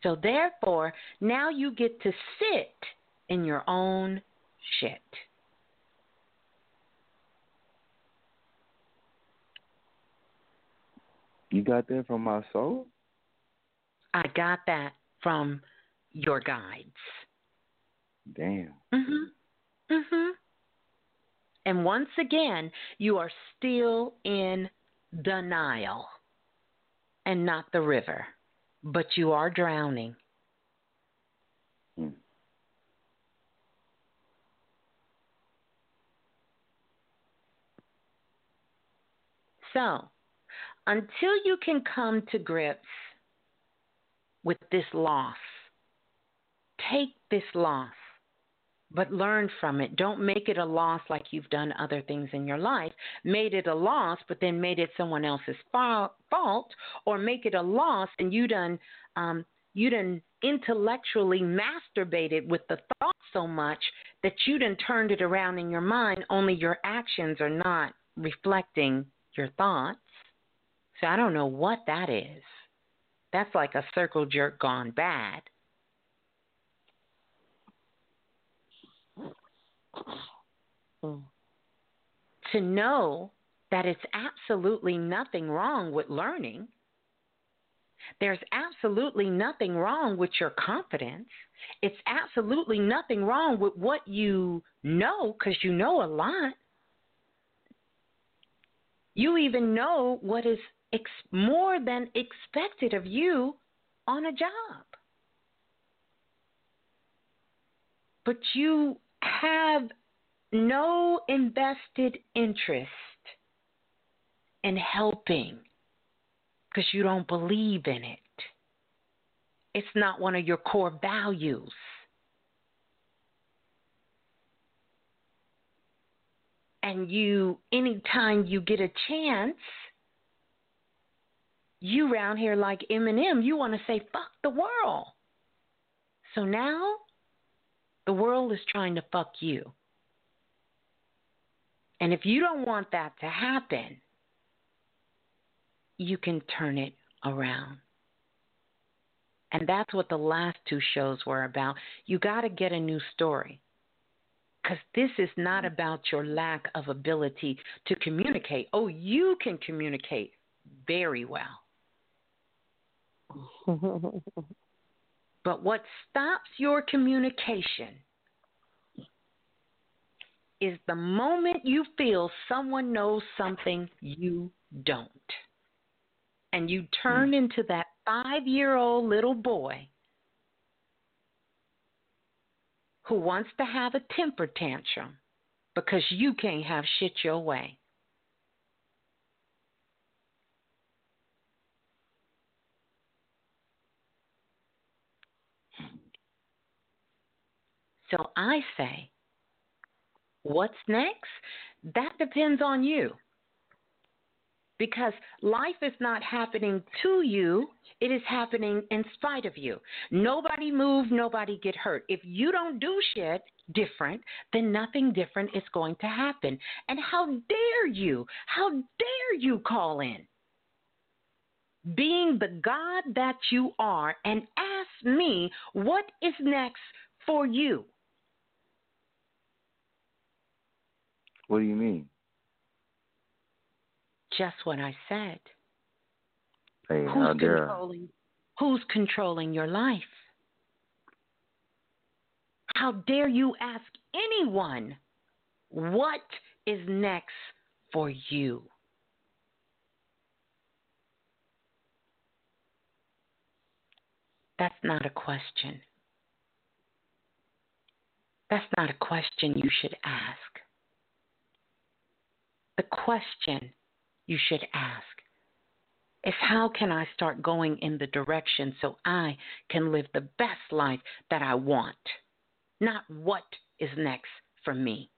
So, therefore, now you get to sit in your own shit.
You got that from my soul?
I got that from your guides.
Damn.
Mhm. Mhm. And once again, you are still in the Nile and not the river, but you are drowning. Hmm. So, until you can come to grips with this loss, take this loss, but learn from it. Don't make it a loss like you've done other things in your life. Made it a loss, but then made it someone else's fa- fault, or make it a loss and you done um, you done intellectually masturbated with the thought so much that you done turned it around in your mind. Only your actions are not reflecting your thoughts. So I don't know what that is. That's like a circle jerk gone bad. *sighs* Hmm. To know that it's absolutely nothing wrong with learning. There's absolutely nothing wrong with your confidence. It's absolutely nothing wrong with what you know because you know a lot. You even know what is ex- more than expected of you on a job. But you have no invested interest in helping because you don't believe in it. It's not one of your core values. and you anytime you get a chance you round here like Eminem, you want to say fuck the world. So now the world is trying to fuck you. And if you don't want that to happen, you can turn it around. And that's what the last two shows were about. You got to get a new story. Because this is not mm-hmm. about your lack of ability to communicate. Oh, you can communicate very well. *laughs* but what stops your communication is the moment you feel someone knows something you don't. And you turn mm. into that five year old little boy who wants to have a temper tantrum because you can't have shit your way. So I say, what's next? That depends on you. Because life is not happening to you, it is happening in spite of you. Nobody move, nobody get hurt. If you don't do shit different, then nothing different is going to happen. And how dare you? How dare you call in? Being the God that you are and ask me what is next for you.
What do you mean?
Just what I said.
Hey,
who's controlling who's controlling your life? How dare you ask anyone what is next for you? That's not a question. That's not a question you should ask. The question you should ask is how can I start going in the direction so I can live the best life that I want? Not what is next for me.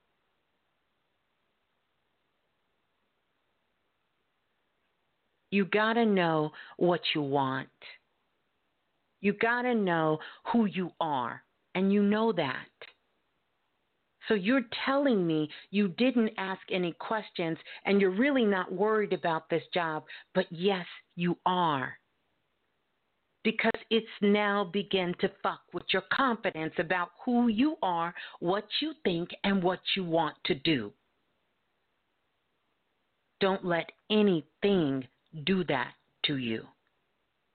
You got to know what you want. You got to know who you are, and you know that. So you're telling me you didn't ask any questions and you're really not worried about this job, but yes, you are. Because it's now begin to fuck with your confidence about who you are, what you think, and what you want to do. Don't let anything do that to you.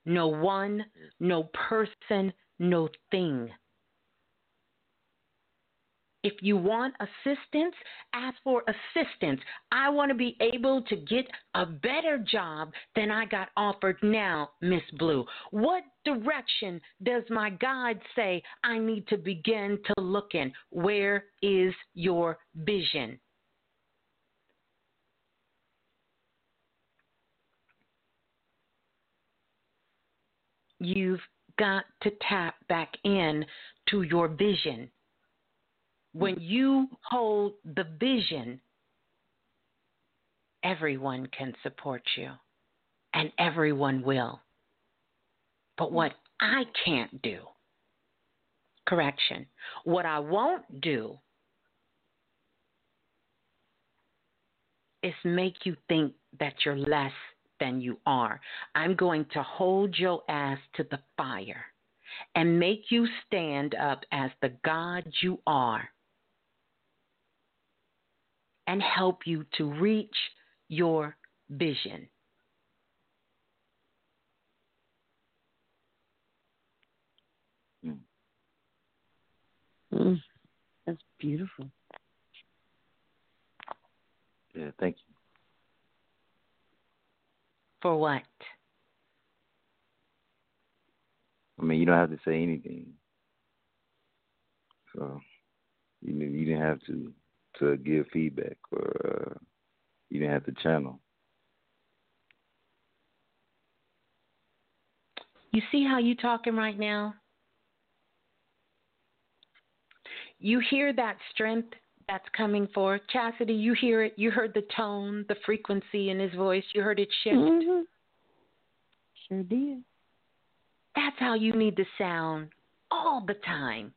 No one, no person, no thing. If you want assistance, ask for assistance. I want to be able to get a better job than I got offered now, Miss Blue. What direction does my guide say I need to begin to look in? Where is your vision? You've got to tap back in to your vision when you hold the vision, everyone can support you and everyone will. But what I can't do, correction, what I won't do is make you think that you're less than you are. I'm going to hold your ass to the fire and make you stand up as the God you are and help you to reach your vision.
Mm. Mm. That's beautiful.
Yeah, thank you.
For what?
I mean, you don't have to say anything. So you you didn't have to to give feedback or uh, you didn't have to channel.
You see how you talking right now? You hear that strength that's coming forth. Chastity, you hear it. You heard the tone, the frequency in his voice. You heard it shift.
Mm-hmm. Sure did.
That's how you need to sound all the time.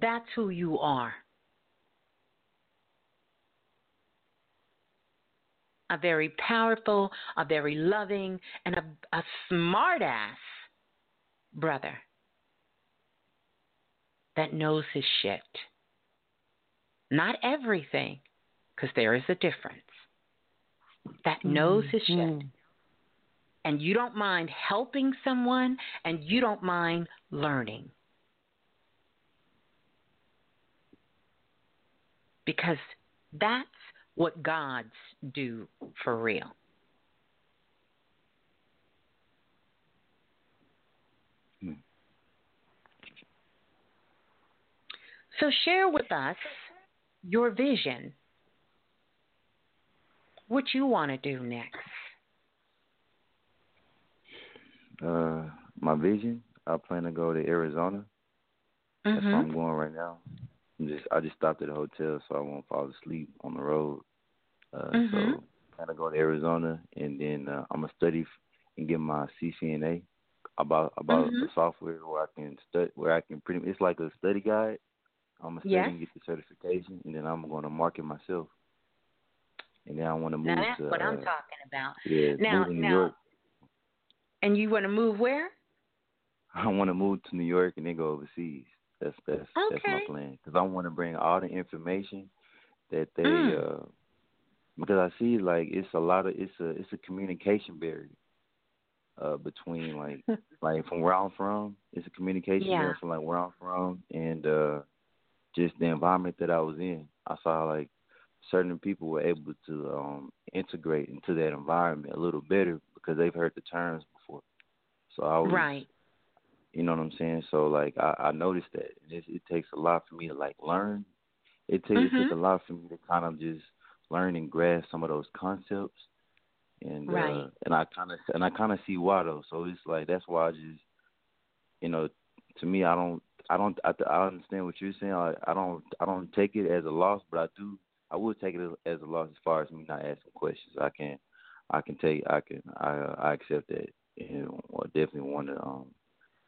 That's who you are. A very powerful, a very loving, and a, a smart ass brother that knows his shit. Not everything, because there is a difference. That knows his shit.
Mm-hmm.
And you don't mind helping someone, and you don't mind learning. Because that's what gods do for real. So share with us your vision. What you want to do next?
Uh, my vision. I plan to go to Arizona. That's where I'm
Mhm.
going right now. I'm just I just stopped at a hotel so I won't fall asleep on the road. Uh,
Mhm.
So plan to go to Arizona and then uh, I'm gonna study and get my CCNA about about the
Mhm.
software where I can study where I can pretty. It's like a study guide. I'm gonna study
Yes.
and get the certification, and then I'm gonna market myself. And then I want to move
Now that's
to
what I'm
uh,
talking about.
yeah,
Now,
move to New
now,
York.
and you want to move where?
I want to move to New York and then go overseas. That's that's that's my
Okay.
plan because I want to bring all the information that they
Mm.
uh because I see like it's a lot of it's a it's a communication barrier uh between like *laughs* like from where I'm from it's a communication
Yeah.
barrier from like where I'm from and uh just the environment that I was in. I saw like certain people were able to um integrate into that environment a little better because they've heard the terms before. So I was
Right.
You know what I'm saying? So like I, I noticed that and it, it takes a lot for me to like learn. It takes it
Mhm.
took a lot for me to kind of just learn and grasp some of those concepts. And uh and I kind of and I kind of see why though. So it's like that's why I just you know to me I don't I don't I, I understand what you're saying. I, I don't I don't take it as a loss, but I do I would take it as, a loss as far as me not asking questions. I can I can take I can I uh, I accept that and or definitely want to um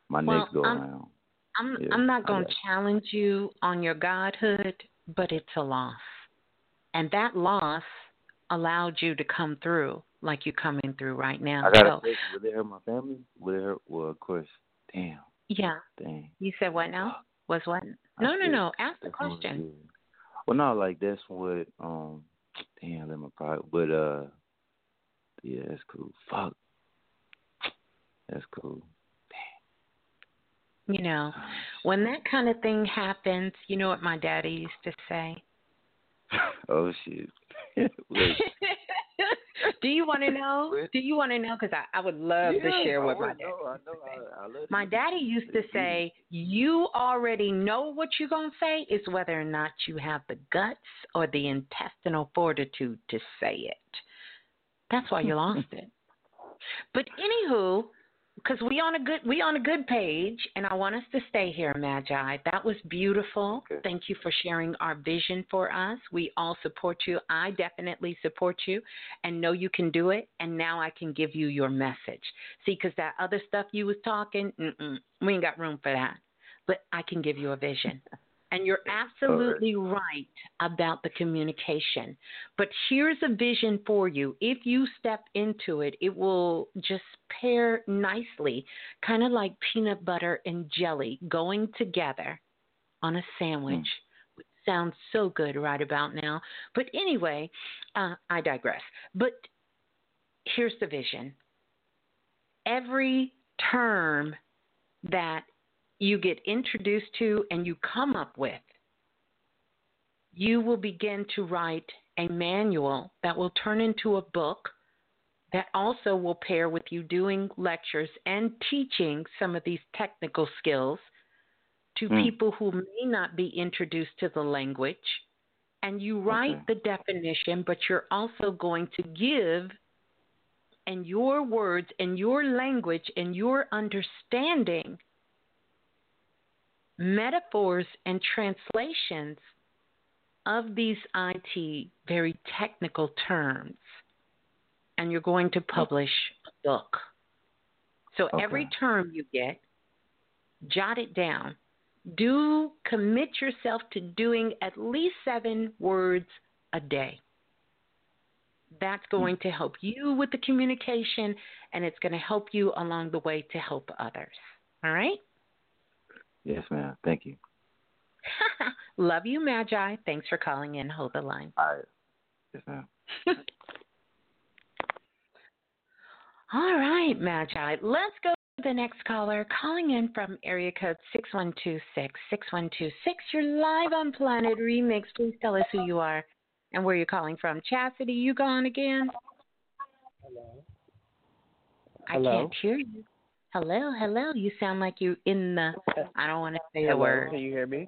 my
Well,
next go
I'm-
around.
I'm
Yeah,
I'm not
gonna
challenge you on your godhood, but it's a loss. And that loss allowed you to come through like you're coming through right now.
I got
so.
Would it hurt my family? Would it hurt? Well, of course. Damn.
yeah.
Dang.
You said what now? Was what? No, no, no. Ask the question.
Well, no, like that's what. Um. Damn, let me probably. But uh. Yeah, that's cool. Fuck. That's cool.
You know, when that kind of thing happens, you know what my daddy used to say? *laughs*
oh shit. *laughs* *laughs*
Do you want to know? Do you want to know? Because I, I would love to share what oh,
my
daddy
know, I
used to
know,
say.
I, I
My daddy used to say, "You already know what you're gonna say. is whether or not you have the guts or the intestinal fortitude to say it. That's why you lost it." But anywho, because we on a good we on a good page, and I want us to stay here, Magi. That was beautiful. Thank you for sharing our vision for us. We all support you. I definitely support you, and know you can do it. And now I can give you your message. See, because that other stuff you was talking, we ain't got room for that. But I can give you a vision. *laughs* And you're absolutely right about the communication. But here's a vision for you. If you step into it, it will just pair nicely, kind of like peanut butter and jelly going together on a sandwich. Which sounds so good right about now. But anyway, uh, I digress. But here's the vision every term that you get introduced to and you come up with, you will begin to write a manual that will turn into a book that also will pair with you doing lectures and teaching some of these technical skills to
Hmm.
people who may not be introduced to the language. And you write the definition, but you're also going to give and your words and your language and your understanding metaphors and translations of these IT very technical terms. And you're going to publish a book. So
Okay.
every term you get, jot it down. Do commit yourself to doing at least seven words a day. That's hmm. going to help you with the communication and it's going to help you along the way to help others. All right?
Yes, ma'am. Thank you. *laughs*
Love you, Magi. Thanks for calling in. Hold the line.
All right. Yes, ma'am. *laughs*
All right, Magi. Let's go to the next caller calling in from area code 6126. 6126. You're live on Planet Remix. Please tell us who you are and where you're calling from. Chastity, you gone again?
Hello.
I
Hello?
can't hear you. Hello, hello. You sound like you're in the. I don't want to say the
Hello,
word.
Can you hear me?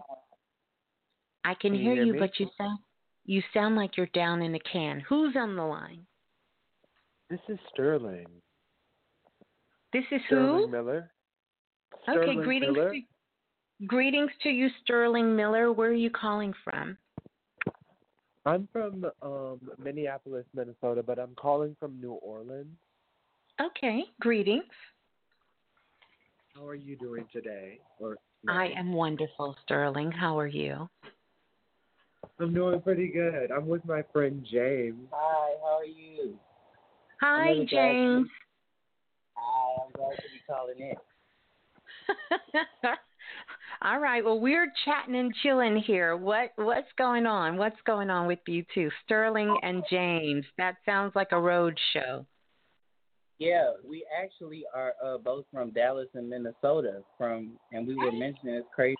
I can,
Can you
hear,
hear
you, but you sound you sound like you're down in a can. Who's on the line?
This is Sterling.
This is
Sterling
who?
Miller.
Okay, greetings
Miller.
to greetings to you, Sterling Miller. Where are you calling from?
I'm from um, Minneapolis, Minnesota, but I'm calling from New Orleans.
Okay, greetings.
How are you doing today? Or
I am wonderful, Sterling. How are you?
I'm doing pretty good. I'm with my friend James.
Hi, how are you?
Hi,
really
James.
Hi, I'm glad to be calling in. *laughs*
All right. Well, we're chatting and chilling here. What what's going on? What's going on with you two, Sterling and James? That sounds like a road show.
Yeah, we actually are uh, both from Dallas and Minnesota. From and we were mentioning it's crazy.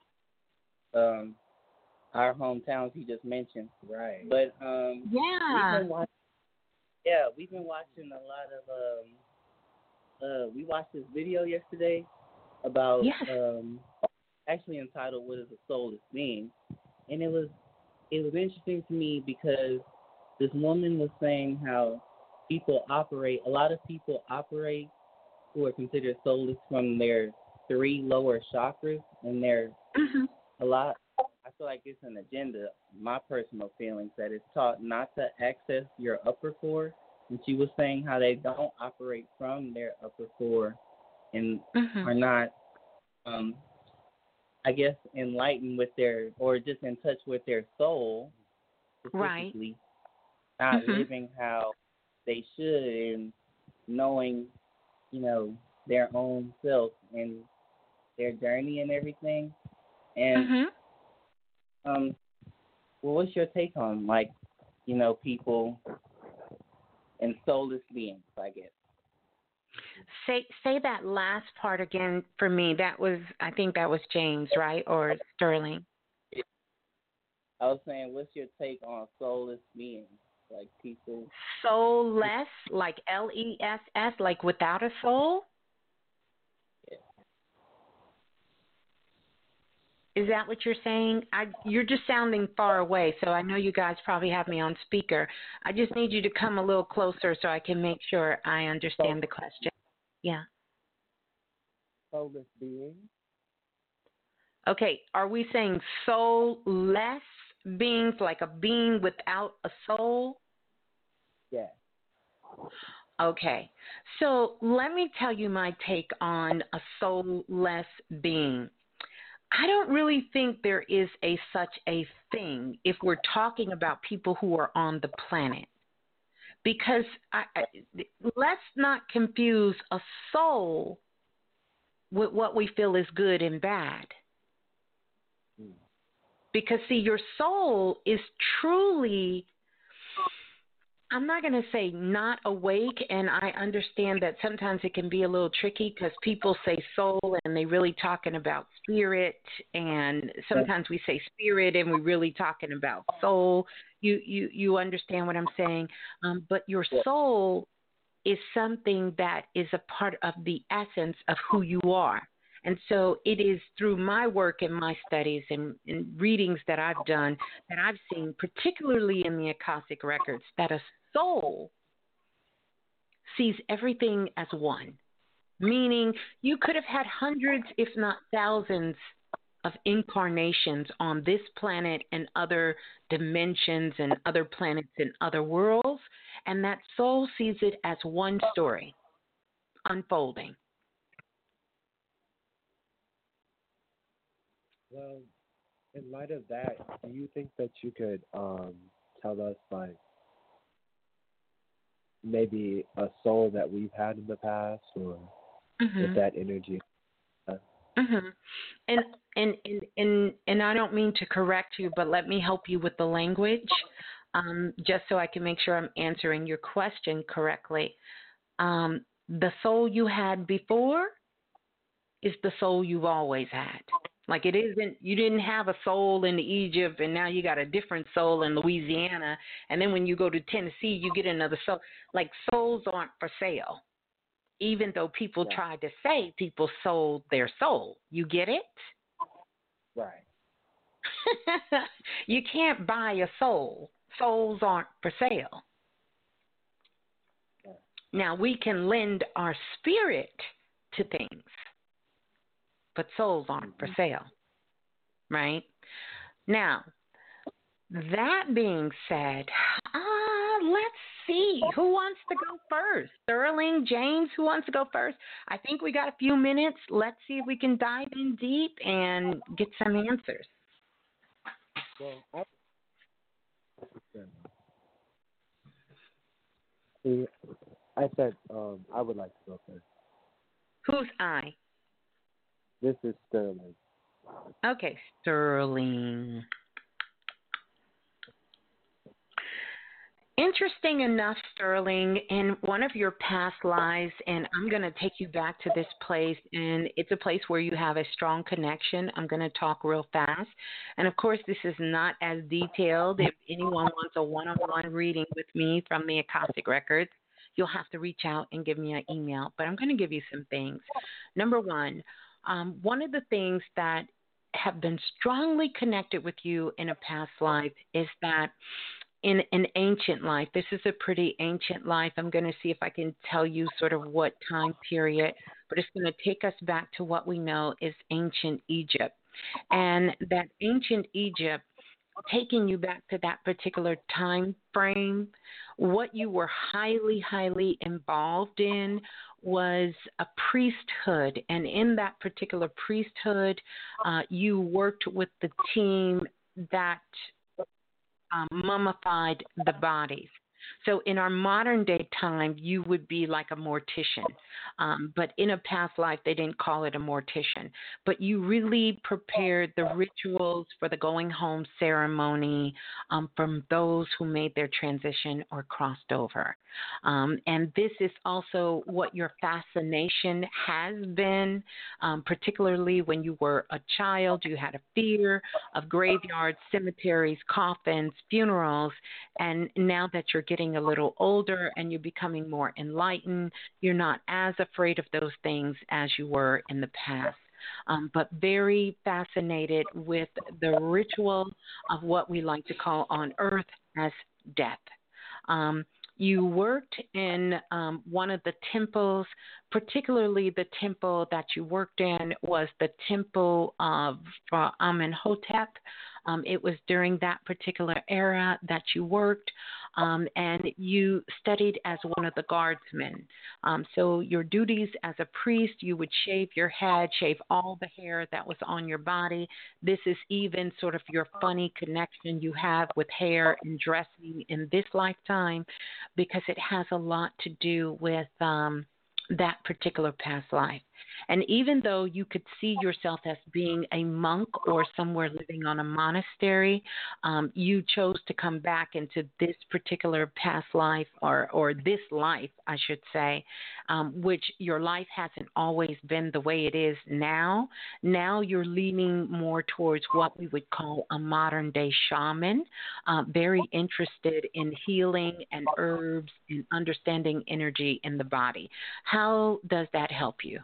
Um, our hometowns he just mentioned.
Right.
But um,
Yeah.
we've been watching. Yeah, we've been watching a lot of um. Uh, we watched this video yesterday about
Yes.
um, actually entitled "What Is a Soulless Being," and it was it was interesting to me because this woman was saying how people operate. A lot of people operate who are considered soulless from their three lower chakras, and they're a lot. I feel like it's an agenda. My personal feelings that it's taught not to access your upper core. And she was saying how they don't operate from their upper core, and
Mhm.
are not, um, I guess, enlightened with their or just in touch with their soul,
Right.
specifically, not
Mhm.
living how they should and knowing, you know, their own self and their journey and everything. And
Mhm.
um, well, what's your take on like, you know, people and soulless beings? I guess.
Say say that last part again for me. That was I think that was James, right? Or Sterling.
I was saying, what's your take on soulless beings, like people?
Soulless, like L E S S, like without a soul? Yeah. Is that what you're saying? I you're just sounding far away, so I know you guys probably have me on speaker. I just need you to come a little closer so I can make sure I understand the question. Yeah.
Soulless being.
Okay, are we saying soulless beings, like a being without a soul?
Yeah.
Okay, so let me tell you my take on a soulless being. I don't really think there is a such a thing if we're talking about people who are on the planet. Because I, I, let's not confuse a soul with what we feel is good and bad. Because, see, your soul is truly, I'm not going to say not awake, and I understand that sometimes it can be a little tricky because people say soul and they really talking about spirit, and sometimes we say spirit and we really talking about soul. You you you understand what I'm saying? Um, but your soul is something that is a part of the essence of who you are. And so it is through my work and my studies and, and readings that I've done that I've seen, particularly in the Akashic records, that a soul sees everything as one. Meaning you could have had hundreds, if not thousands, of incarnations on this planet and other dimensions and other planets and other worlds, and that soul sees it as one story unfolding.
Well, in light of that, do you think that you could um, tell us, like, maybe a soul that we've had in the past, or
Mhm.
with that energy?
hmm And, and and and and I don't mean to correct you, but let me help you with the language, um, just so I can make sure I'm answering your question correctly. Um, the soul you had before is the soul you've always had. Like it isn't you didn't have a soul in Egypt and now you got a different soul in Louisiana and then when you go to Tennessee you get another soul. Like souls aren't for sale. Even though people try to say people sold their soul. You get it?
Right. *laughs*
you can't buy a soul. Souls aren't for sale. Now we can lend our spirit to things, but souls aren't for sale. Right? Now, that being said, uh, let's see. Who wants to go first? Sterling, James, who wants to go first? I think we got a few minutes. Let's see if we can dive in deep and get some answers.
Well, I, I said um, I would like to go first.
Who's I?
This is Sterling.
Okay, Sterling. Interesting enough, Sterling, in one of your past lives, and I'm going to take you back to this place, and it's a place where you have a strong connection. I'm going to talk real fast. And of course, this is not as detailed. If anyone wants a one on one reading with me from the Akashic Records, you'll have to reach out and give me an email. But I'm going to give you some things. Number one, um, one of the things that have been strongly connected with you in a past life is that in an ancient life, this is a pretty ancient life. I'm going to see if I can tell you sort of what time period, but it's going to take us back to what we know is ancient Egypt. And that ancient Egypt, taking you back to that particular time frame, what you were highly, highly involved in was a priesthood. And in that particular priesthood, uh, you worked with the team that um, mummified the bodies. So in our modern day time, you would be like a mortician, um, but in a past life, they didn't call it a mortician. But you really prepared the rituals for the going home ceremony um, from those who made their transition or crossed over. Um, and this is also what your fascination has been, um, particularly when you were a child. You had a fear of graveyards, cemeteries, coffins, funerals, and now that you're getting a little older and you're becoming more enlightened, you're not as afraid of those things as you were in the past. Um, but very fascinated with the ritual of what we like to call on earth as death. Um, you worked in um, one of the temples, particularly the temple that you worked in was the temple of uh, Amenhotep. Um, it was during that particular era that you worked, um, and you studied as one of the guardsmen. Um, so, your duties as a priest, you would shave your head, shave all the hair that was on your body. This is even sort of your funny connection you have with hair and dressing in this lifetime because it has a lot to do with um, that particular past life. And even though you could see yourself as being a monk or somewhere living on a monastery, um, you chose to come back into this particular past life or, or this life, I should say, um, which your life hasn't always been the way it is now. Now you're leaning more towards what we would call a modern day shaman, uh, very interested in healing and herbs and understanding energy in the body. How does that help you?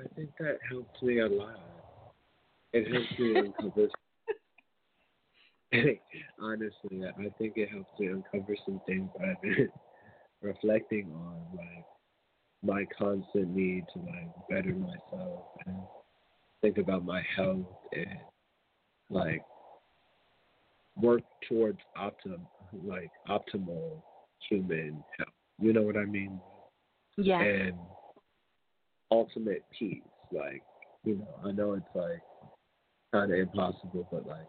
I think that helps me a lot. It helps me uncover. *laughs* *laughs* Honestly, I think it helps me uncover some things I've been *laughs* reflecting on, like my constant need to like better myself and think about my health and like work towards optim like optimal human health. You know what I mean?
Yeah.
And ultimate peace. Like, you know, I know it's like kinda impossible, but like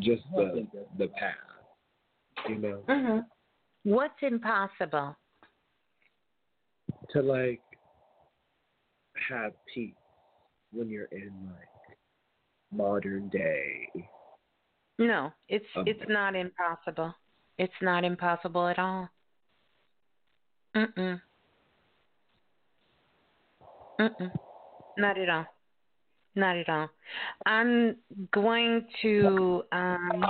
just the the path. You know?
hmm What's impossible?
To like have peace when you're in like modern day.
No, it's
Um,
it's not impossible. It's not impossible at all. Mm-mm. Mm-mm. Not at all. Not at all. I'm going to um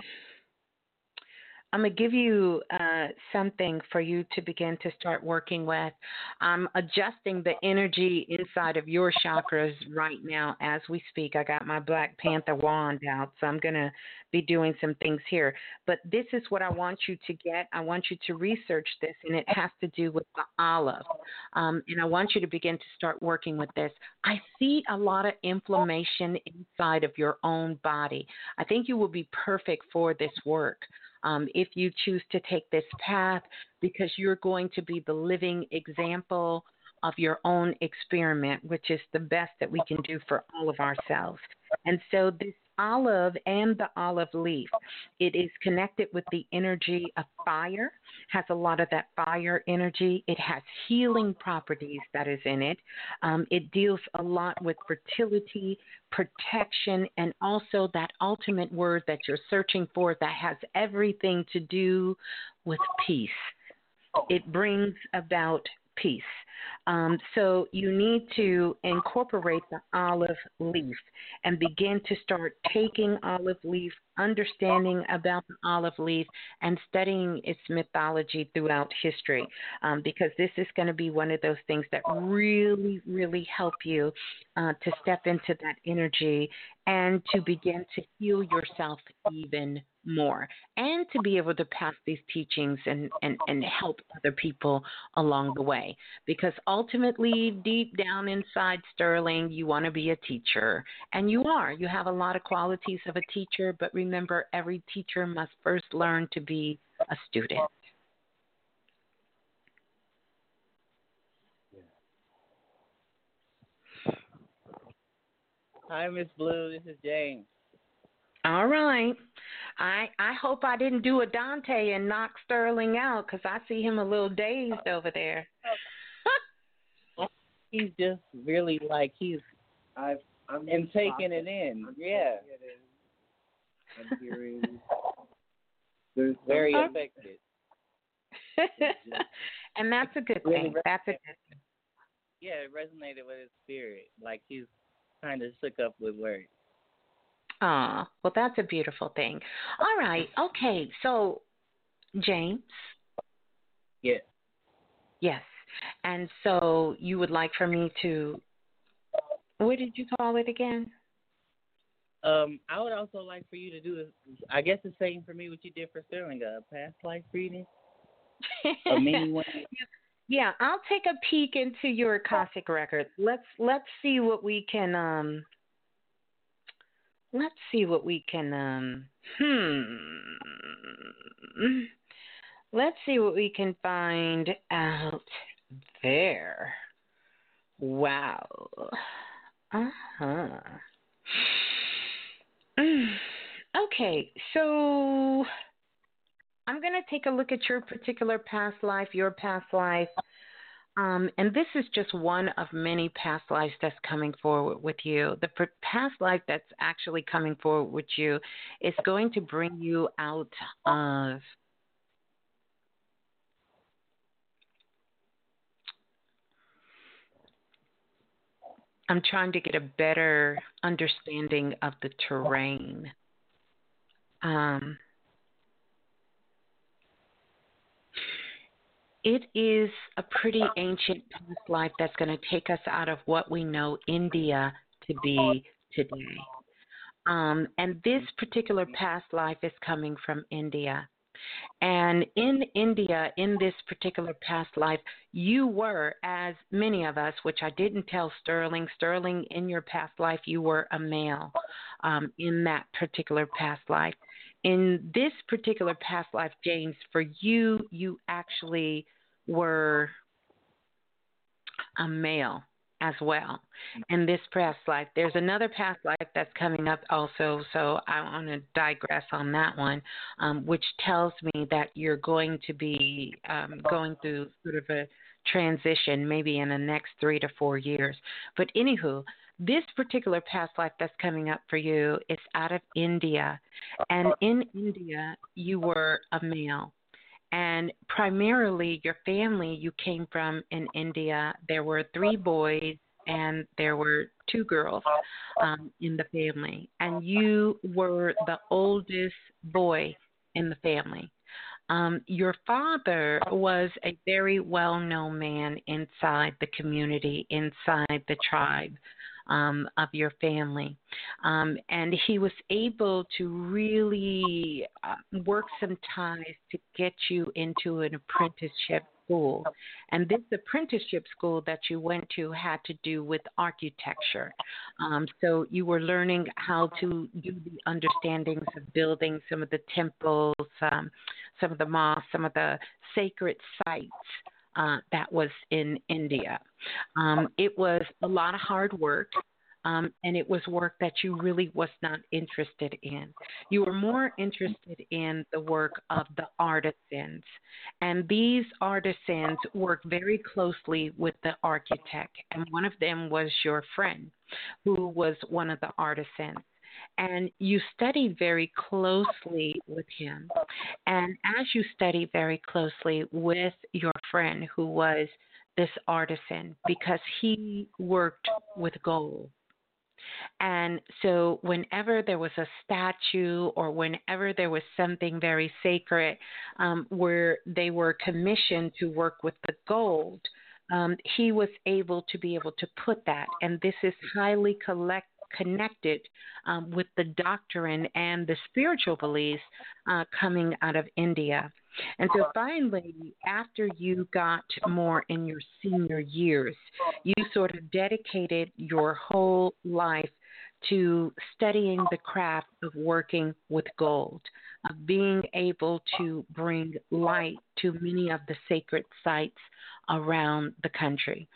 I'm going to give you uh, something for you to begin to start working with. I'm adjusting the energy inside of your chakras right now as we speak. I got my Black Panther wand out, so I'm going to be doing some things here. But this is what I want you to get. I want you to research this, and it has to do with the olive. Um, and I want you to begin to start working with this. I see a lot of inflammation inside of your own body. I think you will be perfect for this work um, if you choose to take this path because you're going to be the living example of your own experiment, which is the best that we can do for all of ourselves. And so this olive and the olive leaf, it is connected with the energy of fire, has a lot of that fire energy. It has healing properties that is in it. Um, it deals a lot with fertility, protection, and also that ultimate word that you're searching for that has everything to do with peace. It brings about peace. Um, so you need to incorporate the olive leaf and begin to start taking olive leaf, understanding about the olive leaf, and studying its mythology throughout history. Um, because this is going to be one of those things that really, really help you uh, to step into that energy and to begin to heal yourself even more and to be able to pass these teachings and, and, and help other people along the way. Because ultimately, deep down inside Sterling, you want to be a teacher. And you are. You have a lot of qualities of a teacher, but remember, every teacher must first learn to be a student.
Hi, Miss Blue. This is James.
All right. I I hope I didn't do a Dante and knock Sterling out because I see him a little dazed oh. over there. *laughs*
He's just really like he's
I've I'm
and taking it in. Yeah.
I'm hearing *laughs* there's
Very
some-
affected. *laughs*
and that's a good
Really
thing. That's a good thing.
Yeah, it resonated with his spirit. Like he's kind of shook up with words.
Ah, well, that's a beautiful thing. All right. Okay. So, James.
Yeah.
Yes. And so you would like for me to. What did you call it again?
Um, I would also like for you to do, I guess the same for me what you did for Sterling, a past life reading, a *laughs* mini one.
Yeah, I'll take a peek into your Akashic records. Let's let's see what we can um let's see what we can um hmm let's see what we can find out there. Wow. Uh-huh. *sighs* Okay, so I'm going to take a look at your particular past life, your past life. Um, and this is just one of many past lives that's coming forward with you. The past life that's actually coming forward with you is going to bring you out of I'm trying to get a better understanding of the terrain. Um, it is a pretty ancient past life that's going to take us out of what we know India to be today. Um, and this particular past life is coming from India. And in India, in this particular past life, you were, as many of us, which I didn't tell Sterling, Sterling, in your past life, you were a male um, in that particular past life. In this particular past life, James, for you, you actually were a male as well in this past life. There's another past life that's coming up also, so I want to digress on that one, um, which tells me that you're going to be um, going through sort of a transition maybe in the next three to four years. But anywho, this particular past life that's coming up for you is out of India. And in India, you were a male and primarily your family you came from in India. There were three boys and there were two girls um, in the family, and you were the oldest boy in the family. Um, your father was a very well known man inside the community, inside the tribe um, of your family. Um, and he was able to really uh, work some ties to get you into an apprenticeship school. And this apprenticeship school that you went to had to do with architecture. Um, so you were learning how to do the understandings of building some of the temples, um, some of the mosques, some of the sacred sites uh, that was in India. Um, it was a lot of hard work. Um, and it was work that you really was not interested in. You were more interested in the work of the artisans, and these artisans worked very closely with the architect, and one of them was your friend, who was one of the artisans and you studied very closely with him. And as you studied very closely with your friend, who was this artisan, because he worked with gold. And so, whenever there was a statue or whenever there was something very sacred um, where they were commissioned to work with the gold, um, he was able to be able to put that. And this is highly collect, connected um, with the doctrine and the spiritual beliefs uh, coming out of India. And so finally, after you got more in your senior years, you sort of dedicated your whole life to studying the craft of working with gold, of being able to bring light to many of the sacred sites around the country.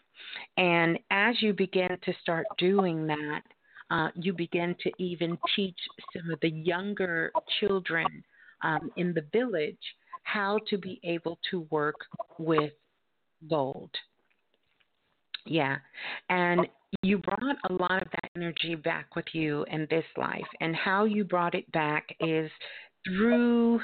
And as you begin to start doing that, uh, you begin to even teach some of the younger children um, in the village how to be able to work with gold. Yeah. And you brought a lot of that energy back with you in this life. And how you brought it back is through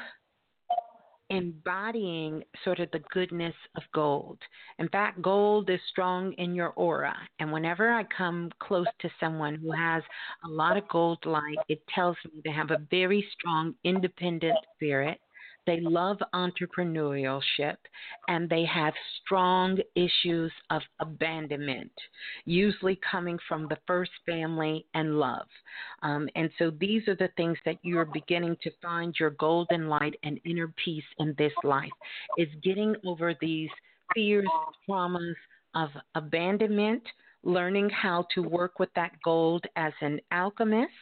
embodying sort of the goodness of gold. In fact, gold is strong in your aura. And whenever I come close to someone who has a lot of gold light, it tells me they have a very strong, independent spirit. They love entrepreneurship and they have strong issues of abandonment, usually coming from the first family and love. Um, and so these are the things that you're beginning to find your golden light and inner peace in this life is getting over these fears, traumas of abandonment learning how to work with that gold as an alchemist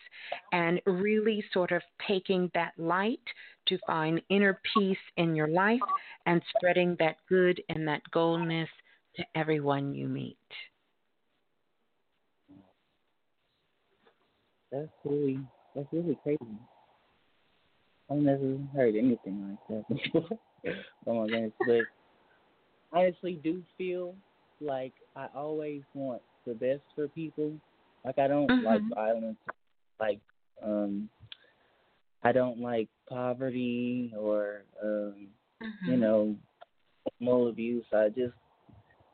and really sort of taking that light to find inner peace in your life and spreading that good and that goldness to everyone you meet.
That's really that's really crazy. I've never heard anything like that *laughs* before. oh my goodness. But I honestly do feel like I always want the best for people. Like I don't mm-hmm. like violence like um I don't like poverty or um mm-hmm. you know moral abuse. I just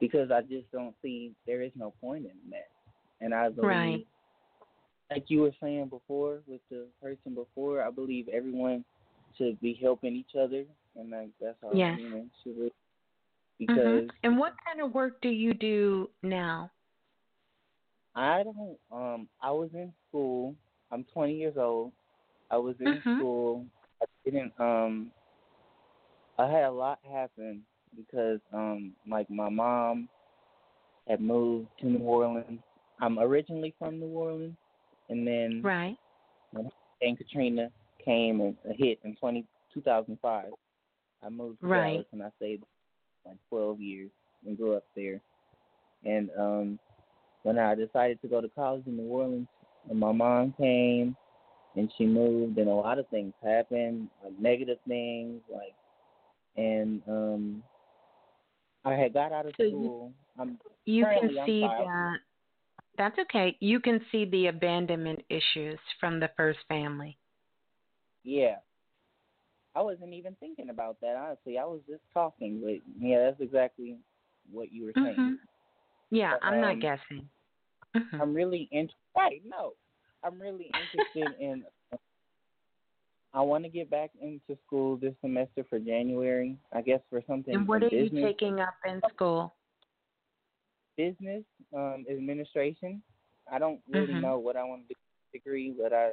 because I just don't see there is no point in that. And I believe right. like you were saying before with the person before, I believe everyone should be helping each other and like that's how
yes.
humans should be.
Mm-hmm.
Because
mm-hmm. And what kind of work do you do now?
I don't um I was in school. I'm twenty years old I was in
mm-hmm.
school. I didn't um I had a lot happen because um like my mom had moved to New Orleans. I'm originally from New Orleans and then
Right.
when Hurricane Katrina came and hit in 20, 2005, I moved to
Right.
Dallas and I stayed like 12 years and grew up there. And um when I decided to go to college in New Orleans, and my mom came and she moved, and a lot of things happened, like negative things, like, and um I had got out of
So you-
school. I'm
You can see that. That's okay. You can see the abandonment issues from the first family.
Yeah. I wasn't even thinking about that, honestly. I was just talking, but yeah, that's exactly what you were saying.
Mhm. Yeah,
But,
I'm not
um,
guessing.
I'm *laughs* really interested. right, no. I'm really interested in I want to get back into school this semester for January. I guess for something
And what are you taking up in school?
business um, administration. I don't really
Mhm.
know what I want to do with degree, but I,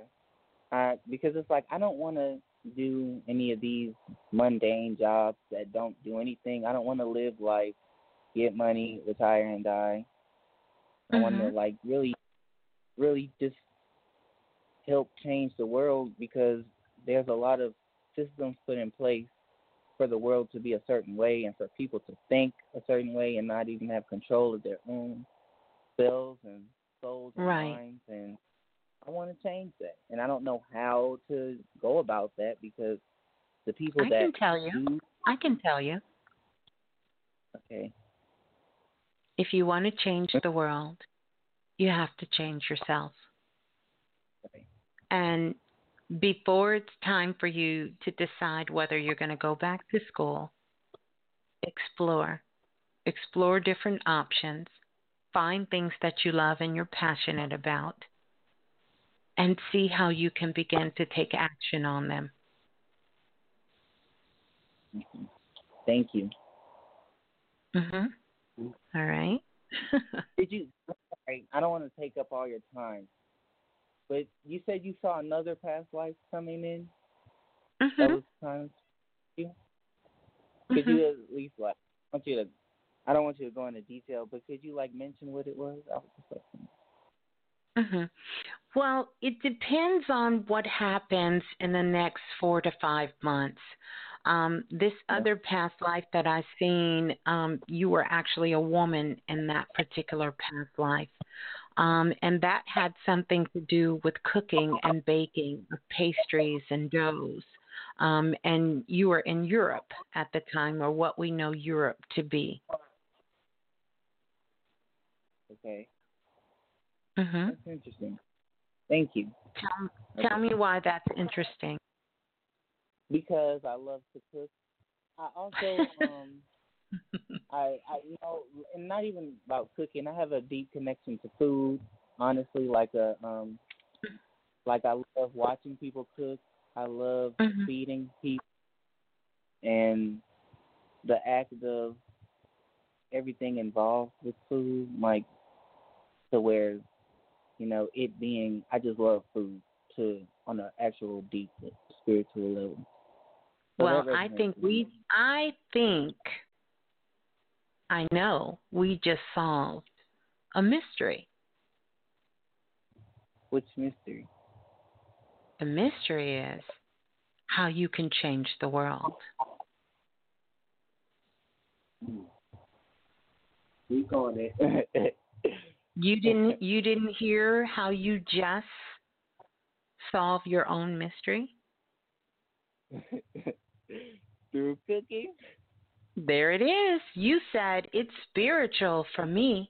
I because it's like I don't want to do any of these mundane jobs that don't do anything. I don't want to live life, get money, retire, and die. I want to
mm-hmm.
like really, really just help change the world because there's a lot of systems put in place for the world to be a certain way and for people to think a certain way and not even have control of their own selves and souls and
Right.
minds and I want to change that and I don't know how to go about that because the people
I
that
can tell you.
do
I can tell you.
okay
If you want to change the world, you have to change yourself. And before it's time for you to decide whether you're going to go back to school, explore. Explore different options. Find things that you love and you're passionate about. And see how you can begin to take action on them.
thank you
Mhm. All right. *laughs*
did you sorry, I don't want to take up all your time but you said you saw another past life coming in? That
Mhm.
was kind you? Could you at least like I want you to I don't want you to go into detail but could you like mention what it was? I was just
hmm. Well, it depends on what happens in the next four to five months. Um, this other past life that I've seen, um, you were actually a woman in that particular past life. Um, and that had something to do with cooking and baking of pastries and doughs. Um, and you were in Europe at the time, or what we know Europe to be.
okay
hmm
that's interesting thank you
Tell, tell me why that's interesting.
Because I love to cook. I also *laughs* um I I you know and not even about cooking. I have a deep connection to food. Honestly, like a um like I love watching people cook. I love
Mhm.
feeding people and the act of everything involved with food, like to where you know it being I just love food to on an actual deep spiritual level.
Well, I think we, I think, I know we just solved a mystery.
Which mystery?
The mystery is how you can change the world. Hmm.
We call it. *laughs*
You didn't, you didn't hear how you just solve your own mystery. *laughs*
Through cooking.
There it is. You said it's spiritual for me.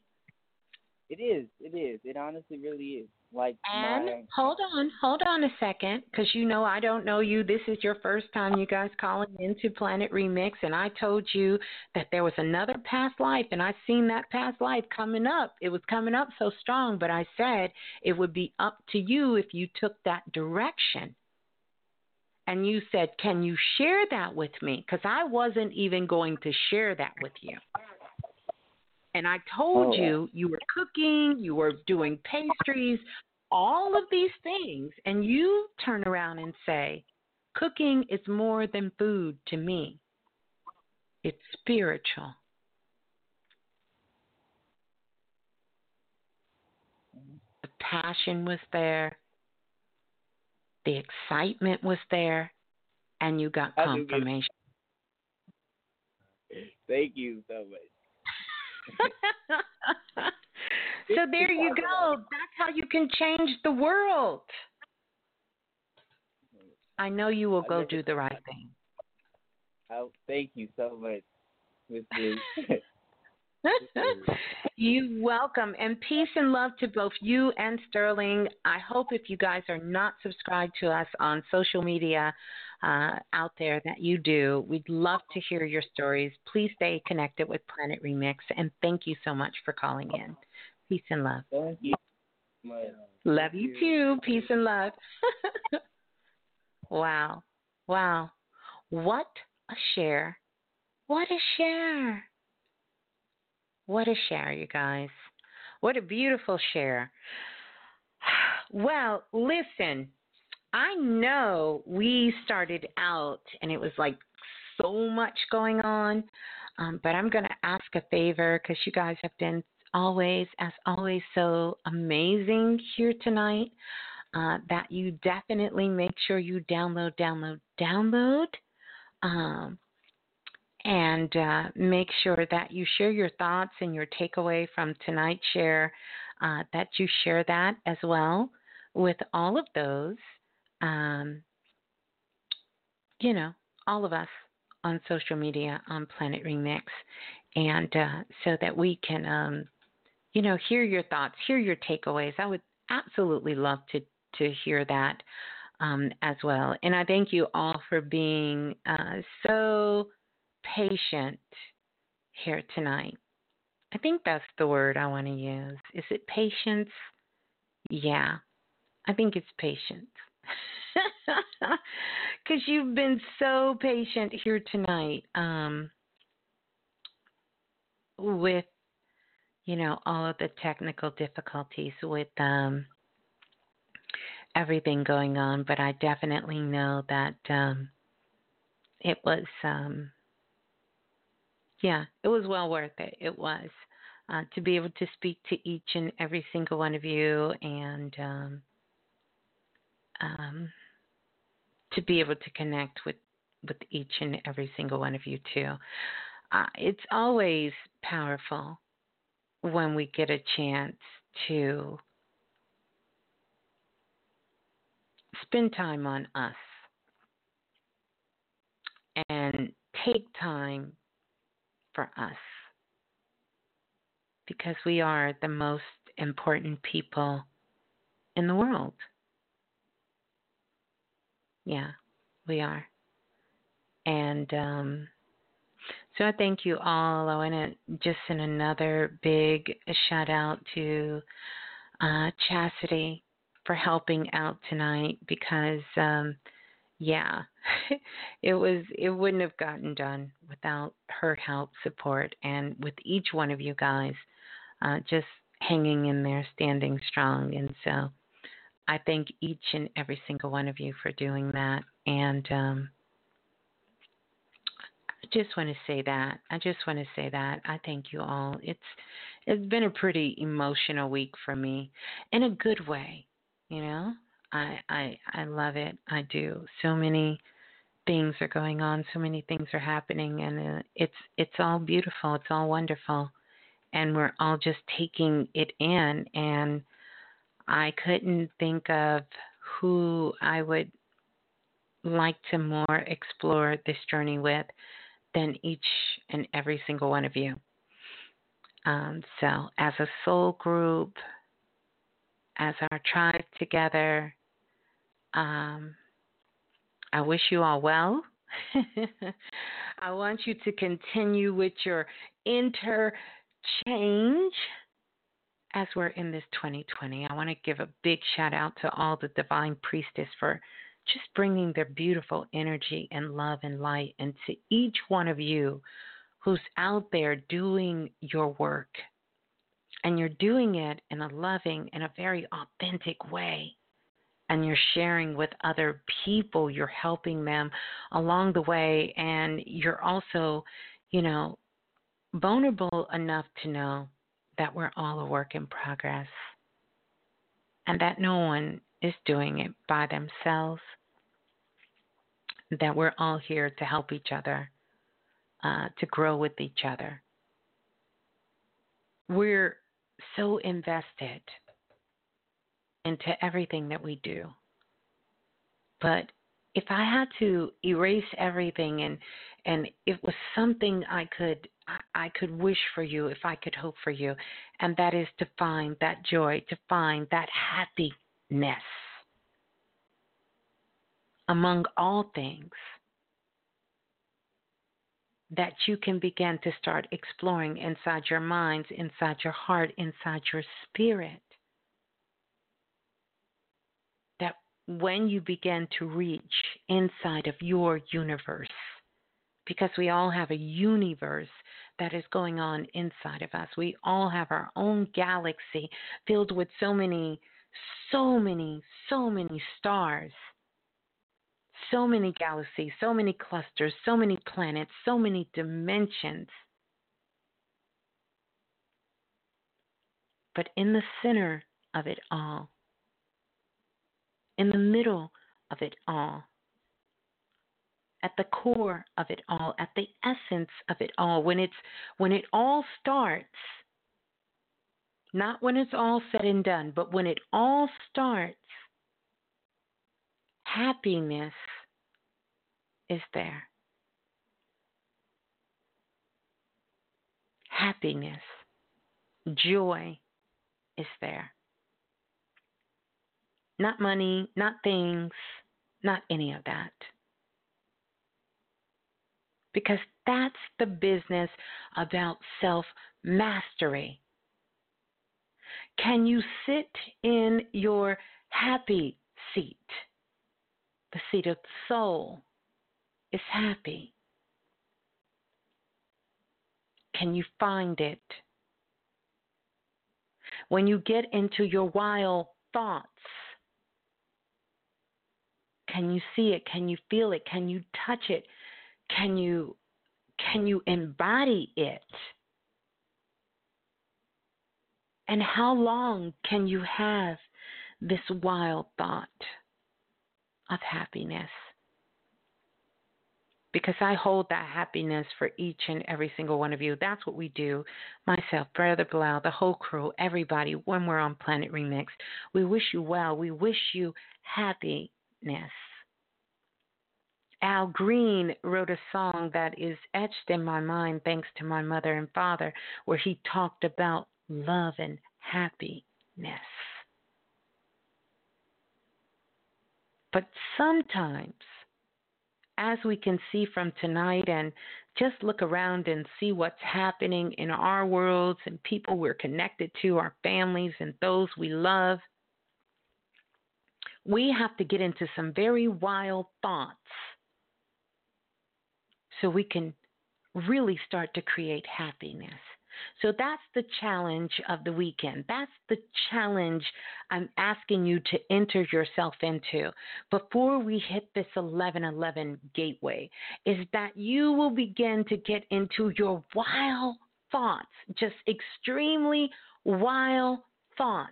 It is. It is. It honestly really is. Like
And
my
hold on, hold on a second, because you know I don't know you. This is your first time, you guys calling into Planet Remix, and I told you that there was another past life, and I seen that past life coming up. It was coming up so strong, but I said it would be up to you if you took that direction. And you said, "Can you share that with me?" Because I wasn't even going to share that with you. And I told
Oh.
you you were cooking, you were doing pastries, all of these things, and you turn around and say, cooking is more than food to me. It's spiritual. The passion was there. The excitement was there, and you got confirmation.
Thank you so much. *laughs*
so there you go. That's how you can change the world. I know you will go do the right thing.
Oh, thank you so much, Miss. *laughs* *laughs*
you welcome and peace and love to both you and Sterling. I hope if you guys are not subscribed to us on social media uh, out there that you do. We'd love to hear your stories. Please stay connected with Planet Remix and thank you so much for calling in. Peace and love.
Thank you.
Love you too. Peace and love. *laughs* wow. Wow. What a share. What a share. What a share, you guys. What a beautiful share. *sighs* Well, listen, I know we started out and it was like so much going on, um, but I'm going to ask a favor because you guys have been always, as always, so amazing here tonight. Uh, that you definitely make sure you download, download, download. Um, and uh, make sure that you share your thoughts and your takeaway from tonight's share, uh, that you share that as well with all of those, um, you know, all of us on social media on Planet Remix, and uh, so that we can, um, you know, hear your thoughts, hear your takeaways. I would absolutely love to to hear that um, as well. And I thank you all for being uh, so patient here tonight. I think that's the word I want to use. Is it patience? Yeah, I think it's patience. *laughs* Because you've been so patient here tonight um, with, you know, all of the technical difficulties with um, everything going on. But I definitely know that um, it was um, yeah, it was well worth it. It was uh, to be able to speak to each and every single one of you, and um, um, to be able to connect with with each and every single one of you too. Uh, it's always powerful when we get a chance to spend time on us and take time for us because we are the most important people in the world. Yeah, we are. And um, so I thank you all. I want to just send another big shout out to uh, Chastity for helping out tonight because um, yeah, *laughs* it was it wouldn't have gotten done without her help, support, and with each one of you guys uh, just hanging in there, standing strong. And so I thank each and every single one of you for doing that. And um, I just want to say that. I just want to say that. I thank you all. It's it's been a pretty emotional week for me in a good way, you know. I I I love it. I do. So many things are going on. So many things are happening, and uh, it's it's all beautiful. It's all wonderful, and we're all just taking it in. And I couldn't think of who I would like to more explore this journey with than each and every single one of you. Um, so, as a soul group, as our tribe together, um, I wish you all well. *laughs* I want you to continue with your interchange as we're in this 2020. I want to give a big shout out to all the divine priestess for just bringing their beautiful energy and love and light and to each one of you who's out there doing your work. And you're doing it in a loving and a very authentic way and you're sharing with other people, you're helping them along the way, and you're also you know, vulnerable enough to know that we're all a work in progress and that no one is doing it by themselves, that we're all here to help each other, uh, to grow with each other. We're so invested into everything that we do. But if I had to erase everything and and it was something I could I could wish for you if I could hope for you and that is to find that joy to find that happiness among all things that you can begin to start exploring inside your minds inside your heart inside your spirit That when you begin to reach inside of your universe, because we all have a universe that is going on inside of us. We all have our own galaxy filled with so many, so many, so many stars, so many galaxies, so many clusters, so many planets, so many dimensions. But in the center of it all in the middle of it all, at the core of it all, at the essence of it all, when it's when it all starts, not when it's all said and done, but when it all starts, happiness is there. Happiness, joy is there. Not money, not things, not any of that. Because that's the business about self mastery. Can you sit in your happy seat? The seat of the soul is happy. Can you find it? When you get into your wild thoughts, can you see it? Can you feel it? Can you touch it? Can you can you embody it? And how long can you have this wild thought of happiness? Because I hold that happiness for each and every single one of you. That's what we do. Myself, Brother Balah, the whole crew, everybody, when we're on Planet Remix. We wish you well. We wish you happiness. Al Green wrote a song that is etched in my mind thanks to my mother and father, where he talked about love and happiness. But sometimes, as we can see from tonight, and just look around and see what's happening in our worlds and people we're connected to, our families, and those we love we have to get into some very wild thoughts so we can really start to create happiness. So that's the challenge of the weekend. That's the challenge I'm asking you to enter yourself into before we hit this 1111 gateway is that you will begin to get into your wild thoughts, just extremely wild thoughts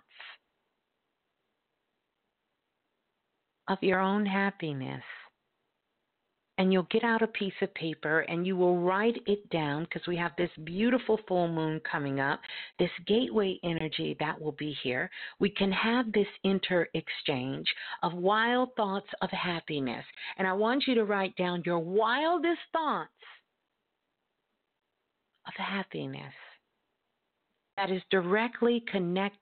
of your own happiness. And you'll get out a piece of paper and you will write it down because we have this beautiful full moon coming up, this gateway energy that will be here. We can have this inter exchange of wild thoughts of happiness. And I want you to write down your wildest thoughts of happiness that is directly connected